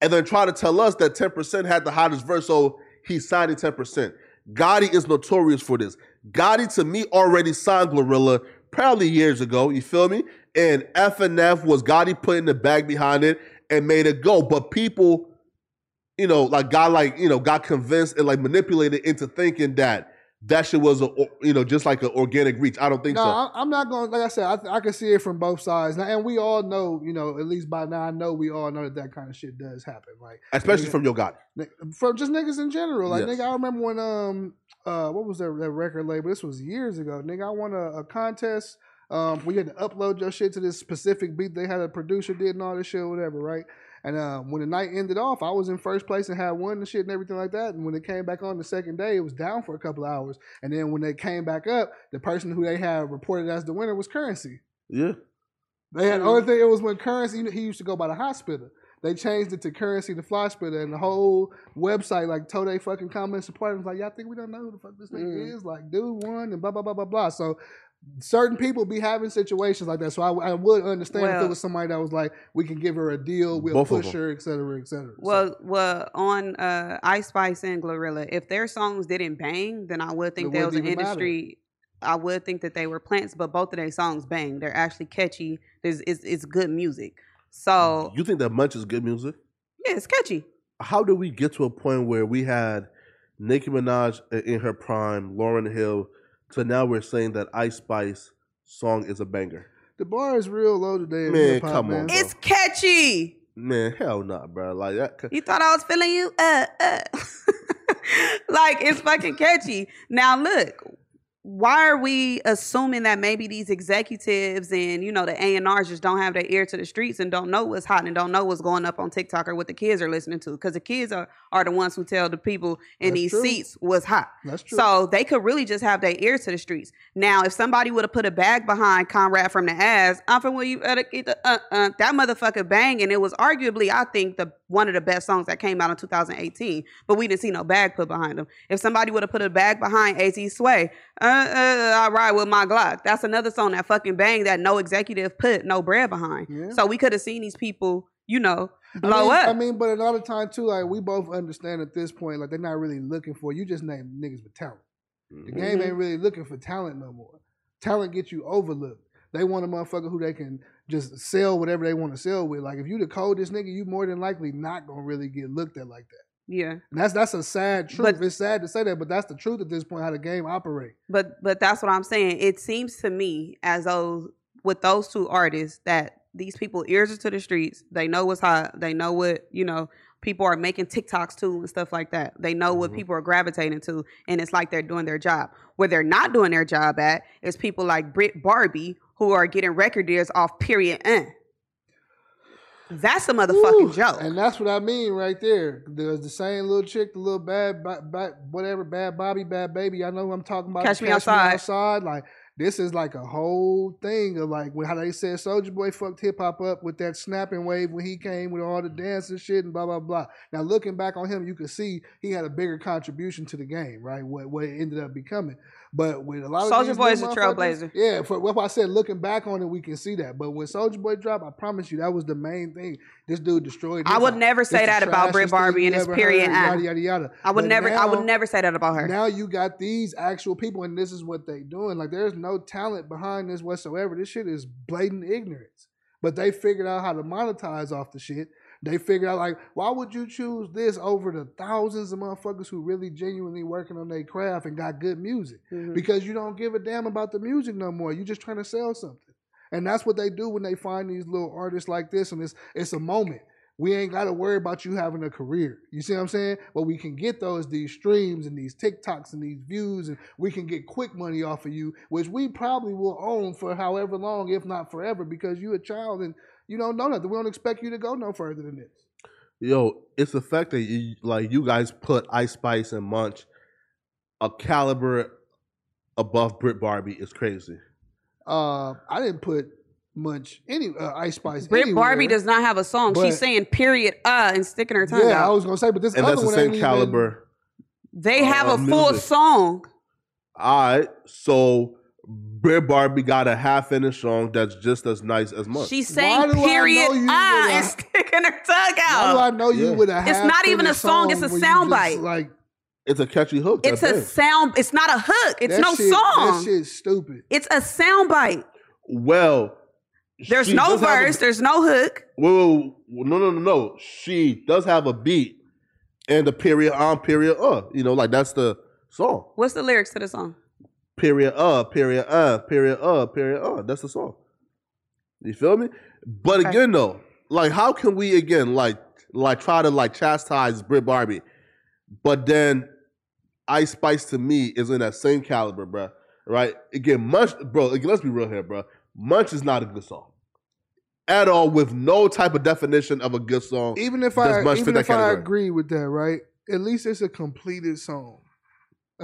And then try to tell us that 10% had the hottest verse, so he signed it 10%. Gotti is notorious for this. Gotti to me already signed Glorilla probably years ago, you feel me? And FNF was Gotti putting the bag behind it and made it go. But people, you know, like got like, you know, got convinced and like manipulated into thinking that that shit was a you know just like an organic reach. I don't think no, so. I- I'm not going. to Like I said, I, I can see it from both sides, Now, and we all know, you know, at least by now, I know we all know that that kind of shit does happen. Like Especially nigga- from your. Ni- from just niggas in general. Like Yes. nigga, I remember when um uh what was that, that record label? This was years ago. Nigga, I won a, a contest. Um, we had to upload your shit to this specific beat they had a producer did and all this shit, whatever, right? And um, when the night ended off, I was in first place and had won the shit and everything like that. And when it came back on the second day, it was down for a couple of hours. And then when they came back up, the person who they had reported as the winner was Currency. Yeah. They had the only thing it was when currency he used to go by the Hot Spitta. They changed it to currency the fly spitter and the whole website like told they fucking comment support was like, Y'all think we don't know who the fuck this nigga Mm. is? Like, dude won and blah blah blah blah blah. So certain people be having situations like that. So I, I would understand if Well- it was somebody that was like, we can give her a deal, we'll push her, et cetera, et cetera. So- Well, well, on uh, Ice Spice and Glorilla, if their songs didn't bang, then I would think It there was an even matter. industry. I would think that they were plants, but both of their songs bang. They're actually catchy. There's it's, it's good music. So You think that Munch is good music? yeah, it's catchy. How did we get to a point where we had Nicki Minaj in her prime, Lauryn Hill, to now we're saying that Ice Spice song is a banger? the bar is real low today. Man, hip-hop, come on, man. bro. It's catchy. Man, hell nah, bro. Like that. You thought I was feeling you? Uh, uh. [laughs] like it's fucking catchy. Now look, why are we assuming that maybe these executives and you know the A and R's just don't have their ear to the streets and don't know what's hot and don't know what's going up on TikTok or what the kids are listening to? Because the kids are are the ones who tell the people in That's these true. seats what's hot. That's true. So they could really just have their ear to the streets. Now, if somebody would have put a bag behind Conrad from the ass, I'm from where you uh, uh, uh, that motherfucker bang, and it was arguably, I think, the one of the best songs that came out in 2018. But we didn't see no bag put behind him. If somebody would have put a bag behind Az Sway, uh, uh, I ride with my Glock. That's another song that fucking bang that no executive put no bread behind. Yeah. So we could have seen these people, you know, I blow mean, up. I mean, but another time too, like we both understand at this point, like they're not really looking for you. Just name niggas with talent. The Mhm. game ain't really looking for talent no more. Talent gets you overlooked. They want a motherfucker who they can just sell whatever they want to sell with. Like if you the coldest nigga, you more than likely not gonna really get looked at like that. yeah. And that's that's a sad truth. But- it's sad to say that, but that's the truth at this point how the game operates. But but that's what I'm saying. It seems to me as though with those two artists that these people ears are to the streets. They know what's hot. They know what you know. People are making TikToks too and stuff like that. They know what Mhm. people are gravitating to, and it's like they're doing their job. Where they're not doing their job at is people like Brit Barbie who are getting record deals off. Period. Uh. That's a motherfucking Ooh, joke. And that's what I mean right there. There's the same little chick, the little bad, bad, bad whatever, bad Bobby, bad baby. I know who I'm talking about. Catch Me Outside. outside. Like this is like a whole thing of like how they said Soulja Boy fucked hip hop up with that snapping wave when he came with all the dance and shit and blah blah blah. Now looking back on him, you can see he had a bigger contribution to the game, right? What what it ended up becoming. But with a lot of these Boy is a trailblazer. Yeah, for what I said, looking back on it, we can see that. But when Soulja Boy dropped, I promise you that was the main thing. This dude destroyed. I would never say that about Brit Barbie and ever period. heard. Yada um, yada yada. I would But never. I would never say that about her. Now you got these actual people, and this is what they doing. Like there's no talent behind this whatsoever. This shit is blatant ignorance. But they figured out how to monetize off the shit. They figure out like, why would you choose this over the thousands of motherfuckers who really genuinely working on their craft and got good music? Mhm. because you don't give a damn about the music no more. You're just trying to sell something. And that's what they do when they find these little artists like this, and it's it's a moment. We ain't got to worry about you having a career. You see what I'm saying? But we can get those these streams and these TikToks and these views, and we can get quick money off of you, which we probably will own for however long, if not forever, because you a child and you don't know nothing. We don't expect you to go no further than this. Yo, it's the fact that you, like you guys put Ice Spice and Munch a caliber above Brit Barbie is crazy. Uh, I didn't put much any uh, Ice Spice. Brit anywhere. Barbie does not have a song. She's saying period uh and sticking her tongue Yeah, I was gonna say, but this and other that's the one same ain't even- caliber. they have uh, a full music. song. All right, so Brit Barbie got a half finished song that's just as nice as Munch. She's saying do I know period ah would, and [laughs] sticking her tongue out. How do I out. know you Yeah. with a It's not even a song, it's a where you soundbite. Like it's a catchy hook. It's a thing. sound. It's not a hook. It's that no shit, That song. shit's stupid. It's a sound bite. well. There's no does have a- verse. There's no hook. Whoa, whoa, whoa, no, no, no, no. She does have a beat and the period on period uh. You know, like that's the song. What's the lyrics to the song? Period uh, period uh, period uh, period uh. That's the song. You feel me? But Okay. again, though, like, how can we again like like try to like chastise Brit Barbie, but then Ice Spice to me is in that same caliber, bruh. Right? Again, Munch, bro. Again, let's be real here, bro. Munch is not a good song at all, with no type of definition of a good song. Even if I much even if I agree with that, right? At least it's a completed song.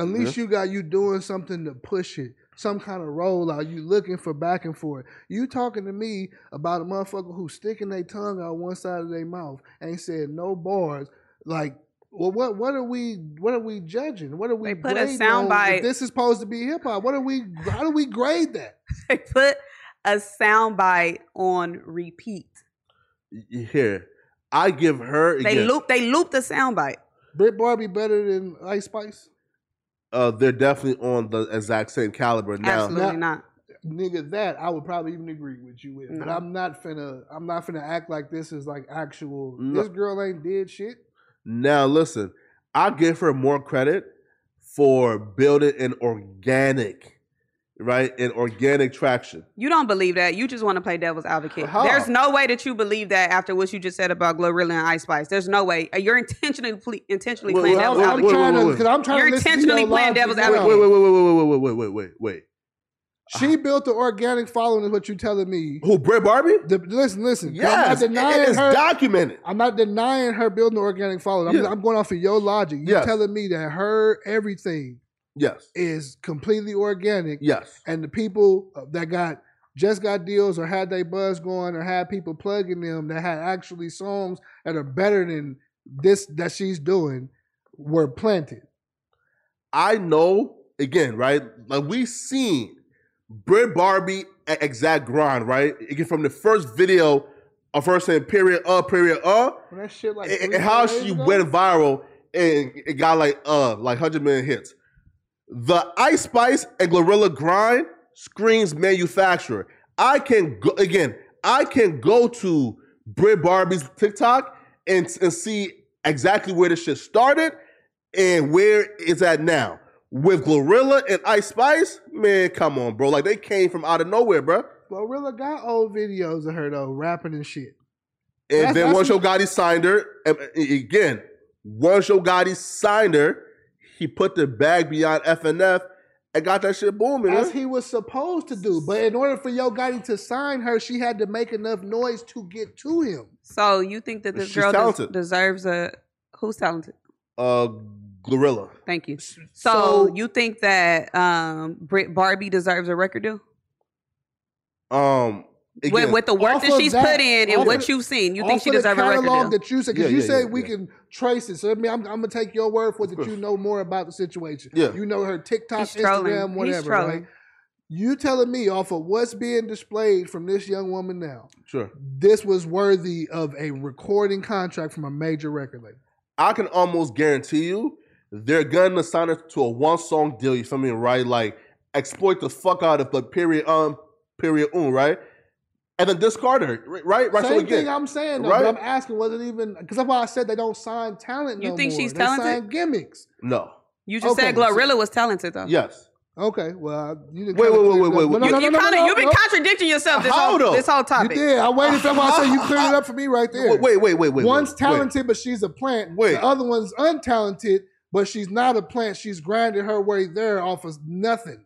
At least you got you doing something to push it, some kind of rollout. You looking for back and forth. You talking to me about a motherfucker who's sticking their tongue out one side of their mouth, ain't said no bars. Like, well, what what are we what are we judging? What are we They put a grading on? If soundbite- This is supposed to be hip hop. What are we? How do we grade that? [laughs] They put a sound bite on repeat. Here, I give her They again. loop. They loop the sound bite. Brit Barbie better than Ice Spice? Uh, they're definitely on the exact same caliber now. Absolutely not. nigga that I would probably even agree with you with. But I'm not finna I'm not finna act like this is like actual No. this girl ain't did shit. Now, listen, I give her more credit for building an organic, right, an organic traction. You don't believe that. You just want to play devil's advocate. How? There's no way that you believe that after what you just said about Glorilla and Ice Spice. There's no way. Uh, You're intentionally ple- intentionally Wait, playing wait, I'm, devil's wait, I'm trying to because I'm trying You're to intentionally playing devil's advocate. Wait, wait, wait, wait, wait, wait, wait, wait, wait, wait. She built the organic following is what you telling me. Who, Brit Barbie? The, listen, listen. 'cause Yes, I'm not denying it is her. documented. I'm not denying her building the organic following. I'm, Yeah. I'm going off of your logic. You're Yes. telling me that her everything Yes, is completely organic. yes. and the people that got just got deals or had they buzz going or had people plugging them that had actually songs that are better than this that she's doing were planted. I know again, right? Like we seen Brit Barbie at exact grind, right? Again, from the first video of her saying period uh period uh shit like and, and how she ago? went viral and it got like uh like hundred million hits. The Ice Spice and Glorilla grind screams manufacturer. I can go again. I can go to Brit Barbie's TikTok and and see exactly where this shit started and where it's at now. With Glorilla and Ice Spice, man, come on, bro. Like they came from out of nowhere, bro. Glorilla got old videos of her though, rapping and shit. And That's- then that's once what- Gotti signed her, and again, once Show Gotti signed her, he put the bag beyond FNF and got that shit booming. As man. he was supposed to do. But in order for Yo Gotti to sign her, she had to make enough noise to get to him. So you think that this She's girl des- deserves a who's talented? Uh, Glorilla. Thank you. So, So- you think that um Brit Barbie deserves a record deal Um, again, with, with the work that she's that- put in and what of- you've seen? You think she deserves a record deal? that you said, because Yeah, you yeah, said yeah, we yeah. can trace it. So I mean, I'm, I'm gonna take your word for it that you know more about the situation. Yeah. you know her TikTok, He's. Instagram, He's whatever. trolling. Right? You telling me off of what's being displayed from this young woman now, sure. this was worthy of a recording contract from a major record label. I can almost guarantee you they're gonna sign her to a one song deal. You feel me? Right? Like exploit the fuck out of but period um period um right, and then discard her. Right? Right? so Same again, thing I'm saying, though, right? but I'm asking, was it even? Because that's why I said they don't sign talent. You no think more. she's They sign talented? gimmicks. no. You just Okay, said so- Glorilla was talented though. Yes. Okay, well, you didn't. Wait, kinda wait, clear wait, it wait, up. wait. No, You, no, you no, no, kinda, no, you've been no. contradicting yourself this How whole, though? this whole You topic. did. I waited for why I said you [laughs] cleared it up for me right there. Wait, wait, wait, wait. One's wait, talented, but she's a plant. Wait. The other one's untalented, but she's not a plant. She's grinding her way there off of nothing.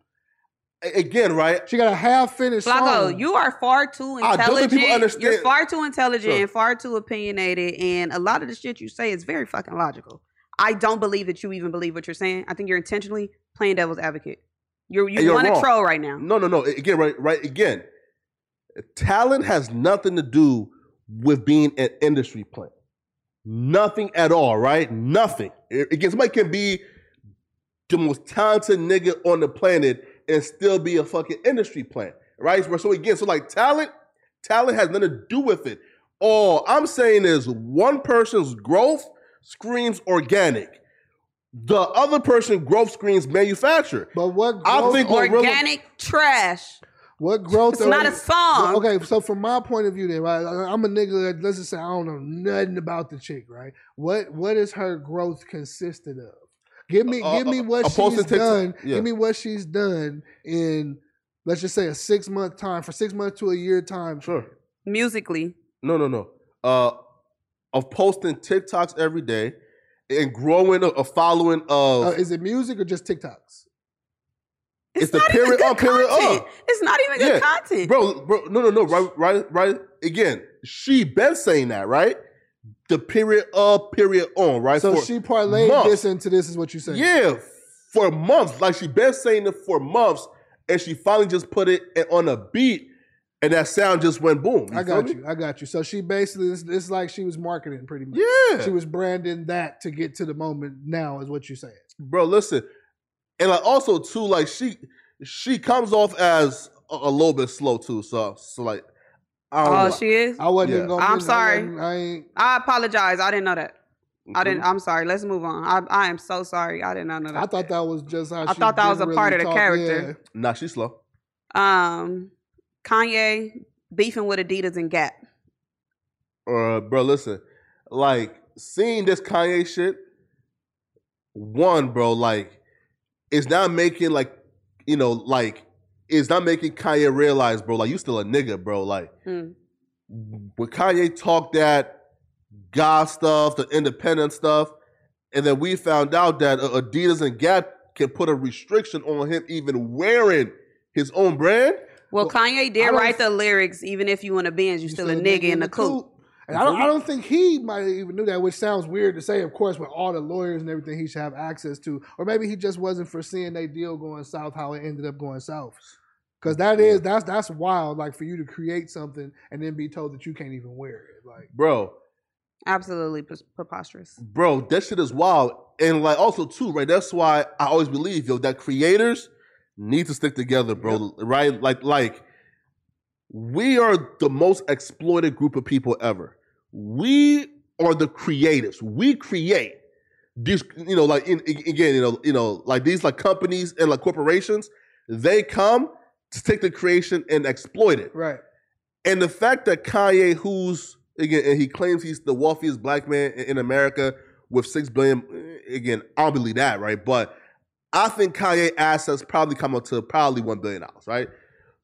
Wait. Again, right? She got a half finished Flacco, song. you are far too I don't intelligent. people understand- You're far too intelligent Sure. and far too opinionated, and a lot of the shit you say is very fucking logical. I don't believe that you even believe what you're saying. I think you're intentionally playing devil's advocate. You're And you you're want to troll right now. No, no, no. Again, right, right. Again, talent has nothing to do with being an industry plant. Nothing at all, right? Nothing. A- Again, somebody can be the most talented nigga on the planet and still be a fucking industry plant, right? So again, so like talent, talent has nothing to do with it. All I'm saying is one person's growth screams organic. The other person growth screams manufactured. But what I growth, think Glorilla- Organic trash. what growth? It's not a song. Okay, so from my point of view, then right, I- I'm a nigga that let's just say I don't know nothing about the chick, right? What what is her growth consisted of? Give me Uh, give me what uh, she's done. yeah. Give me what she's done in let's just say a six month time for six months to a year time. Sure. Musically. No, no, no. Uh, of posting TikToks every day and growing a, a following of Uh, is it music or just TikToks? It's the not even period good up, period content. up. It's not even good Yeah, content. bro, bro. No, no, no. Right, right, right. Again, she been saying that, right? The period of period on, right? So For she parlayed months. this into this is what you saying. Yeah, for months. Like she been saying it for months, and she finally just put it on a beat, and that sound just went boom. I got me? you. I got you. So she basically it's, it's like she was marketing pretty much. Yeah, She was branding that to get to the moment now is what you're saying. bro. Listen, and like also too, like she she comes off as a, a little bit slow too. So so like Oh, know. she is? I wasn't Yeah. even gonna I'm mention- I sorry. wasn't- I ain't I apologize. I didn't know that. I didn't. Mhm. I'm sorry. Let's move on. I, I am so sorry. I did not know that. I thought that was just how I she thought that was a generally part of the talked. character. Nah, she's slow. Um, Kanye beefing with Adidas and Gap. Uh, bro, listen, like seeing this Kanye shit. One, bro, like it's not making like you know like it's not making Kanye realize, bro, like you still a nigga, bro. Like Hmm. when Kanye talked that God stuff, the independent stuff, and then we found out that uh, Adidas and Gap can put a restriction on him even wearing his own brand. Well, Kanye did write the lyrics. Even if you in a Benz, you You still a nigga in the coupe. And I don't, I don't think he might have even knew that, which sounds weird to say, of course, with all the lawyers and everything he should have access to. Or maybe he just wasn't foreseeing that deal going south, how it ended up going south. Because that is that's that's wild, like for you to create something and then be told that you can't even wear it. Like Bro, Absolutely pre- preposterous. bro, that shit is wild. And like also too, right? That's why I always believe, yo, that creators need to stick together, bro. Right? Like, like we are the most exploited group of people ever. We are the creatives. We create these, you know, like in, again, you know, you know, like these like companies and like corporations, they come to take the creation and exploit it. right. And the fact that Kanye, who's again, and he claims he's the wealthiest black man in America with six billion. Again, I don't believe that, right? But I think Kanye assets probably come up to probably one billion dollars, right?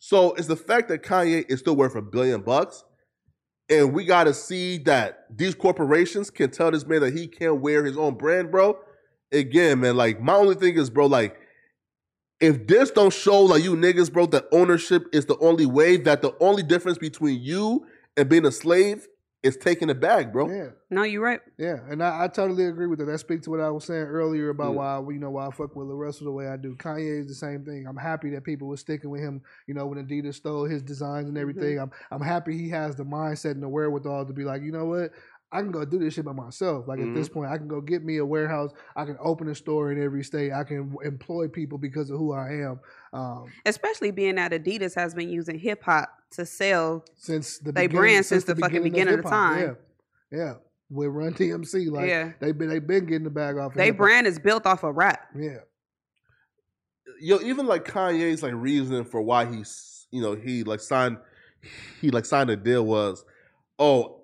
So it's the fact that Kanye is still worth a billion bucks, and we got to see that these corporations can tell this man that he can't wear his own brand, bro. Again, man, like my only thing is, bro, like if this don't show like you niggas, bro, that ownership is the only way, that the only difference between you and being a slave is taking it back, bro. Yeah. No, you're right. Yeah, and I, I totally agree with that. That speaks to what I was saying earlier about Yeah. why you know why I fuck with LaRussell the way I do. Kanye is the same thing. I'm happy that people were sticking with him. You know, when Adidas stole his designs and mm-hmm. everything. I'm I'm happy he has the mindset and the wherewithal to be like, you know what, I can go do this shit by myself. Like at this point, I can go get me a warehouse. I can open a store in every state. I can employ people because of who I am. Um, Especially being that Adidas has been using hip hop to sell. since the They brand since the fucking beginning of hip-hop. time. Yeah, yeah. With Run-DMC, like Yeah. they been they've been getting the bag off. of They hip-hop. brand is built off of rap. Yeah. Yo, even like Kanye's like reason for why he's you know he like signed he like signed a deal was, oh,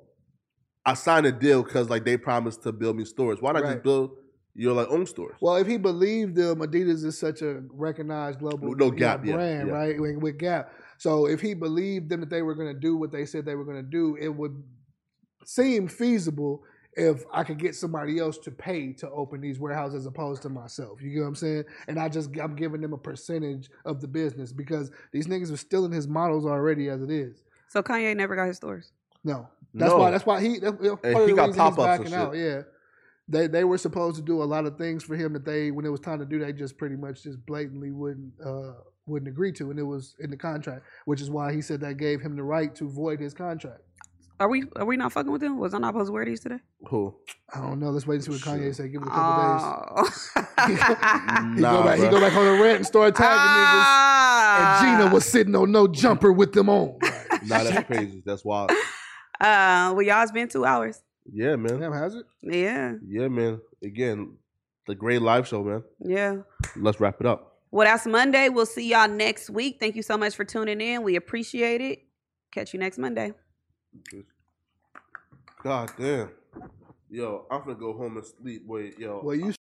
I signed a deal because like they promised to build me stores. Why not Right. just build your like own stores? Well, if he believed them, Adidas is such a recognized global No you know, Gap, yeah, brand, yeah. right? With, with Gap. So if he believed them that they were going to do what they said they were going to do, it would seem feasible if I could get somebody else to pay to open these warehouses as opposed to myself. You get what I'm saying? And I just I'm giving them a percentage of the business because these niggas are stealing his models already as it is. So Kanye never got his stores. No, that's No. why. That's why he. That's part And of he the got he's pop-ups and backing shit. out. Yeah, they they were supposed to do a lot of things for him that they, when it was time to do, they just pretty much just blatantly wouldn't uh, wouldn't agree to, and it was in the contract, which is why he said that gave him the right to void his contract. Are we are we not fucking with him? Was I not supposed to wear these today? Who? I don't know. Let's wait and see what Kanye said. Give it a couple days. [laughs] He Nah, go back. He go back on the rant and start tagging niggas. And Gina was sitting on no jumper with them on. Like, Nah, that's crazy. That's wild. Uh, well, y'all, it's been two hours. Yeah, man. Damn, has it? Yeah, Yeah, man. Again, the great live show, man. yeah. Let's wrap it up. Well, that's Monday. We'll see y'all next week. Thank you so much for tuning in. We appreciate it. Catch you next Monday. God damn. Yo, I'm gonna go home and sleep. Wait, yo. Well, you